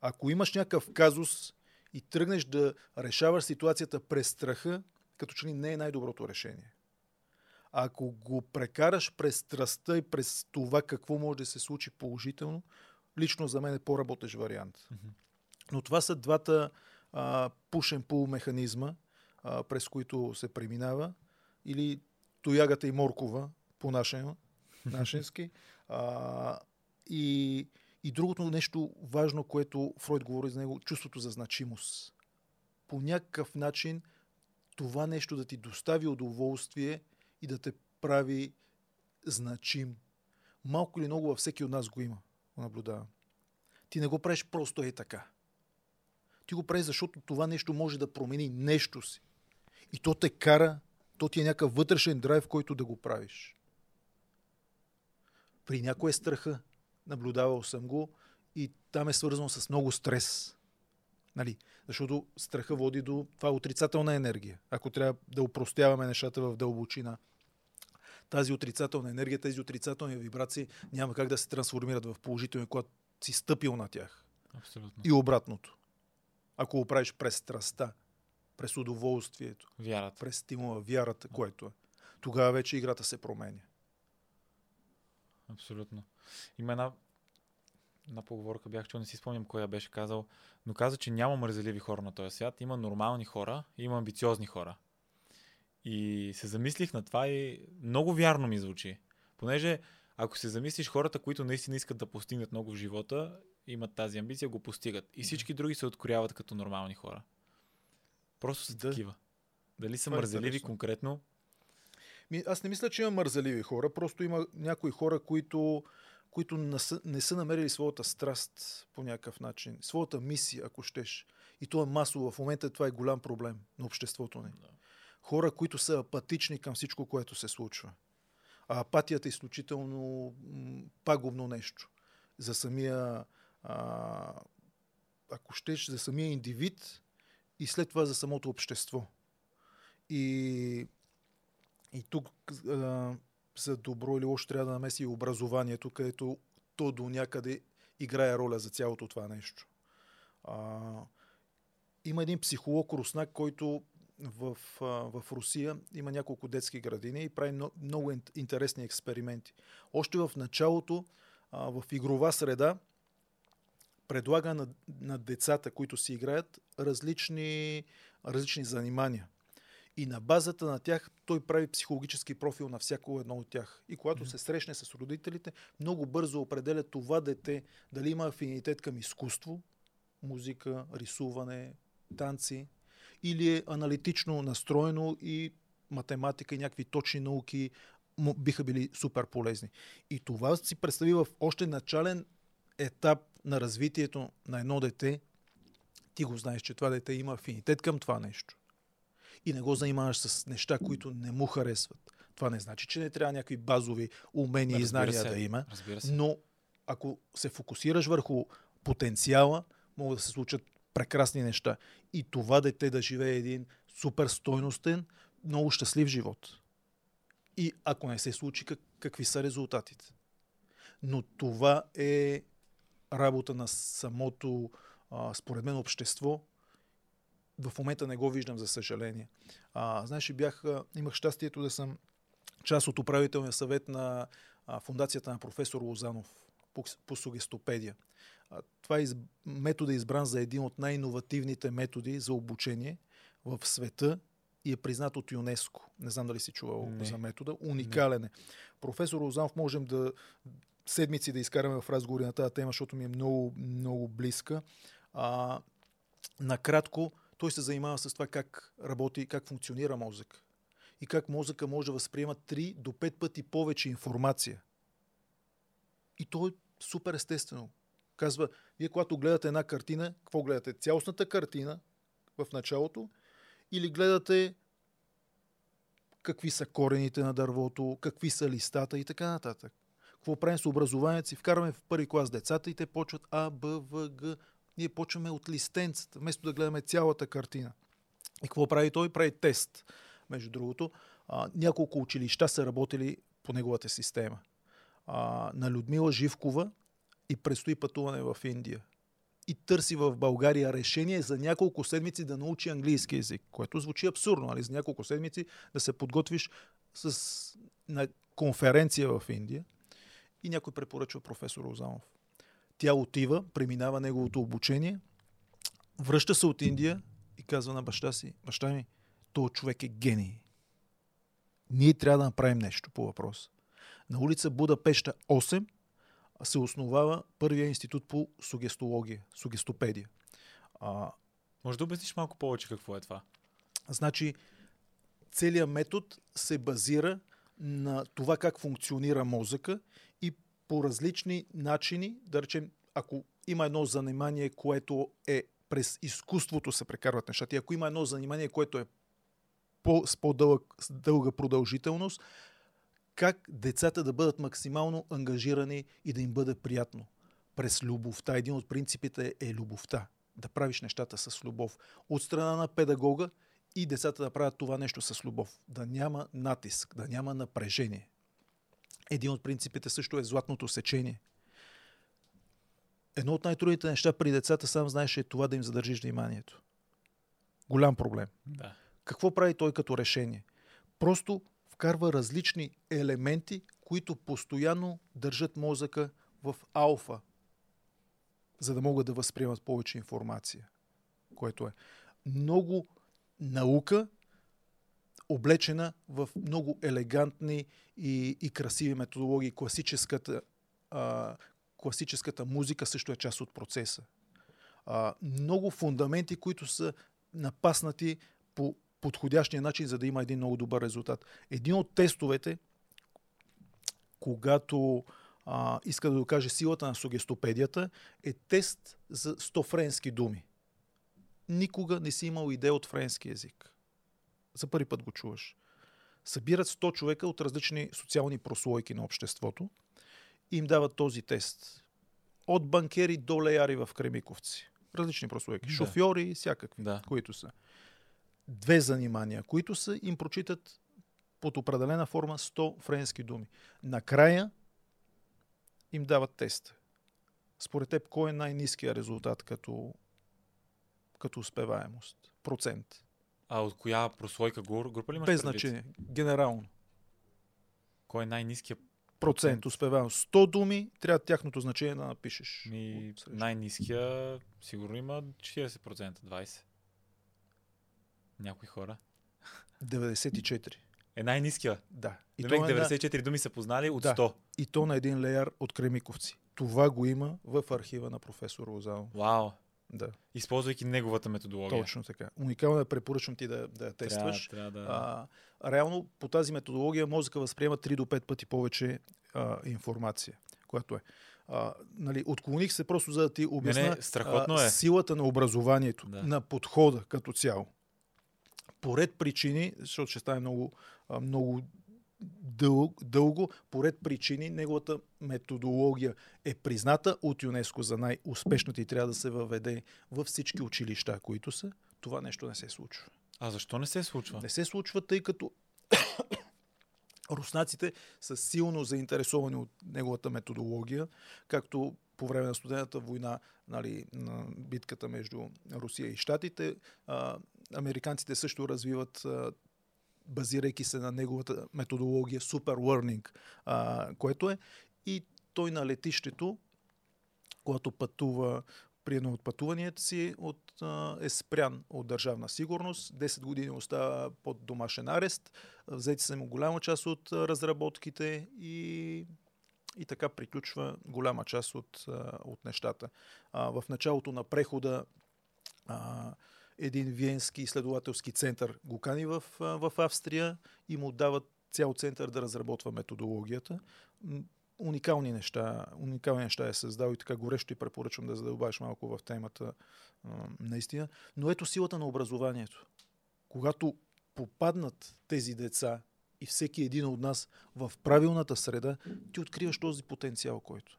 Ако имаш някакъв казус и тръгнеш да решаваш ситуацията през страха, като че ли не е най-доброто решение. Ако го прекараш през страстта и през това какво може да се случи положително, лично за мен е по-работещ вариант. Mm-hmm. Но това са двата пушен пул механизма, а, през които се преминава, или тоягата и моркова, по нашен, нашенски. А, и, и другото нещо важно, което Фройд говори за него, чувството за значимост. По някакъв начин това нещо да ти достави удоволствие и да те прави значим. Малко или много във всеки от нас го има, го наблюдавам. Ти не го правиш просто е така. Ти го правиш, защото това нещо може да промени нещо си. И то те кара, то ти е някакъв вътрешен драйв, който да го правиш. При някой е страха. Наблюдавал съм го и там е свързано с много стрес. Нали? Защото страха води до това отрицателна енергия. Ако трябва да упростяваме нещата в дълбочина, тази отрицателна енергия, тези отрицателни вибрации няма как да се трансформират в положителни, когато си стъпил на тях. Абсолютно. И обратното. Ако го правиш през страста, през удоволствието, вярата. през стимула, вярата, което е, тогава вече играта се променя. Абсолютно. Има една, една поговорка, бях чул, не си спомням кой я беше казал, но каза, че няма мързеливи хора на този свят. Има нормални хора, има амбициозни хора. И се замислих на това и много вярно ми звучи. Понеже ако се замислиш хората, които наистина искат да постигнат много в живота, имат тази амбиция, го постигат. И всички други се откоряват като нормални хора. Просто са да. такива. Дали са е мързеливи конкретно? Ми, аз не мисля, че има мързеливи хора. Просто има някои хора, които, които не са, не са намерили своята страст по някакъв начин. Своята мисия, ако щеш. И то е масово. В момента това е голям проблем на обществото ни. Да. Хора, които са апатични към всичко, което се случва. А апатията е изключително пагубно нещо. За самия, а, ако щеш, за самия индивид и след това за самото общество. И, и тук а, за добро или лошо трябва да намеси и образованието, където то до някъде играе роля за цялото това нещо. А, има един психолог Руснак, който в, в Русия има няколко детски градини и прави много, много интересни експерименти. Още в началото, в игрова среда, предлага на, на децата, които си играят, различни, различни занимания. И на базата на тях той прави психологически профил на всяко едно от тях. И когато mm-hmm. се срещне с родителите, много бързо определя това дете дали има афинитет към изкуство, музика, рисуване, танци, или е аналитично настроено и математика и някакви точни науки биха били супер полезни. И това си представи в още начален етап на развитието на едно дете. Ти го знаеш, че това дете има афинитет към това нещо. И не го занимаваш с неща, които не му харесват. Това не значи, че не трябва някакви базови умения и знания се. да има. Но ако се фокусираш върху потенциала, могат да се случат прекрасни неща. И това дете да живее един супер стойностен, много щастлив живот. И ако не се случи, как, какви са резултатите? Но това е работа на самото, а, според мен, общество. В момента не го виждам, за съжаление. А, знаеш, бях, имах щастието да съм част от управителния съвет на а, фундацията на професор Лозанов по, по сугестопедия. Това е из... метод е избран за един от най-инновативните методи за обучение в света и е признат от ЮНЕСКО. Не знам дали си чувал Не. за метода. Уникален е. Професор Лозанов можем да седмици да изкараме в разговори на тази тема, защото ми е много, много близка. А, накратко, той се занимава с това как работи, как функционира мозък. И как мозъка може да възприема 3 до 5 пъти повече информация. И то е супер естествено. Казва, вие когато гледате една картина, какво гледате? Цялостната картина в началото или гледате какви са корените на дървото, какви са листата и така нататък. Какво правим с образованието си? Вкарваме в първи клас децата и те почват А, Б, В, Г. Ние почваме от листенцата, вместо да гледаме цялата картина. И какво прави той? Прави тест. Между другото, а, няколко училища са работили по неговата система. А, на Людмила Живкова и предстои пътуване в Индия. И търси в България решение за няколко седмици да научи английски язик, което звучи абсурдно, али за няколко седмици да се подготвиш с, на конференция в Индия и някой препоръчва професор Озанов. Тя отива, преминава неговото обучение, връща се от Индия и казва на баща си, баща ми, този човек е гений. Ние трябва да направим нещо по въпрос. На улица Будапешта 8 се основава първия институт по сугестология, сугестопедия. А, Може да обясниш малко повече какво е това? Значи, целият метод се базира на това как функционира мозъка и по различни начини, да речем, ако има едно занимание, което е през изкуството се прекарват нещата, и ако има едно занимание, което е по, с по-дълга продължителност, как децата да бъдат максимално ангажирани и да им бъде приятно. През любовта. Един от принципите е любовта. Да правиш нещата с любов. От страна на педагога и децата да правят това нещо с любов. Да няма натиск, да няма напрежение. Един от принципите също е златното сечение. Едно от най-трудните неща при децата, сам знаеш, е това да им задържиш вниманието. Голям проблем. Да. Какво прави той като решение? Просто вкарва различни елементи, които постоянно държат мозъка в алфа, за да могат да възприемат повече информация. Което е много наука, облечена в много елегантни и, и красиви методологии. Класическата, а, класическата музика също е част от процеса. А, много фундаменти, които са напаснати по подходящия начин, за да има един много добър резултат. Един от тестовете, когато а, иска да докаже силата на сугестопедията, е тест за 100 френски думи. Никога не си имал идея от френски язик. За първи път го чуваш. Събират 100 човека от различни социални прослойки на обществото и им дават този тест. От банкери до леяри в Кремиковци. Различни прослойки. Да. Шофьори, всякакви, Да. които са. Две занимания, които са, им прочитат под определена форма 100 френски думи. Накрая им дават тест. Според теб, кой е най-низкият резултат като, като успеваемост? Процент. А от коя прослойка група ли имаш Без предвид? значение. Генерално. Кой е най-низкият? Процент успеваемост. 100 думи, трябва тяхното значение да напишеш. Ми, най-низкия сигурно има 40%, 20%. Някои хора. 94. Е най-низкия. Да. И Демек то, е на, 94 думи са познали от Да. 100. и то на един леяр от Кремиковци. Това го има в архива на професор Лозано. Вау. Да, Използвайки неговата методология. точно така. Уникално е, препоръчвам ти да, да я тестваш. Трябва, трябва да... А, реално по тази методология мозъка възприема 3 до 5 пъти повече а, информация, която е. А, нали, отклоних се просто за да ти обясня не, страхотно а, е. силата на образованието, Да. на подхода като цяло. Поред причини, защото ще стане много, много дъл, дълго, поред причини неговата методология е призната от ЮНЕСКО за най-успешната и трябва да се въведе във всички училища, които са. Това нещо не се случва. А защо не се случва? Не се случва, тъй като руснаците са силно заинтересовани от неговата методология, както по време на студената война, нали, на битката между Русия и Штатите. А, американците също развиват, а, базирайки се на неговата методология, Super Learning, а, което е. И той на летището, когато пътува при едно от пътуванията си от, а, е спрян от държавна сигурност. 10 години остава под домашен арест. Взети са му голяма част от разработките и, и така приключва голяма част от, от нещата. А, в началото на прехода а, един виенски изследователски център го кани в, в Австрия и му дават цял център да разработва методологията. Уникални неща, уникални неща е създал и така горещо ти препоръчвам да задълбаеш малко в темата наистина. Но ето силата на образованието. Когато попаднат тези деца и всеки един от нас в правилната среда, ти откриваш този потенциал, който.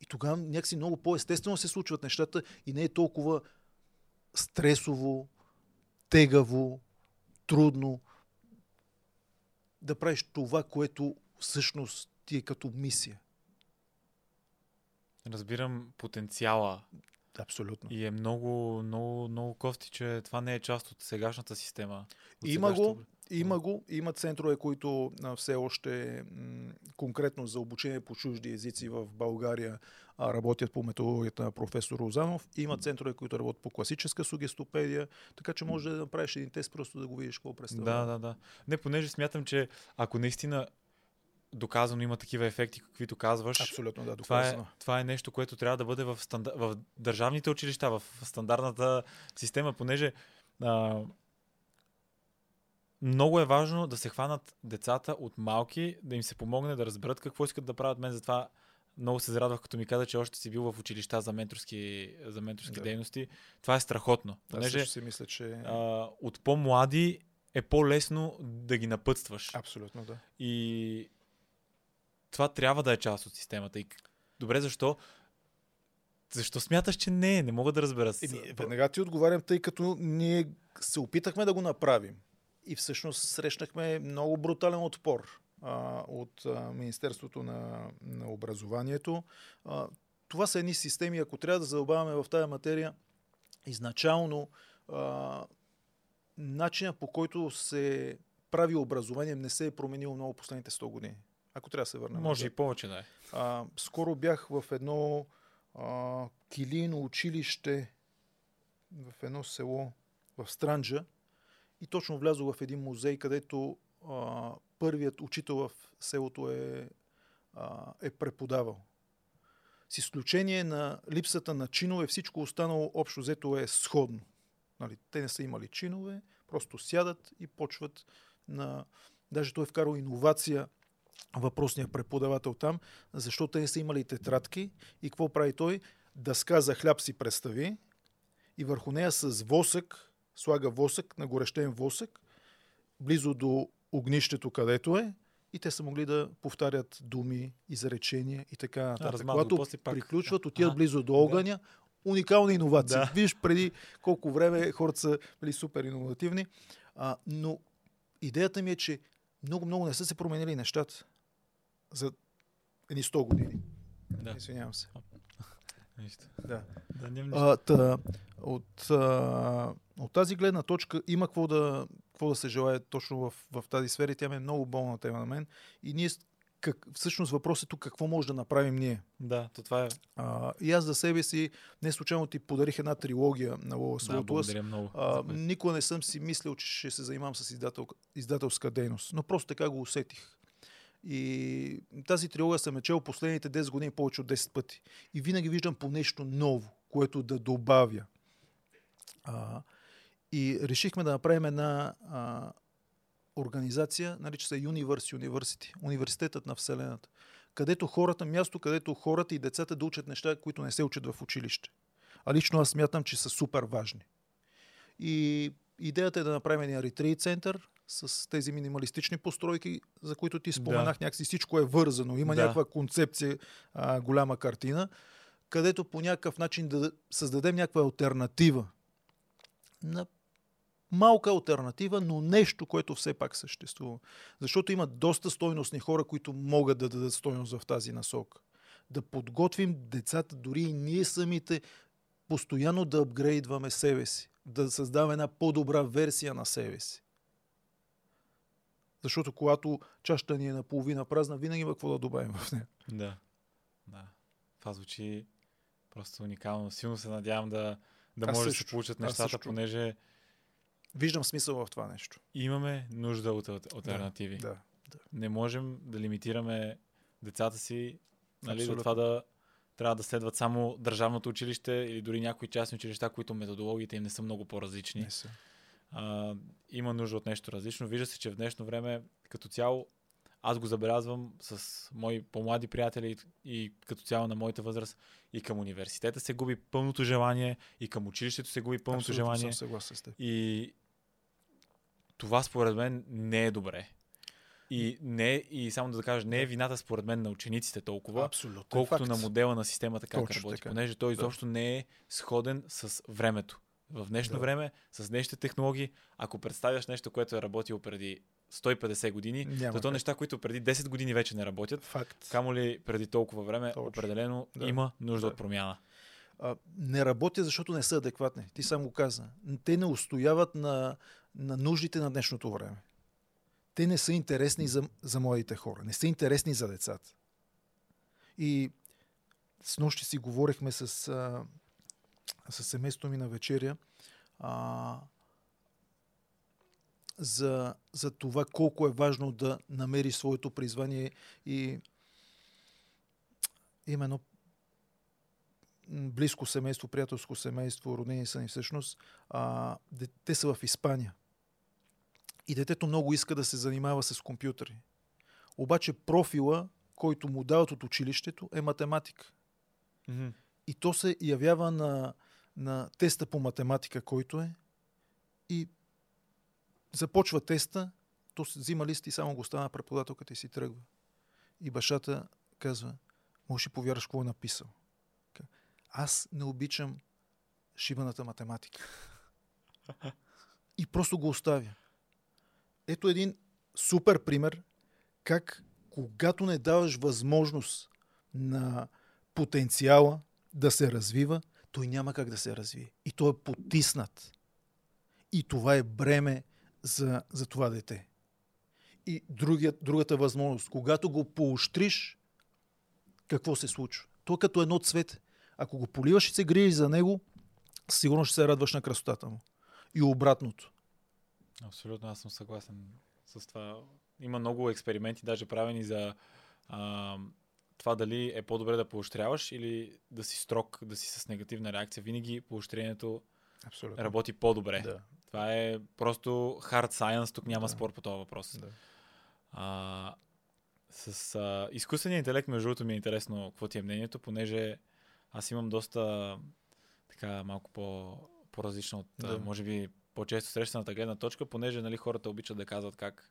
И тогава някакси много по-естествено се случват нещата и не е толкова стресово, тегаво, трудно да правиш това, което всъщност ти е като мисия. Разбирам потенциала Абсолютно. и е много, много, много кофти, че това не е част от сегашната система. От Има сегашното- го, Има го, има центрове, които все още конкретно за обучение по чужди езици в България работят по методологията на професор Розанов. Има центрове, които работят по класическа сугестопедия, така че може да направиш един тест, просто да го видиш какво представлява. Да, да, да. Не, понеже смятам, че ако наистина доказано има такива ефекти, каквито казваш, Абсолютно, да, това е, доказано. това е нещо, което трябва да бъде в, стандар... в държавните училища, в стандартната система, понеже а, много е важно да се хванат децата от малки, да им се помогне да разберат какво искат да правят. Мен затова много се зарадвах, като ми каза, че още си бил в училища за менторски, за менторски Да. дейности. Това е страхотно. Аз Понеже също си мисля, че... а, от по-млади е по-лесно да ги напътстваш. Абсолютно, да. И това трябва да е част от системата. И... Добре, защо? Защо смяташ, че не е? Не мога да разбера. Еми, веднага ти отговарям, тъй като ние се опитахме да го направим. И всъщност срещнахме много брутален отпор а, от а, Министерството на, на образованието. А, това са едни системи, ако трябва да задълбаваме в тази материя, изначално а, начина по който се прави образование не се е променил много последните 100 години. Ако трябва да се върнем. Може и повече да е. А, скоро бях в едно а, килийно училище в едно село в Странджа и точно влязох в един музей, където а, първият учител в селото е, а, е преподавал. С изключение на липсата на чинове, всичко останало общо взето е сходно. Нали, те не са имали чинове, просто сядат и почват на... Даже той е вкарал иновация въпросния преподавател там, защото те не са имали тетрадки и какво прави той? Дъска за хляб си представи и върху нея с восък, слага восък, нагорещен восък, близо до огнището, където е, и те са могли да повтарят думи, изречения и така нататък. Когато после пак- приключват, отиват Ага, близо до огъня, уникална иновация. Да. Виж преди колко време хората са били супер иновативни, а, но идеята ми е, че много-много не са се променили нещата за едни 100 години. Да. Извинявам се. Да. Да. А, та, от, а, от тази гледна точка има какво да, какво да се желая точно в, в тази сфера. и Тя ми е много болна тема на мен. И ние, как, всъщност въпросът е тук какво може да направим ние. Да, то това е. А, и аз за себе си не случайно ти подарих една трилогия на Лола Да, Слотуас. благодаря много. А, никога не съм си мислил, че ще се занимавам с издател, издателска дейност, но просто така го усетих. И тази трилогия съм е чел последните 10 години повече от 10 пъти. И винаги виждам по нещо ново, което да добавя. А, и решихме да направим една а, организация, нарича се Universe University, университетът на Вселената, където хората, място, където хората и децата да учат неща, които не се учат в училище. А лично аз смятам, че са супер важни. И идеята е да направим един ретрит център с тези минималистични постройки, за които ти споменах, да. някакси всичко е вързано, има Да. някаква концепция, а, голяма картина, където по някакъв начин да създадем някаква альтернатива на малка альтернатива, но нещо, което все пак съществува. Защото има доста стойностни хора, които могат да дадат стойност в тази насока. Да подготвим децата, дори и ние самите, постоянно да апгрейдваме себе си. Да създаваме една по-добра версия на себе си. Защото когато чашата ни е наполовина празна, винаги има какво да добавим в нея. Да. Да. Това звучи просто уникално. Силно се надявам да, да може да се получат нещата, също. понеже Виждам смисъл в това нещо. имаме нужда от ал- альтернативи. Да. Не можем да лимитираме децата си нали, до Абсолютно. това да трябва да следват само държавното училище или дори някои частни училища, които методологиите им не са много по-различни. Не са. А, има нужда от нещо различно. Вижда се, че в днешно време като цяло аз го забелязвам с мои по-млади приятели и, като цяло на моята възраст и към университета се губи пълното желание и към училището се губи пълното Абсолютно желание съм съгласен с теб. и това според мен не е добре. И, не, е- и само да кажа, не е вината според мен на учениците толкова, Абсолютно. колкото факт. на модела на системата как Точно работи, така. понеже той изобщо не е сходен с времето. В днешно Да. време, с днешните технологии, ако представяш нещо, което е работило преди 150 години, Няма то, то неща, които преди 10 години вече не работят, Факт. камо ли преди толкова време, Точно. определено Да. има нужда Да. от промяна. а, не работят, защото не са адекватни. Ти сам го каза. Те не устояват на, на нуждите на днешното време. те не са интересни за, за младите хора, не са интересни за децата. И с нощи си говорихме с, а, с семейството ми на вечеря а, за, за това колко е важно да намериш своето призвание и именно близко семейство, приятелско семейство, родени са ни всъщност, а, те са в Испания. И детето много иска да се занимава с компютъри. Обаче профила, който му дават от училището, е математика. Mm-hmm. И то се явява на, на теста по математика, който е. И започва теста, то взима лист и само го остана преподавателката и си тръгва. И бащата казва, може повярваш какво е написал. Аз не обичам шибаната математика. И просто го оставя. Ето един супер пример как когато не даваш възможност на потенциала да се развива, той няма как да се развие. И той е потиснат. И това е бреме за, за това дете. И другият, другата възможност, когато го поощриш, какво се случва? Той е като едно цвете. Ако го поливаш и се грижиш за него, сигурно ще се радваш на красотата му. И обратното. Абсолютно, аз съм съгласен с това. Има много експерименти, даже правени за а, това дали е по-добре да поощряваш или да си строг, да си с негативна реакция. Винаги поощрението Абсолютно. работи по-добре. Да. Това е просто hard science, тук няма да. спор по този въпрос. Да. А, с а, изкуствения интелект, между другото, ми е интересно какво ти е мнението, понеже аз имам доста така малко по, по-различно от, да. може би, по-често срещаната гледна точка, понеже нали, хората обичат да казват как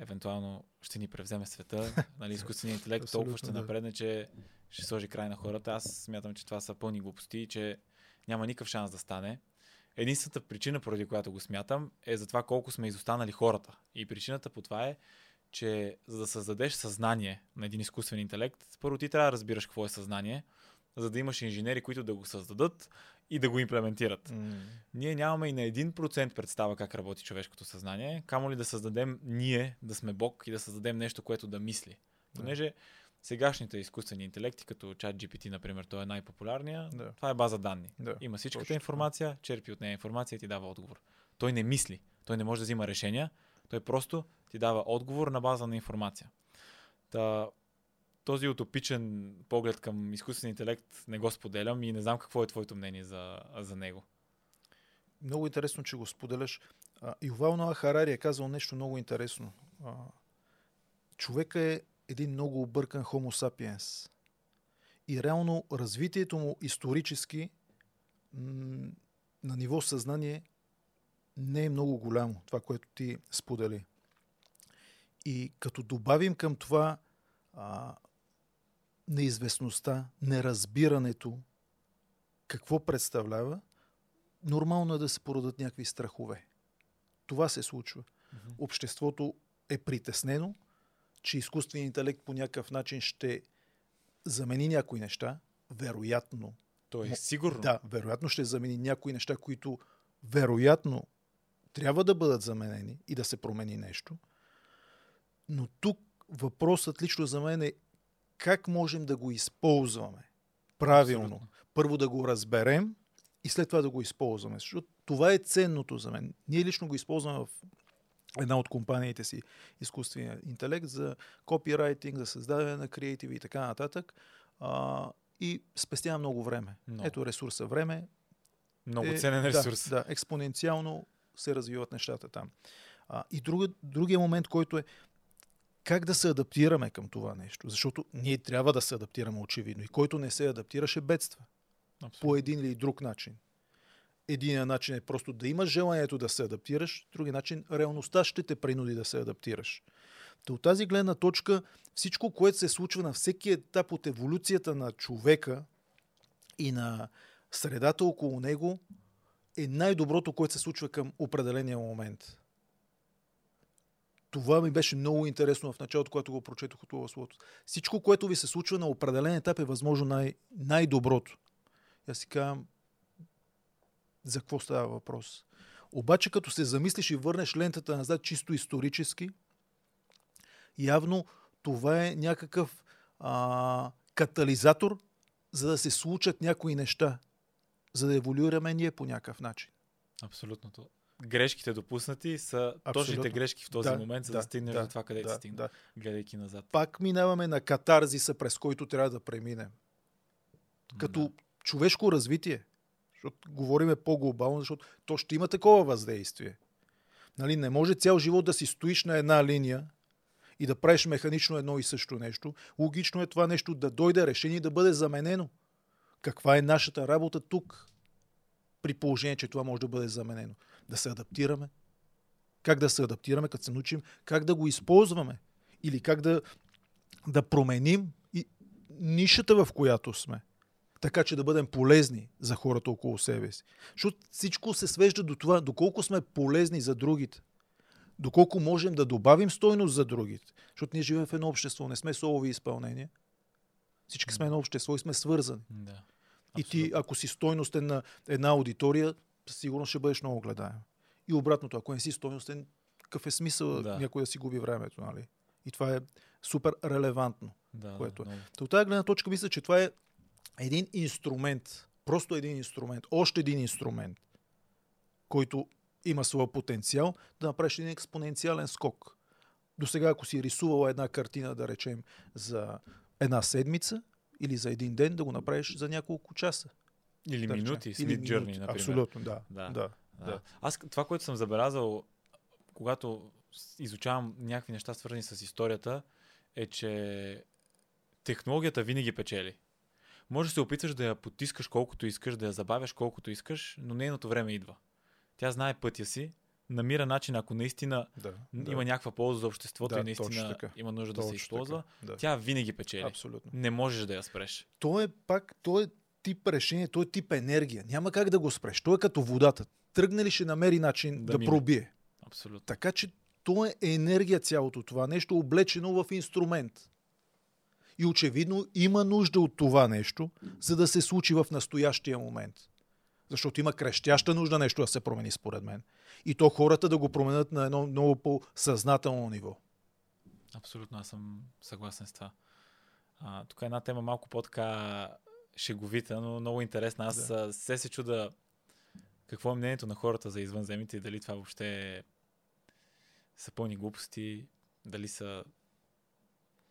евентуално ще ни превземе света. Нали, изкуственият интелект толкова ще да. напредне, че ще сложи край на хората. Аз смятам, че това са пълни глупости че няма никакъв шанс да стане. Единствената причина, поради която го смятам, е за това колко сме изостанали хората. И причината по това е, че за да създадеш съзнание на един изкуствен интелект, първо ти трябва да разбираш какво е съзнание, за да имаш инженери, които да го създадат и да го имплементират. Mm. Ние нямаме и на 1% представа как работи човешкото съзнание, камо ли да създадем ние, да сме Бог и да създадем нещо, което да мисли. Понеже yeah. сегашните изкуствени интелекти, като чат GPT, например, той е най-популярния, yeah. това е база данни. Yeah. Има всичката Точно. информация, черпи от нея информация и ти дава отговор. Той не мисли, той не може да взима решения, той просто ти дава отговор на база на информация. Та, този утопичен поглед към изкуствен интелект не го споделям и не знам какво е твоето мнение за, за него. Много интересно, че го споделяш. Ювал Ноа Харари е казал нещо много интересно. Човека е един много объркан хомо сапиенс. И реално развитието му исторически на ниво съзнание не е много голямо, това, което ти сподели. И като добавим към това а, неизвестността, неразбирането, какво представлява, нормално е да се породат някакви страхове. Това се случва. Mm-hmm. Обществото е притеснено, че изкуственият интелект по някакъв начин ще замени някои неща, вероятно. То е сигурно. Да, вероятно ще замени някои неща, които вероятно трябва да бъдат заменени и да се промени нещо. Но тук въпросът лично за мен е как можем да го използваме правилно. Абсолютно. Първо да го разберем и след това да го използваме. Защото това е ценното за мен. Ние лично го използваме в една от компаниите си изкуствения интелект за копирайтинг, за създаване на креативи и така нататък. А, и спестява много време. No. Ето ресурса време. Много е, ценен ресурс. Да, да, експоненциално се развиват нещата там. А, и друга, другия момент, който е как да се адаптираме към това нещо? Защото ние трябва да се адаптираме очевидно. И който не се адаптира, ще бедства. Абсолютно. По един или друг начин. Единият начин е просто да имаш желанието да се адаптираш, други начин реалността ще те принуди да се адаптираш. То от тази гледна точка всичко, което се случва на всеки етап от еволюцията на човека и на средата около него, е най-доброто, което се случва към определения момент това ми беше много интересно в началото, когато го прочетох от словото. Всичко, което ви се случва на определен етап е възможно най- най-доброто. Аз си казвам, за какво става въпрос? Обаче, като се замислиш и върнеш лентата назад чисто исторически, Явно това е някакъв а, катализатор, за да се случат някои неща, за да еволюираме ние по някакъв начин. Абсолютно. Грешките допуснати са Абсолютно. точните грешки в този да, момент, за да, да стигнеш да, до това, къде да, стигне, да. гледайки назад. Пак минаваме на катарзиса, през който трябва да преминем. Като да. човешко развитие. Защото говориме по-глобално, защото то ще има такова въздействие. Нали, не може цял живот да си стоиш на една линия и да правиш механично едно и също нещо. Логично е това нещо да дойде решение и да бъде заменено. Каква е нашата работа тук? При положение, че това може да бъде заменено. Да се адаптираме. Как да се адаптираме, като се научим как да го използваме. Или как да, да променим и нишата, в която сме така че да бъдем полезни за хората около себе си. Защото всичко се свежда до това, доколко сме полезни за другите. Доколко можем да добавим стойност за другите. Защото ние живеем в едно общество, не сме солови изпълнения. Всички сме едно общество и сме свързани. Да, и ти, ако си стойностен на една аудитория, сигурно ще бъдеш много гледаем. И обратното, ако не си стойностен, какъв е смисъл да. някой да си губи времето, нали? И това е супер релевантно. Да, което е. От тази гледна точка мисля, че това е един инструмент, просто един инструмент, още един инструмент, който има своя потенциал да направиш един експоненциален скок. До сега, ако си рисувала една картина, да речем, за една седмица или за един ден, да го направиш за няколко часа. Или да минути, или минути. Journey, например. Абсолютно, да. Да, да, да. Аз това, което съм забелязал, когато изучавам някакви неща, свързани с историята, е, че технологията винаги печели. Може да се опиташ да я потискаш колкото искаш, да я забавяш колкото искаш, но нейното време идва. Тя знае пътя си, намира начин, ако наистина да, има да. някаква полза за обществото да, и наистина има нужда точно да се използва, да. тя винаги печели. Абсолютно. Не можеш да я спреш. То е пак, то е тип решение, то е тип енергия. Няма как да го спреш. То е като водата. Тръгне ли ще намери начин да, да пробие. Абсолютно. Така че то е енергия цялото това нещо, облечено в инструмент. И очевидно има нужда от това нещо, за да се случи в настоящия момент. Защото има крещяща нужда нещо да се промени, според мен. И то хората да го променят на едно много по-съзнателно ниво. Абсолютно, аз съм съгласен с това. А, тук е една тема малко по-така шеговита, но много интересна. Аз да. се се чуда какво е мнението на хората за извънземните и дали това въобще са пълни глупости, дали са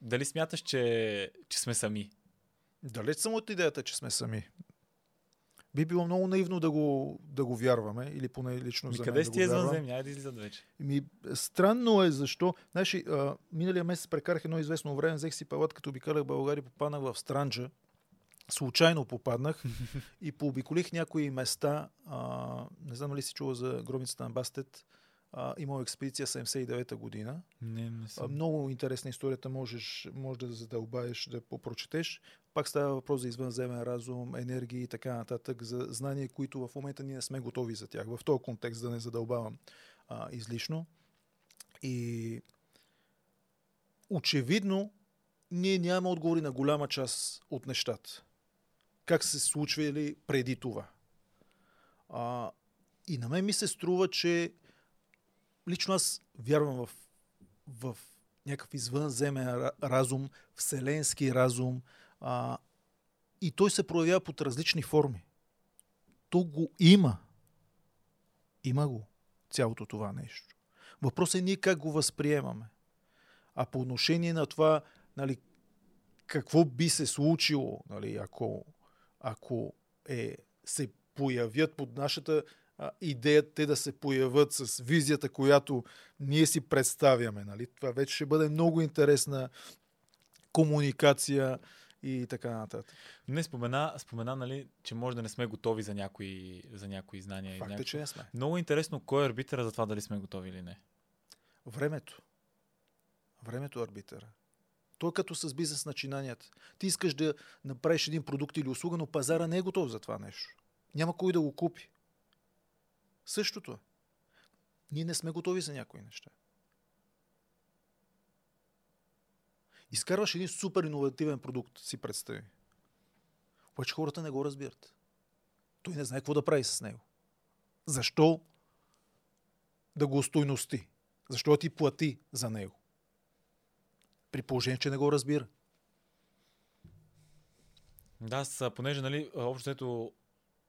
дали смяташ, че, че сме сами? Далеч съм от идеята, че сме сами. Би било много наивно да го, да го вярваме, или поне лично Ми за къде мен си да извън земя? Айде излизат вече. Ми, странно е защо. Знаеш, а, миналия месец прекарах едно известно време, взех си палат, като обикалях България, попаднах в Странджа. Случайно попаднах и пообиколих някои места. А, не знам ли си чува за гробницата на Бастет а, имал експедиция 79-та година. Не, не съм. А, много интересна историята, можеш, може да задълбаеш, да попрочетеш. Пак става въпрос за извънземен разум, енергия и така нататък, за знания, които в момента ние не сме готови за тях. В този контекст да не задълбавам а, излишно. И очевидно ние нямаме отговори на голяма част от нещата. Как се случвали преди това. А, и на мен ми се струва, че лично аз вярвам в, в някакъв извънземен разум, вселенски разум а, и той се проявява под различни форми. То го има. Има го цялото това нещо. Въпросът е ние как го възприемаме. А по отношение на това, нали, какво би се случило, нали, ако, ако е, се появят под нашата идеята те да се появят с визията, която ние си представяме. Нали? Това вече ще бъде много интересна комуникация и така нататък. Не спомена, спомена нали, че може да не сме готови за някои, за някои знания. Факт е, някои... че не сме. Много интересно кой е арбитъра за това дали сме готови или не. Времето. Времето е арбитъра. Той е като с бизнес начинанията. Ти искаш да направиш един продукт или услуга, но пазара не е готов за това нещо. Няма кой да го купи. Същото е. Ние не сме готови за някои неща. Изкарваш един супер иновативен продукт, си представи. Обаче хората не го разбират. Той не знае какво да прави с него. Защо да го устойности? Защо ти плати за него? При положение, че не го разбира. Да, с, понеже, нали, общо взето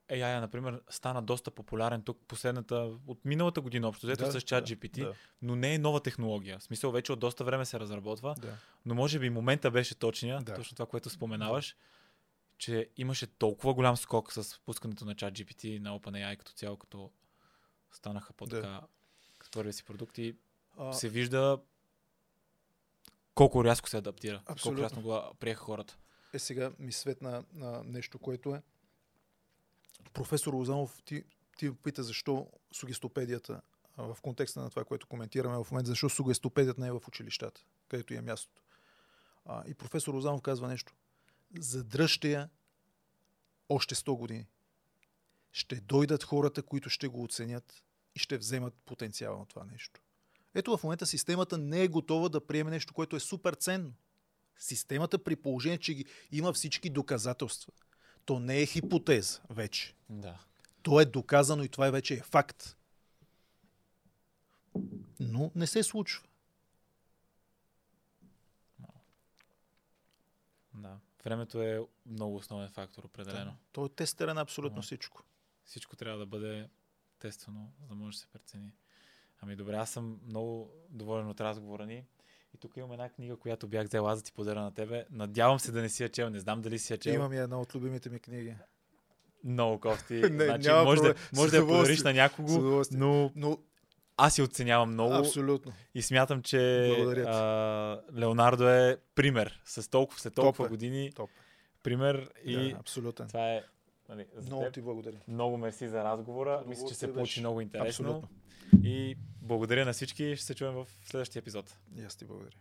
AI, например, стана доста популярен тук последната, от миналата година общо, взето Да, с ChatGPT, да, да. но не е нова технология. В смисъл, вече от доста време се разработва, Да. но може би момента беше точния, Да. точно това, което споменаваш, че имаше толкова голям скок с пускането на ChatGPT на OpenAI като цяло, като станаха по-така с първия си продукт и А, се вижда колко рязко се адаптира, колко Абсолютно. рязко го приеха хората. Е, сега ми светна на нещо, което е. Професор Лозанов, ти, ти пита защо сугестопедията, в контекста на това, което коментираме в момента, защо сугестопедията не е в училищата, където е мястото. А, и професор Лозанов казва нещо. Задръжте я още 100 години. Ще дойдат хората, които ще го оценят и ще вземат потенциала на това нещо. Ето в момента системата не е готова да приеме нещо, което е супер ценно. Системата при положение, че ги има всички доказателства. То не е хипотеза вече. Да. То е доказано и това вече е факт. Но не се случва. Да. Времето е много основен фактор, определено. То е тестера на абсолютно Да. всичко. Всичко трябва да бъде тествано, за да може да се прецени. Ами добре, аз съм много доволен от разговора ни. И тук имам една книга, която бях взела аз да ти подаря на тебе. Надявам се да не си я чел, не знам дали си я чел. Имам и една от любимите ми книги. Много кофти. Не, значи, може да, може да я подариш на някого, но Но аз я оценявам много абсолютно. и смятам, че а, Леонардо е пример. С толкова, след толкова Топ е. години Топ. пример и Да, абсолютен. това е нали, за Много теб. ти благодаря. Много мерси за разговора. Мисля, че се получи беше. много интересно. Абсолютно. И благодаря на всички. Ще се чуем в следващия епизод. И аз ти благодаря.